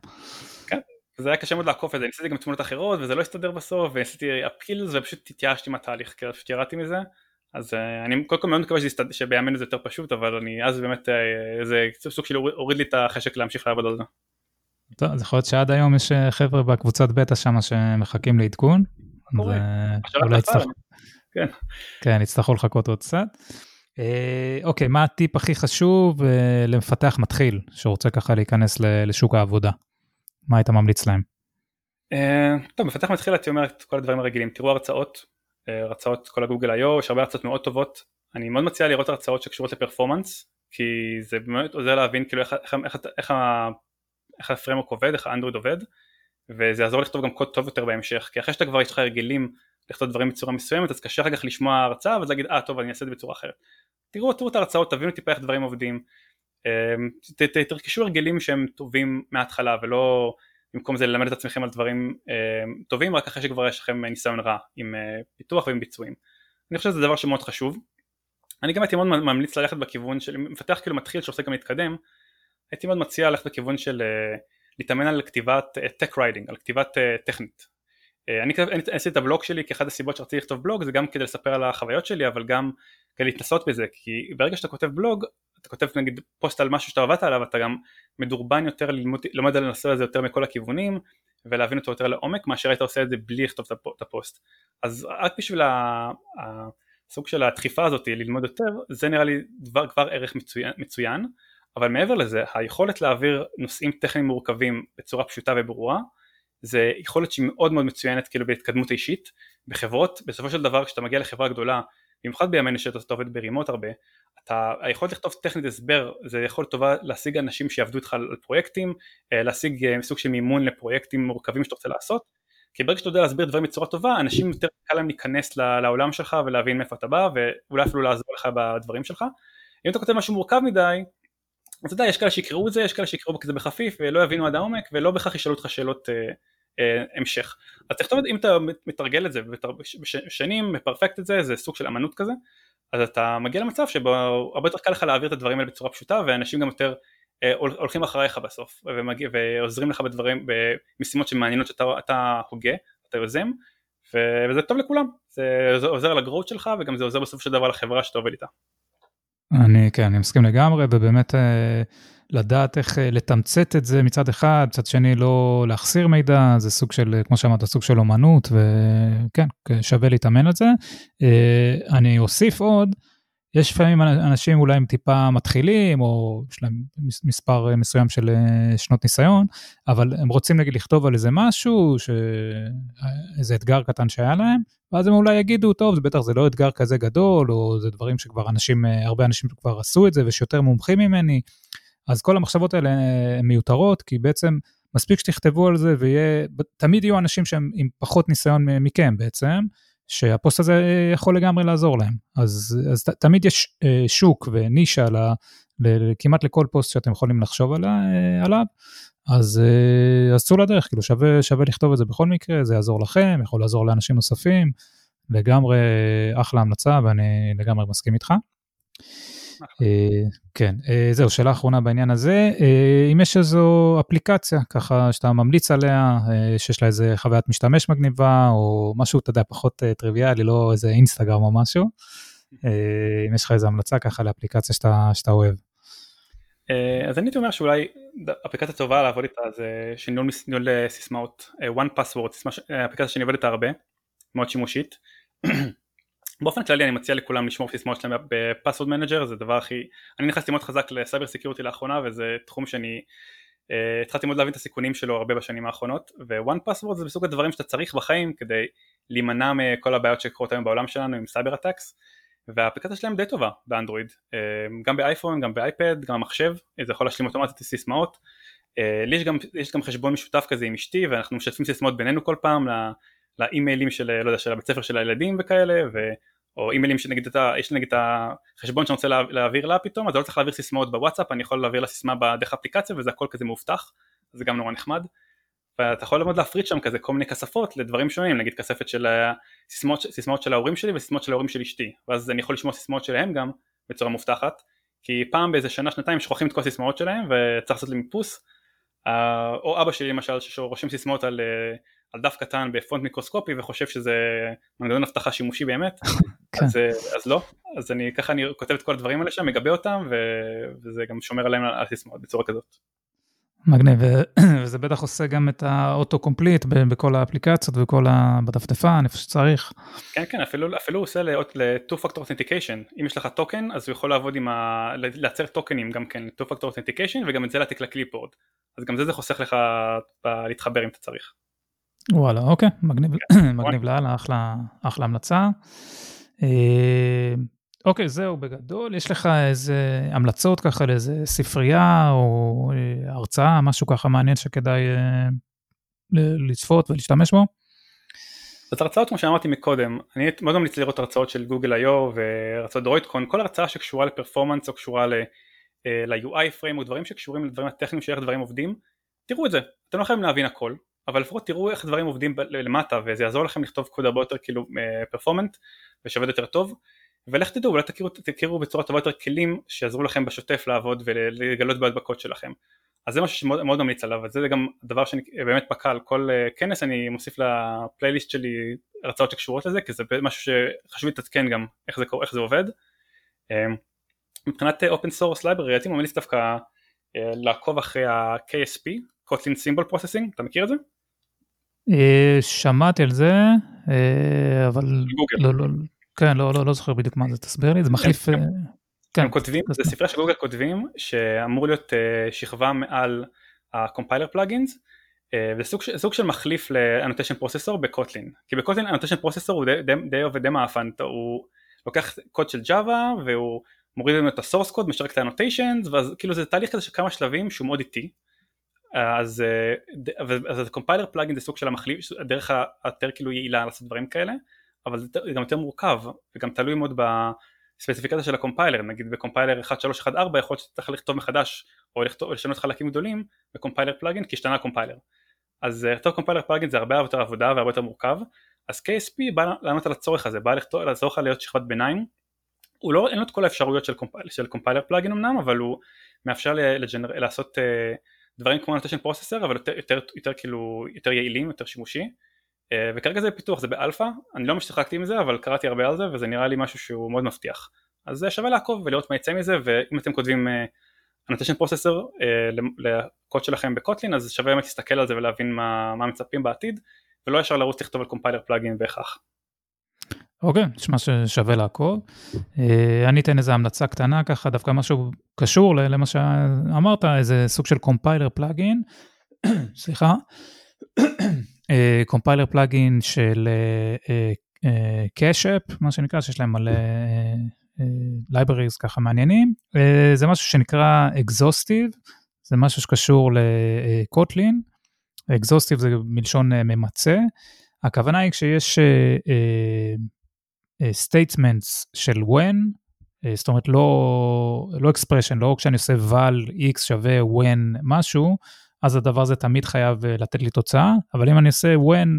כן, זה היה קשה מאוד לעקוף את זה, ניסיתי גם תמונות אחרות וזה לא הסתדר בסוף, ועשיתי appeals ופשוט התייאשתי מהתהליך, כי פשוט ירדתי מזה. אז uh, אני קודם כל מאוד מקווה שבימינו זה יותר פשוט, אבל אני אז באמת uh, זה סוג של הוריד לי את החשק להמשיך לעבוד על זה. טוב, אז יכול להיות שעד היום יש חבר'ה בקבוצת בטא שם שמחכים לעדכון. אולי יצטרכו. כן. כן, יצטרכו לחכות עוד קצת. אה, אוקיי, מה הטיפ הכי חשוב אה, למפתח מתחיל שרוצה ככה להיכנס לשוק העבודה? מה היית ממליץ להם? אה, טוב, מפתח מתחיל הייתי אומר את כל הדברים הרגילים, תראו הרצאות, הרצאות כל הגוגל איו, יש הרבה הרצאות מאוד טובות, אני מאוד מציע לראות הרצאות שקשורות לפרפורמנס, כי זה באמת עוזר להבין כאילו איך, איך, איך, איך, איך הפרמוק עובד, איך האנדרואיד עובד, וזה יעזור לכתוב גם קוד טוב יותר בהמשך, כי אחרי שאתה כבר יש לך הרגלים לכתוב דברים בצורה מסוימת, אז קשה אחר כך לשמוע הרצאה ואז להגיד אה טוב אני אעשה את זה בצורה אחרת. תראו, תראו את ההרצאות, תבינו טיפה איך דברים עובדים, אמ, תרכשו הרגלים שהם טובים מההתחלה ולא במקום זה ללמד את עצמכם על דברים אמ, טובים רק אחרי שכבר יש לכם ניסיון רע עם אה, פיתוח ועם ביצועים. אני חושב שזה דבר שמאוד חשוב. אני גם הייתי מאוד ממליץ ללכת בכיוון של מפתח כאילו מתחיל שרוצה גם להתקדם, הייתי מאוד מציע ללכת בכיוון של אה, להתאמן על כתיבת אה, tech writing, על כתיבת טכנית. אני עשיתי את הבלוג שלי כאחד הסיבות שרציתי לכתוב בלוג זה גם כדי לספר על החוויות שלי אבל גם כדי להתנסות בזה כי ברגע שאתה כותב בלוג אתה כותב נגיד פוסט על משהו שאתה עבדת עליו אתה גם מדורבן יותר ללמוד, ללמוד על הנושא הזה יותר מכל הכיוונים ולהבין אותו יותר לעומק מאשר היית עושה את זה בלי לכתוב את הפוסט. אז רק בשביל הסוג של הדחיפה הזאת ללמוד יותר זה נראה לי דבר כבר ערך מצוין, מצוין אבל מעבר לזה היכולת להעביר נושאים טכניים מורכבים בצורה פשוטה וברורה זה יכולת שהיא מאוד מאוד מצוינת כאילו בהתקדמות אישית בחברות בסופו של דבר כשאתה מגיע לחברה גדולה במיוחד בימינו שאתה עובד ברימוט הרבה, אתה, היכולת לכתוב טכנית הסבר זה יכולת טובה להשיג אנשים שיעבדו איתך על פרויקטים, אה, להשיג אה, סוג של מימון לפרויקטים מורכבים שאתה רוצה לעשות, כי ברגע שאתה יודע להסביר דברים בצורה טובה, אנשים יותר קל להם להיכנס לעולם שלך ולהבין מאיפה אתה בא, ואולי אפילו לעזור לך בדברים שלך. אם אתה כותב משהו מורכב מדי, אז אתה יודע, יש כאלה שיקראו את זה, יש כאלה שיקראו כזה בחפיף ולא יבינו עד העומק, ולא בהכרח ישאלו אותך שאלות אה, המשך. אז תכתוב אם אתה מתרגל את זה בשנים, מפרפקט את זה, זה סוג של אמנות כזה, אז אתה מגיע למצב שבו הרבה יותר קל לך להעביר את הדברים האלה בצורה פשוטה ואנשים גם יותר אה, הולכים אחריך בסוף ועוזרים לך בדברים, במשימות שמעניינות שאתה הוגה, אתה יוזם וזה טוב לכולם, זה עוזר לגרות שלך וגם זה עוזר בסופו של דבר לחברה שאתה עובד איתה. אני כן, אני מסכים לגמרי ובאמת אה, לדעת איך אה, לתמצת את זה מצד אחד, מצד שני לא להחסיר מידע, זה סוג של, כמו שאמרת, סוג של אומנות, וכן, שווה להתאמן על זה. אה, אני אוסיף עוד, יש לפעמים אנשים אולי הם טיפה מתחילים, או יש להם מספר מסוים של אה, שנות ניסיון, אבל הם רוצים נגיד לכתוב על איזה משהו, ש... איזה אתגר קטן שהיה להם, ואז הם אולי יגידו, טוב, זה בטח זה לא אתגר כזה גדול, או זה דברים שכבר אנשים, הרבה אנשים כבר עשו את זה, ויש יותר מומחים ממני. אז כל המחשבות האלה הן מיותרות, כי בעצם מספיק שתכתבו על זה ויהיה, תמיד יהיו אנשים שהם עם פחות ניסיון מכם בעצם, שהפוסט הזה יכול לגמרי לעזור להם. אז, אז ת, תמיד יש אה, שוק ונישה ל, ל, כמעט לכל פוסט שאתם יכולים לחשוב עליה, אה, עליו, אז, אה, אז צאו לדרך, כאילו שווה, שווה לכתוב את זה בכל מקרה, זה יעזור לכם, יכול לעזור לאנשים נוספים, לגמרי אחלה המלצה ואני לגמרי מסכים איתך. אה, כן, אה, זהו, שאלה אחרונה בעניין הזה, אה, אם יש איזו אפליקציה ככה שאתה ממליץ עליה, שיש לה איזה חוויית משתמש מגניבה, או משהו, אתה יודע, פחות טריוויאלי, לא איזה אינסטגרם או משהו, אם יש לך איזו המלצה ככה לאפליקציה שאתה, שאתה אוהב. אז אני הייתי אומר שאולי אפליקציה טובה לעבוד איתה זה של ניהול סיסמאות, one password, אפליקציה שאני עובד איתה הרבה, מאוד שימושית. באופן כללי אני מציע לכולם לשמור סיסמאות שלהם ב password manager זה דבר הכי אני נכנסתי מאוד חזק ל cyber security לאחרונה וזה תחום שאני אה, התחלתי מאוד להבין את הסיכונים שלו הרבה בשנים האחרונות ו 1Password זה בסוג הדברים שאתה צריך בחיים כדי להימנע מכל הבעיות שקורות היום בעולם שלנו עם cyber attacks והאפליקציה שלהם די טובה באנדרואיד אה, גם באייפון גם באייפד גם המחשב זה יכול להשלים אוטומטית סיסמאות אה, לי יש גם, יש גם חשבון משותף כזה עם אשתי ואנחנו משתפים סיסמאות בינינו כל פעם לאימיילים של, לא יודע, של הבית ספר של הילדים וכאלה. או אימיילים שנגיד אתה, יש נגיד את החשבון שאני רוצה לה, להעביר לה פתאום, אז לא צריך להעביר סיסמאות בוואטסאפ, אני יכול להעביר לה סיסמה בדרך אפליקציה וזה הכל כזה מאובטח, זה גם נורא נחמד. ואתה יכול ללמוד להפריד שם כזה כל מיני כספות לדברים שונים, נגיד כספת של סיסמאות, סיסמאות של ההורים שלי וסיסמאות של ההורים של אשתי, ואז אני יכול לשמוע סיסמאות שלהם גם בצורה מובטחת, כי פעם באיזה שנה שנתיים שוכחים את כל הסיסמאות שלהם וצריך לעשות לי מיפוס, או אבא שלי למשל שרושם סיסמאות על על דף קטן בפונט מיקרוסקופי וחושב שזה מנגנון אבטחה שימושי באמת, כן. אז, אז לא, אז אני ככה אני כותב את כל הדברים האלה שם, מגבה אותם ו, וזה גם שומר עליהם על הסיסמאות בצורה כזאת. מגניב, וזה בטח עושה גם את ה auto complete בכל האפליקציות וכל בדפדפן, איפה שצריך. כן, כן, אפילו, אפילו הוא עושה ל-2 factor authentication, אם יש לך טוקן, אז הוא יכול לעבוד עם ה... לייצר טוקנים גם כן, 2 factor authentication, וגם את זה להעתיק ל clipboard, אז גם זה זה חוסך לך להתחבר אם אתה צריך. וואלה, אוקיי, מגניב, מגניב לאללה, אחלה, אחלה המלצה. אה, אוקיי, זהו בגדול, יש לך איזה המלצות ככה לאיזה ספרייה או אה, הרצאה, משהו ככה מעניין שכדאי אה, לצפות ולהשתמש בו? אז הרצאות כמו שאמרתי מקודם, אני מאוד ממליץ לראות הרצאות של גוגל איו והרצאות דרוידקון, כל הרצאה שקשורה לפרפורמנס או קשורה ל-UI פריים או דברים שקשורים לדברים הטכניים של איך דברים עובדים, תראו את זה, אתם לא חייבים להבין הכל, אבל לפחות תראו איך דברים עובדים למטה וזה יעזור לכם לכתוב קוד הרבה יותר כאילו פרפורמנט ושעובד יותר טוב. ולך תדעו אולי תכירו, תכירו בצורה טובה יותר כלים שיעזרו לכם בשוטף לעבוד ולגלות בקוד שלכם. אז זה משהו שמאוד ממליץ עליו וזה גם דבר שאני באמת פקע כל אה, כנס אני מוסיף לפלייליסט שלי הרצאות שקשורות לזה כי זה משהו שחשוב להתעדכן גם איך זה, איך זה עובד. אה, מבחינת open source library הייתי ממליץ דווקא אה, לעקוב אחרי ה-KSP, Kotlin Symbol Processing, אתה מכיר את זה? אה, שמעתי על זה, אה, אבל לא, לא, כן, לא, לא, לא זוכר בדיוק מה זה, תסביר לי, זה מחליף... כן, כן. הם כותבים, זה ספרייה שגוגל כותבים, שאמור להיות שכבה מעל ה-compiler plugins, וזה סוג, סוג של מחליף ל annotation processor בקוטלין, כי בקוטלין annotation processor הוא די, די, די עובד די מאפן, הוא לוקח קוד של ג'אווה והוא מוריד לנו את ה source code, משרק את ה annotations, ואז כאילו זה תהליך כזה של כמה שלבים שהוא מאוד איטי, אז, אה, אז ה compiler plugin זה סוג של המחליף, הדרך היותר כאילו יעילה לעשות דברים כאלה, אבל זה גם יותר מורכב וגם תלוי מאוד בספציפיקציה של הקומפיילר, נגיד בקומפיילר 1314 יכול להיות שצריך לכתוב מחדש או, לכתוב, לשנות חלקים גדולים ב compiler plugin כי השתנה הקומפיילר. אז יותר compiler plugin זה הרבה יותר עבודה והרבה יותר מורכב, אז KSP בא לענות על הצורך הזה, בא לכתוב, לעזור לך להיות שכבת ביניים, הוא לא, אין לו את כל האפשרויות של, קומפ, של compiler plugin אמנם, אבל הוא מאפשר לג'נר, לעשות אה, דברים כמו annotation processor אבל יותר, יותר, יותר כאילו יותר יעילים יותר שימושי. אה, וכרגע זה בפיתוח זה באלפא. אני לא ממש שיחקתי עם זה אבל קראתי הרבה על זה וזה נראה לי משהו שהוא מאוד מבטיח. אז זה שווה לעקוב ולראות מה יצא מזה ואם אתם כותבים annotation processor לקוד שלכם בקוטלין אז שווה באמת להסתכל על זה ולהבין מה, מה מצפים בעתיד ולא ישר לרוץ לכתוב על compiler plugin בהכרח. אוקיי, נשמע ששווה לעקוב. אה, אני אתן איזו המלצה קטנה ככה, דווקא משהו קשור למה שאמרת, איזה סוג של compiler plugin, סליחה, compiler plugin של Cash App, מה שנקרא, שיש להם מלא libraries ככה מעניינים. אה, זה משהו שנקרא exhaustive, זה משהו שקשור לקוטלין. exhaustive זה מלשון אה, ממצה. הכוונה היא כשיש statements אה, של when, אה, זאת אומרת לא, לא expression, לא כשאני עושה val x שווה when משהו, אז הדבר הזה תמיד חייב אה, לתת לי תוצאה, אבל אם אני עושה when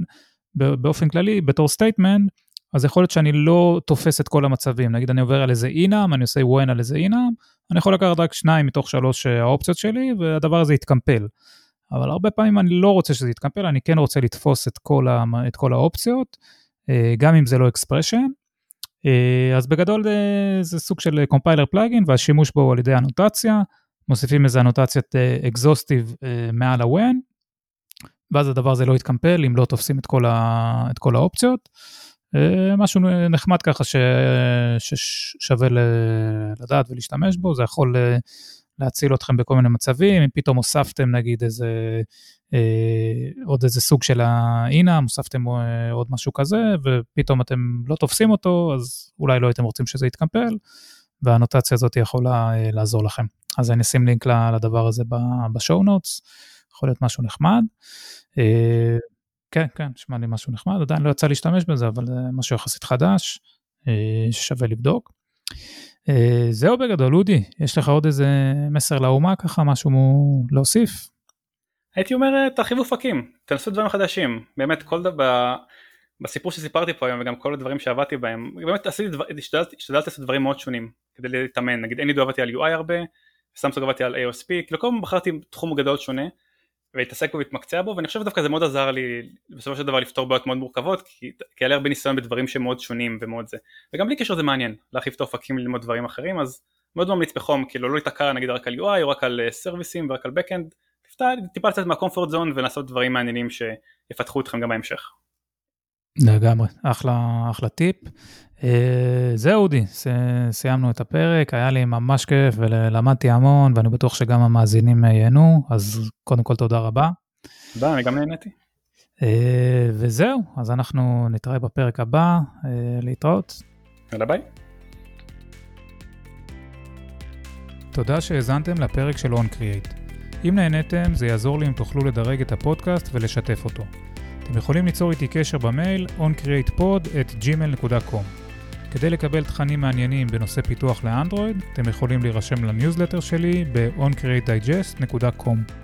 באופן כללי בתור statement, אז יכול להיות שאני לא תופס את כל המצבים, נגיד אני עובר על איזה enum, אני עושה when על איזה enum, אני יכול לקחת רק שניים מתוך שלוש האופציות שלי, והדבר הזה יתקמפל. אבל הרבה פעמים אני לא רוצה שזה יתקמפל, אני כן רוצה לתפוס את כל, ה, את כל האופציות, גם אם זה לא expression, אה, אז בגדול אה, זה סוג של קומפיילר פלאגין והשימוש בו על ידי אנוטציה, מוסיפים איזה אנוטציית אקזוסטיב אה, מעל ה-when, ואז הדבר הזה לא יתקמפל אם לא תופסים את כל, ה, את כל האופציות. משהו נחמד ככה ש... ששווה לדעת ולהשתמש בו, זה יכול להציל אתכם בכל מיני מצבים, אם פתאום הוספתם נגיד איזה, אה, עוד איזה סוג של האינאם, הוספתם אה, עוד משהו כזה, ופתאום אתם לא תופסים אותו, אז אולי לא הייתם רוצים שזה יתקמפל, והנוטציה הזאת יכולה אה, לעזור לכם. אז אני אשים לינק לדבר הזה בשואו נוטס, יכול להיות משהו נחמד. אה, כן, כן, נשמע לי משהו נחמד, עדיין לא יצא להשתמש בזה, אבל זה משהו יחסית חדש, אה, ששווה לבדוק. אה, זהו בגדול, אודי, יש לך עוד איזה מסר לאומה ככה, משהו להוסיף? הייתי אומר, אה, תרחיבו אופקים, תנסו דברים חדשים. באמת, כל דבר, בסיפור שסיפרתי פה היום, וגם כל הדברים שעבדתי בהם, באמת עשיתי דבר, השתדלתי, השתדלתי לעשות דברים מאוד שונים, כדי להתאמן. נגיד, אין לי עבדתי על UI הרבה, סמסונג עבדתי על AOSP, כאילו כל פעם בחרתי תחום גדול שונה, והתעסק בו והתמקצע בו ואני חושב שדווקא זה מאוד עזר לי בסופו של דבר לפתור בעיות מאוד מורכבות כי, כי היה לי הרבה ניסיון בדברים שמאוד שונים ומאוד זה וגם בלי קשר זה מעניין להרחיב את האופקים ללמוד דברים אחרים אז מאוד ממליץ בחום כאילו לא להיתקע נגיד רק על UI או רק על סרוויסים ורק על Backend טיפה לצאת מהקומפורט זון ולעשות דברים מעניינים שיפתחו אתכם גם בהמשך. לגמרי, אחלה, אחלה טיפ. אה, זהו אודי, סיימנו את הפרק, היה לי ממש כיף ולמדתי המון ואני בטוח שגם המאזינים ייהנו, אז קודם כל תודה רבה. תודה, אני גם נהניתי. אה, וזהו, אז אנחנו נתראה בפרק הבא, אה, להתראות. יאללה ביי. תודה שהאזנתם לפרק של OnCreate. אם נהניתם, זה יעזור לי אם תוכלו לדרג את הפודקאסט ולשתף אותו. אתם יכולים ליצור איתי קשר במייל oncreatepod@gmail.com. כדי לקבל תכנים מעניינים בנושא פיתוח לאנדרואיד, אתם יכולים להירשם לניוזלטר שלי ב-oncreatedigest.com.